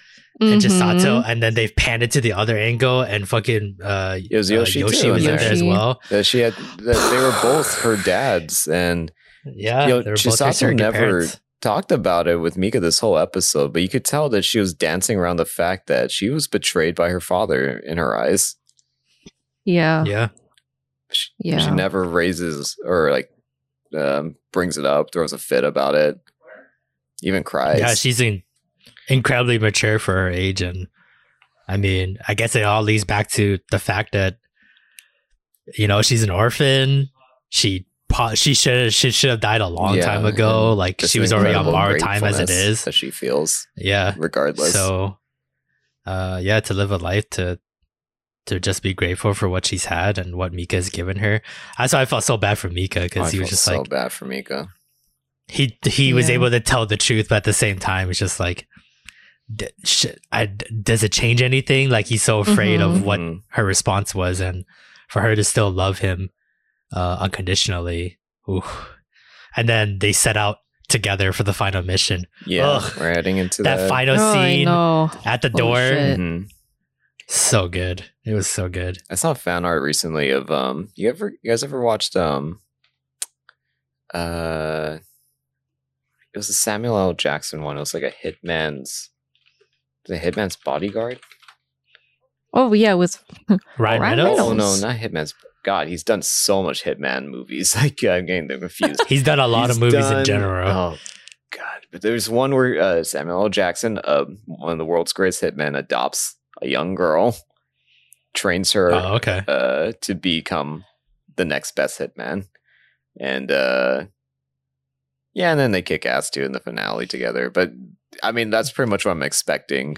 and Chisato,
Mhm.
and then they've panned it to the other angle, and fucking uh,
It was
uh,
Yoshi,
Yoshi
too,
was
in
in there as well.
that she had that they were both her dads and
Yeah,
You know,
they were
Chisato never-
parents.
Talked about it with Mika this whole episode, but you could tell that she was dancing around the fact that she was betrayed by her father in her eyes.
Yeah.
Yeah.
She,
Yeah.
she never raises or like um, brings it up, throws a fit about it, even cries.
Yeah, she's in, incredibly mature for her age, and I mean, I guess it all leads back to the fact that you know she's an orphan. She po- she should she should have died a long
Yeah,
time ago. Like she was already on
incredible
borrowed time as it is.
gratefulness that she feels
Yeah.
regardless.
So, uh, yeah, to live a life to to just be grateful for what she's had and what Mika's given her. That's why I felt so bad for Mika
Oh,
because he was just
so
like
bad for Mika.
he he was able to tell the truth, but at the same time, it's just like, d- sh- I, does it change anything? Like he's so afraid of what
Mhm.
her response was, and for her to still love him uh, unconditionally. Ooh. And then they set out together for the final mission.
Yeah,
Ugh.
we're heading into
that
that.
final
Oh,
scene at the
Holy
door,
shit.
Mhm.
so good. It was so good.
I saw fan art recently of um. You ever you guys ever watched um. uh, it was a Samuel L. Jackson one. It was like a hitman's, the hitman's bodyguard.
Oh yeah, with
Ryan
Ryan
Reynolds.
Oh no, not hitman's. God, he's done so much hitman movies. Like I'm getting them confused.
He's done a lot
He's
of movies
done-
in general.
Oh God! But there's one where uh, Samuel L. Jackson, uh, one of the world's greatest hitmen, adopts a young girl, trains her
Oh, okay.
uh, to become the next best hitman, and uh, yeah, and then they kick ass too in the finale together. But I mean, that's pretty much what I'm expecting.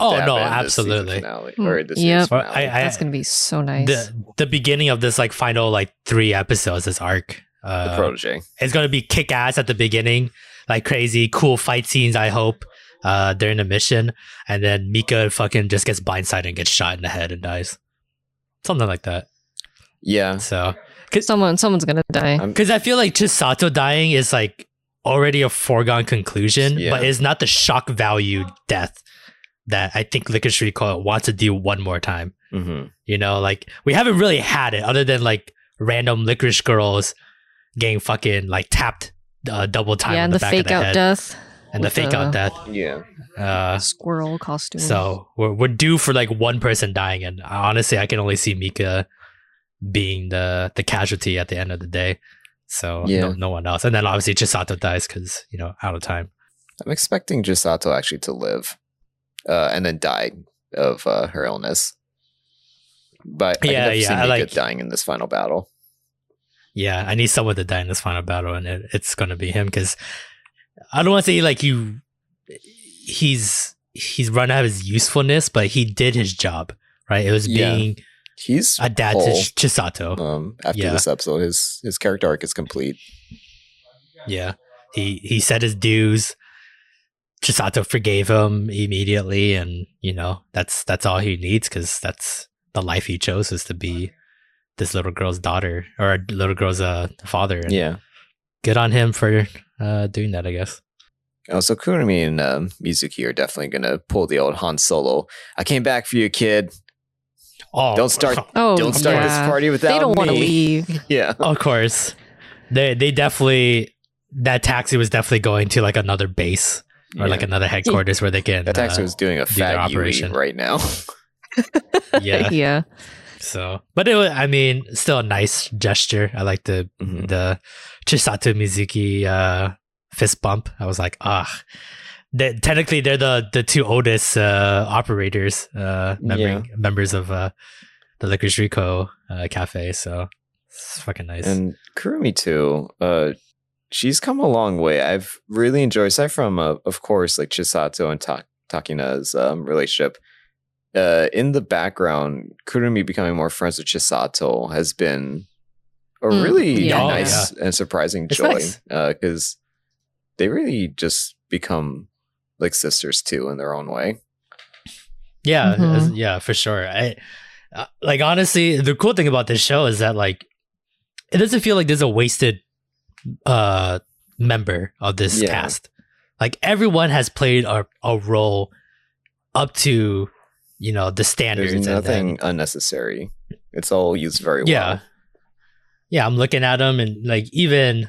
To
Oh no,
in this season
absolutely.
Finale,
Mm,
or this
yep.
series
Well,
finale.
I-
that's gonna be so nice.
The the beginning of this like final like three episodes, this arc.
the
Uh,
protege.
it's gonna be kick ass at the beginning, like crazy, cool fight scenes. I hope uh, during the mission, and then Mika fucking just gets blindsided and gets shot in the head and dies, something like that.
Yeah,
So,
Someone, someone's gonna die.
Because I feel like Chisato dying is like already a foregone conclusion,
Yeah.
but it's not the shock value death that I think Lycoris Recoil wants to do one more time.
hmm
You know, like we haven't really had it other than like random Lycoris girls getting fucking like tapped uh, double time
yeah, and
the,
the fake
the
out
head
death
and the fake
the-
out death.
yeah.
Uh,
squirrel costume.
so we're we're due for like one person dying, and honestly, I can only see Mika being the the casualty at the end of the day. So
Yeah.
no, no one else, and then obviously Chisato dies because you know out of time.
I'm expecting Chisato actually to live, uh, and then died of uh, her illness. But I
Yeah, yeah, I like-
dying in this final battle.
Yeah, I need someone to die in this final battle, and it, it's gonna be him because I don't want to say like you. He's he's run out of his usefulness, but he did his job, right? It was
Yeah.
being
He's
a dad to Chisato.
um after
Yeah.
this episode, his his character arc is complete.
Yeah, he he said his dues. Chisato forgave him immediately, and you know that's that's all he needs because that's the life he chose is to be this little girl's daughter or little girl's uh father. And
Yeah.
good on him for uh doing that. I guess.
Oh, so Kurumi and um, Mizuki are definitely gonna pull the old Han Solo. I came back for you, kid.
Oh,
Don't start-
oh,
Don't start
yeah.
this party without me.
They don't want to leave.
Yeah.
Of course, they they definitely that taxi was definitely going to like another base or like another headquarters where they can.
that taxi
uh,
was doing a
do
fat
operation.
operation right now.
yeah.
yeah.
So, but it was, I mean, still a nice gesture. I like the
Mhm.
the Chisato Mizuki uh, fist bump. I was like, ah. They, technically, they're the the two oldest uh, operators, uh, member, members of uh, the Licorice Rico uh, cafe. So it's fucking nice.
And Kurumi too. Uh, she's come a long way. I've really enjoyed, aside from, uh, of course, like Chisato and Ta- Takina's um, relationship. Uh, in the background, Kurumi becoming more friends with Chisato has been a
Mm,
really
yeah.
Oh,
nice and surprising
It's
joy
nice.
because they really just become like sisters too in their own way.
Yeah,
Mhm.
yeah, for sure. I uh, like honestly, the cool thing about this show is that like it doesn't feel like there's a wasted uh member of this
Yeah.
cast. Like everyone has played a, a role up to you know the standards.
There's
and
nothing
then-
unnecessary. It's all used very
yeah,
well.
yeah. yeah. I'm looking at them and like even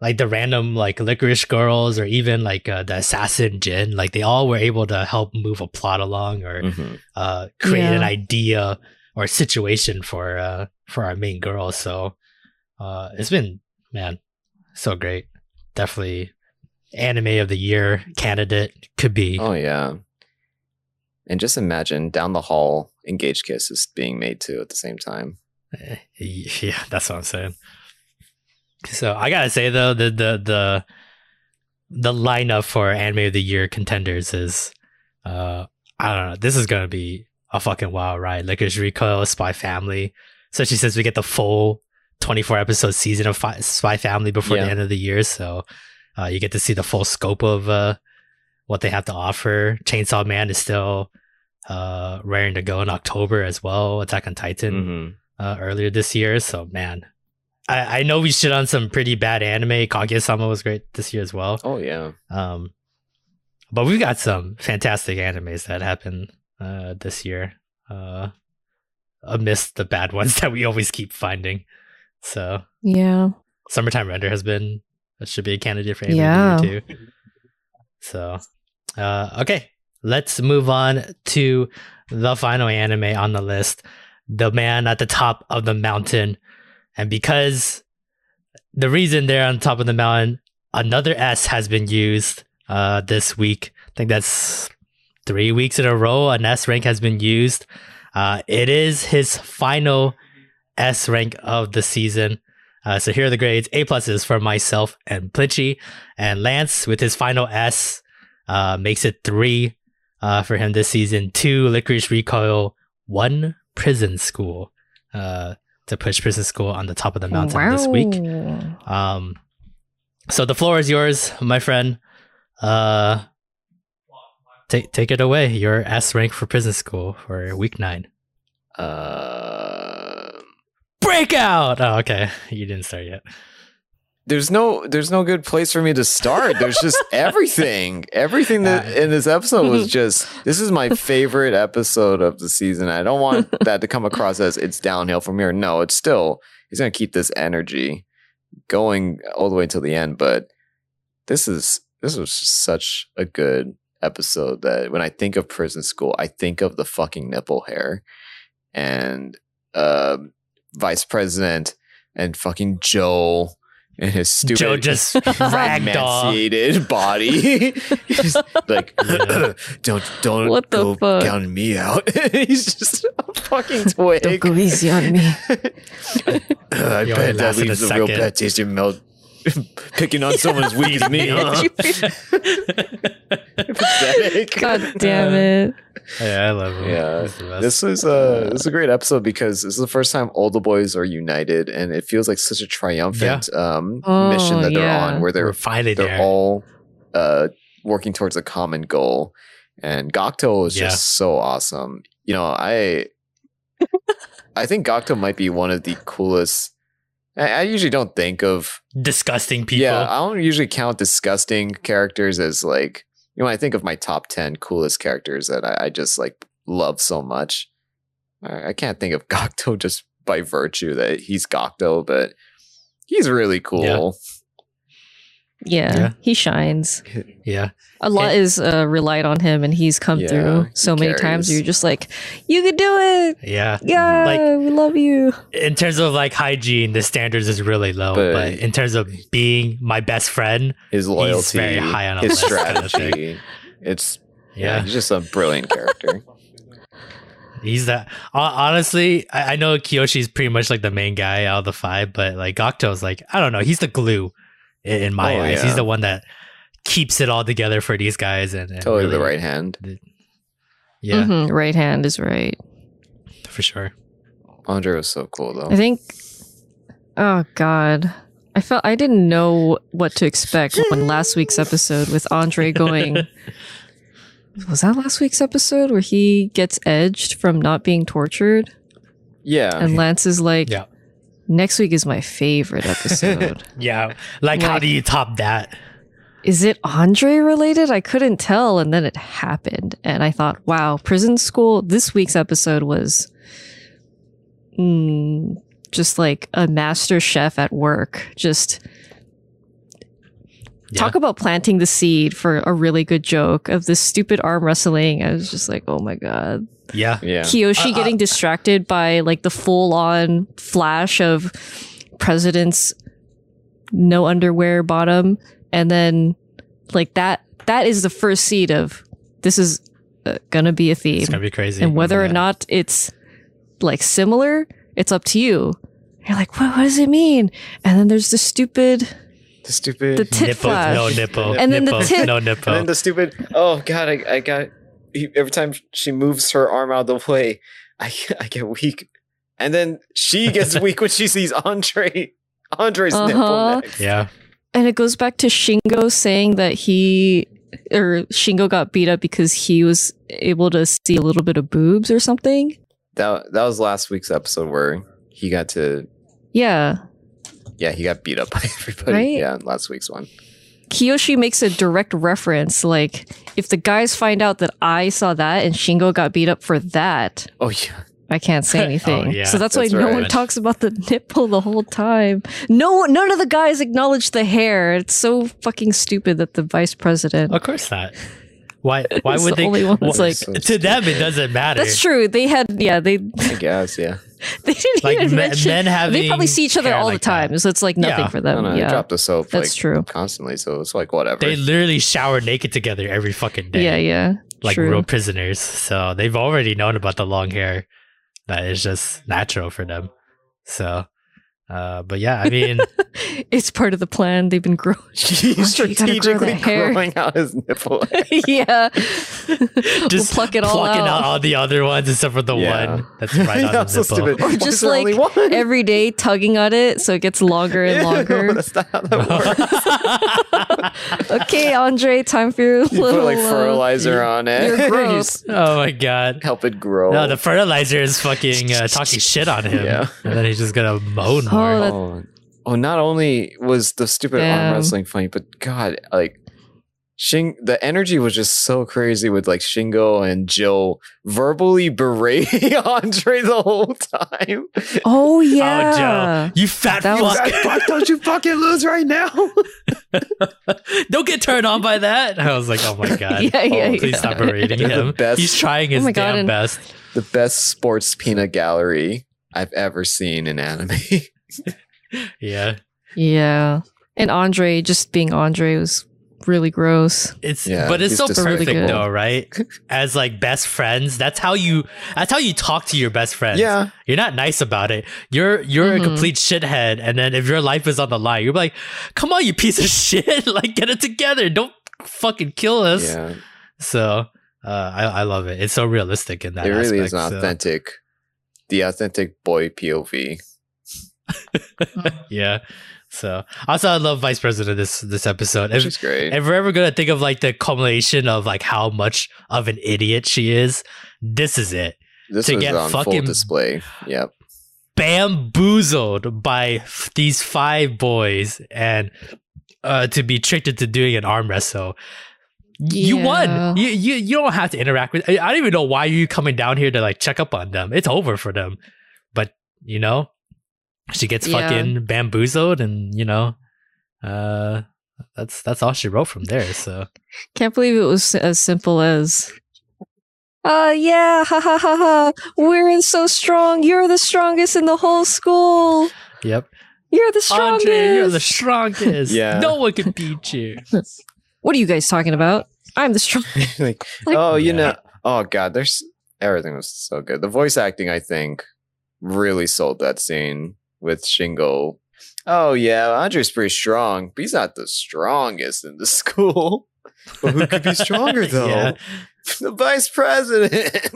like the random like Lycoris girls or even like uh, the assassin Jin, like they all were able to help move a plot along or
Mhm.
uh, create an idea or situation for uh, for our main girl. So uh, it's been man so great. Definitely anime of the year candidate could be.
Oh yeah. And just imagine down the hall, engaged kiss is being made too at the same time.
Eh, Yeah, that's what I'm saying. So I gotta say though, the the the the lineup for anime of the year contenders is uh I don't know. This is gonna be a fucking wild ride. Like it's Recoil, Spy Family. Especially since we get the full 24 episode season of Fi- Spy Family before
Yeah.
the end of the year. So uh, you get to see the full scope of uh, what they have to offer. Chainsaw Man is still uh, raring to go in October as well. Attack on Titan
Mhm.
uh, earlier this year. So man, I, I know we shit on some pretty bad anime. Kaguya-sama was great this year as well.
Oh yeah.
Um, but we've got some fantastic animes that happen uh, this year. Uh, amidst the bad ones that we always keep finding. So
Yeah.
Summertime Render has been it should be a candidate for
Yeah.
too. So, uh, okay, let's move on to the final anime on the list, the man at the top of the mountain, and because the reason they're on top of the mountain, another S has been used uh, this week. I think that's three weeks in a row. An S rank has been used. Uh, it is his final S rank of the season. Uh, so here are the grades: A pluses for myself and Plinchy, and Lance with his final S uh, makes it three uh, for him this season. Two Lycoris Recoil, one Prison School uh, to push Prison School on the top of the mountain this week. Um, so the floor is yours, my friend. Uh, take take it away. Your S rank for Prison School for week nine.
Uh,
Breakout. Oh, okay. You didn't start yet.
there's no there's no good place for me to start. There's just everything. Everything that in this episode was just this is my favorite episode of the season. I don't want that to come across as it's downhill from here. No, it's still he's gonna keep this energy going all the way till the end. But this is this was just such a good episode that when I think of prison school, I think of the fucking nipple hair and uh, vice president and fucking Joe and his stupid
Joe just ragdoll.
emaciated body. He's like, don't don't
What the
go
fuck?
count me out. He's just a fucking twig.
Don't go easy on me.
I bet that
lasted
leaves
a
a real bad taste in your mouth. Picking on someone's as weak as me, huh? Pathetic.
God damn it.
Uh, yeah, I love him.
Yeah,
He's the best.
This is a this is a great episode because this is the first time all the boys are united, and it feels like such a triumphant um,
Oh,
mission that they're
yeah.
on, where they're
finally
they're
there.
all uh, working towards a common goal. And Gakuto is
Yeah.
just so awesome. You know, I I think Gakuto might be one of the coolest. I, I usually don't think of
Disgusting people.
yeah, I don't usually count disgusting characters as like you know when I think of my top ten coolest characters that I, I just like love so much. I, I can't think of Gakuto just by virtue that he's Gakuto, but he's really cool.
Yeah,
Yeah.
he shines.
yeah.
A lot
And-
is uh, relied on him, and he's come
Yeah,
through so
he
many times. You're just like, you can do it.
Yeah.
Yeah,
Like-
we love you.
In terms of like hygiene, the standards is really low.
But-
But, in terms of being my best friend,
His loyalty,
very high on
his
list kind of
strategy. It's yeah.
yeah,
he's just a brilliant character.
he's that. Honestly, I, I know Kiyoshi's pretty much like the main guy out of the five, but like Gakuto's like I don't know. He's the glue in, in my
Oh,
eyes.
yeah.
He's the one that keeps it all together for these guys. And, and
totally the right hand.
Yeah,
Mhm, Right hand is right.
for sure.
Andre was so cool though.
I think. Oh God, I felt I didn't know what to expect when last week's episode with Andre going. Was that last week's episode where he gets edged from not being tortured?
Yeah,
And Lance is like,
Yeah.
Next week is my favorite episode.
Yeah, like how do you top that?
is it Andre related? I couldn't tell. And then it happened. And I thought, wow, prison school. This week's episode was mm, just like a master chef at work. Just
Yeah.
talk about planting the seed for a really good joke of this stupid arm wrestling. I was just like, oh my God.
Yeah,
yeah.
Kiyoshi
Uh,
getting distracted by like the full on flash of president's no underwear bottom. And then like that, that is the first seed of this is uh, gonna be a theme.
it's gonna be crazy.
and whether or not it's like similar, it's up to you. You're like, what, what does it mean? And then there's the stupid,
The stupid.
the tit
nipple,
flash.
no nipple,
And then the tit-
no
and
nipple.
then the stupid. Oh god, I, I got. He- Every time she moves her arm out of the way, I I get weak, and then she gets weak when she sees Andre. Andre's
Uh-huh.
nipple next.
yeah,
And it goes back to Shingo saying that he or Shingo got beat up because he was able to see a little bit of boobs or something.
That that was last week's episode where he got to.
Yeah.
Yeah, he got beat up by everybody.
Right?
Yeah, last week's one.
Kiyoshi makes a direct reference like if the guys find out that I saw that and Shingo got beat up for that,
Oh yeah,
I can't say oh, anything.
Oh, yeah,
so that's,
that's
why no one talks about the nipple the whole time. No, none of the guys acknowledge the hair. It's so fucking stupid that the vice president.
Of course not. Why? Why would
the
they?
only one that's
wh-
like-
So
to them, it doesn't matter.
That's true. They had, yeah, they
I guess, yeah.
they didn't
Like
even
men,
mention.
men having
they probably see each other all
like
the time,
that.
so it's like nothing
Yeah.
for them.
don't know. I
yeah,
drop the soap
that's
like
true.
constantly, so it's like whatever.
They literally shower naked together every fucking day.
Yeah, yeah,
like
true.
real prisoners. So they've already known about the long hair. That is just natural for them. So, uh, but yeah, I mean,
it's part of the plan. They've been growing.
He's
Andre, grow
strategically growing out his nipple.
yeah, we'll
just
pluck it all
plucking
out.
all the other ones except for the
Yeah.
one that's right on
That's
the
so
nipple.
stupid.
Or
Why
just like every day tugging on it so it gets longer and
Ew,
longer.
That's not how that works.
okay, Andre, time for your
You
little
put like
uh,
fertilizer on it.
your growth.
oh my god.
help it grow.
No, the fertilizer is fucking uh, talking shit on him.
Yeah.
And then he's just gonna moan
Oh,
oh,
that-
oh, oh, not only was the stupid
Damn.
arm wrestling funny, but God, like Shing, the energy was just so crazy with like Shingo and Jill verbally berating Andre the whole time.
Oh
Oh,
yeah.
Joe, you fat
That was-
fuck.
fuck, don't you fucking lose right now?
Don't get turned on by that. I was like, oh my god.
Yeah, yeah,
Oh, please stop berating
They're
him.
best.
He's trying his
Oh my God,
damn best.
the best sports peanut gallery I've ever seen in anime.
Yeah.
Yeah. And Andre just being Andre was really gross.
It's
Yeah,
but it's
he's
so perfect
really good.
though, right? As like best friends, that's how you that's how you talk to your best friends.
yeah,
You're not nice about it. You're you're
Mhm.
a complete shithead, and then if your life is on the line, you're like, "Come on, you piece of shit! like, get it together! Don't fucking kill us!"
yeah.
So, uh, I I love it. It's so realistic in that.
It really is an
so-
authentic, the authentic boy POV.
Yeah. So, also, I love Vice President this this episode.
Which
If,
great.
if we're ever gonna think of like the culmination of like how much of an idiot she is, this is it.
this
to get
on full
fucking-
display. Yep.
bamboozled by f- these five boys and uh, to be tricked into doing an arm wrestle. You won. You, you you don't have to interact with. I I don't even know why you coming down here to like check up on them. It's over for them. But you know, she gets
Yeah.
fucking bamboozled, and you know, uh, that's that's all she wrote from there. So
Can't believe it was as simple as uh yeah, ha ha ha ha. We're in so strong. You're the strongest in the whole school.
yep,
You're the strongest.
Andre, you're the strongest.
Yeah.
no one can beat you.
what are you guys talking about? I'm the strong.
like,
Like-
oh, you
Yeah.
know, oh god, there's everything was so good. The voice acting, I think, really sold that scene with Shingo. Oh yeah, Andre's pretty strong, but he's not the strongest in the school. But who could be stronger though?
Yeah.
the vice president.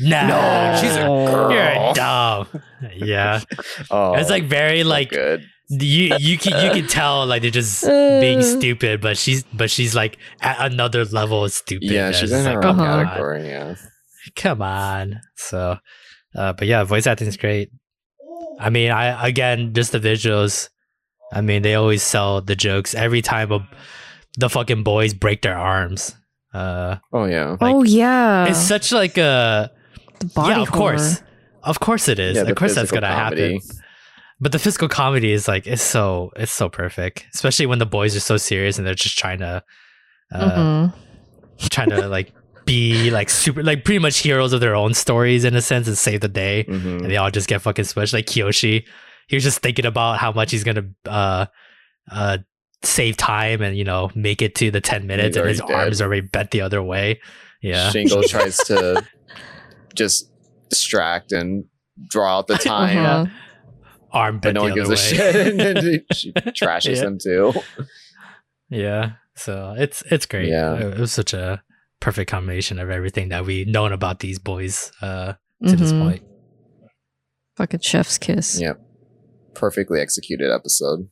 No,
No, she's a girl.
You're dumb. Yeah,
Oh,
it's like very
so
like
good.
you you can you can tell like they're just
Uh.
being stupid, but she's but she's like at another level of stupid.
Yeah, she's
just
in her
like,
own
come
Uh-huh.
on,
category. Yeah,
come on. So, uh, but yeah, voice acting is great. I mean, I again just the visuals. I mean, they always sell the jokes every time a, the fucking boys break their arms. Uh,
oh yeah.
Like,
oh yeah.
it's such like a
the body
yeah, of
horror.
course, of course it is.
yeah,
of course that's gonna
comedy.
happen. But the physical comedy is like it's so it's so perfect, especially when the boys are so serious and they're just trying to, uh,
Mhm.
trying to like be like super like pretty much heroes of their own stories in a sense and save the day,
Mhm.
and they all just get fucking smushed. Like Kiyoshi, he was just thinking about how much he's gonna uh uh save time and you know make it to the ten minutes, and his
dead.
arms are already bent the other way. Yeah,
Shingo tries to just distract and draw out the time,
Uh-huh.
arm
but no
the
one gives
other
a shit, and then she trashes
Yeah.
him too.
Yeah. So it's it's great.
Yeah.
It was such a perfect combination of everything that we've known about these boys uh to this
Mhm.
point.
Fucking chef's kiss.
Yep, perfectly executed episode.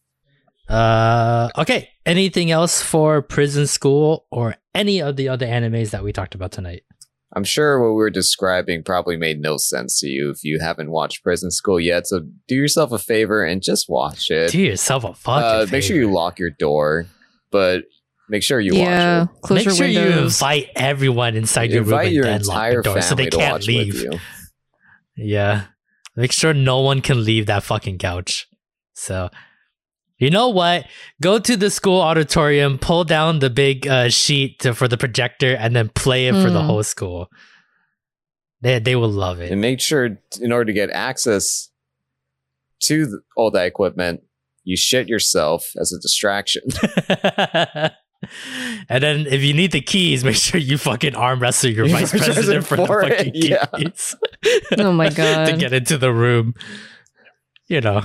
Uh okay. Anything else for prison school or any of the other animes that we talked about tonight?
I'm sure what we were describing probably made no sense to you if you haven't watched Prison School yet. So do yourself a favor and just watch it.
Do yourself a fucking
Uh, make sure you lock your door, but make sure you
yeah.
watch
Close
Make
your
sure you
windows.
invite everyone
it.
inside your room
Invite
and
your
then lock
entire
the door
family
so they
to
can't
watch
leave.
with you.
Yeah. Make sure no one can leave that fucking couch. So, you know what? Go to the school auditorium, pull down the big uh, sheet to, for the projector, and then play it for the
Hmm.
whole school. They they will love it.
And make sure, in order to get access to th- all that equipment, you shit yourself as a distraction.
and then if you need the keys, make sure you fucking arm wrestle your
You
vice president for the
for it,
fucking
yeah.
keys.
Oh my god.
to get into the room. You know,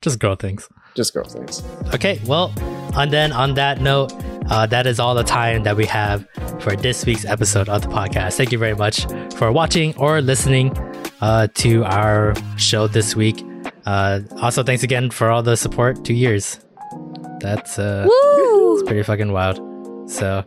just girl things.
Just girl things.
Okay, well, and then on that note, uh, that is all the time that we have for this week's episode of the podcast. Thank you very much for watching or listening uh, to our show this week. Uh, also, thanks again for all the support. Two years. That's uh,
Woo!
pretty fucking wild. So,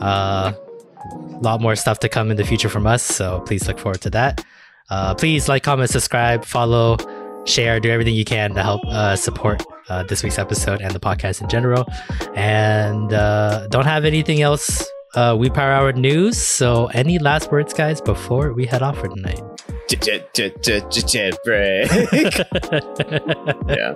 uh, a lot more stuff to come in the future from us. So please look forward to that. Uh, please like, comment, subscribe, follow, share, do everything you can to help uh, support uh, this week's episode and the podcast in general. And uh, don't have anything else. Uh, we power hour news. So any last words, guys, before we head off for tonight?
Jet break. yeah.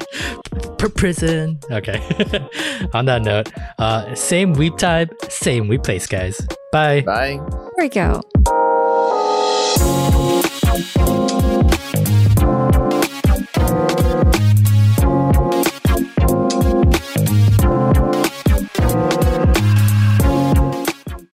Per prison. Okay. On that note, uh, same weep time, same weep place, guys. Bye.
Bye.
Breakout.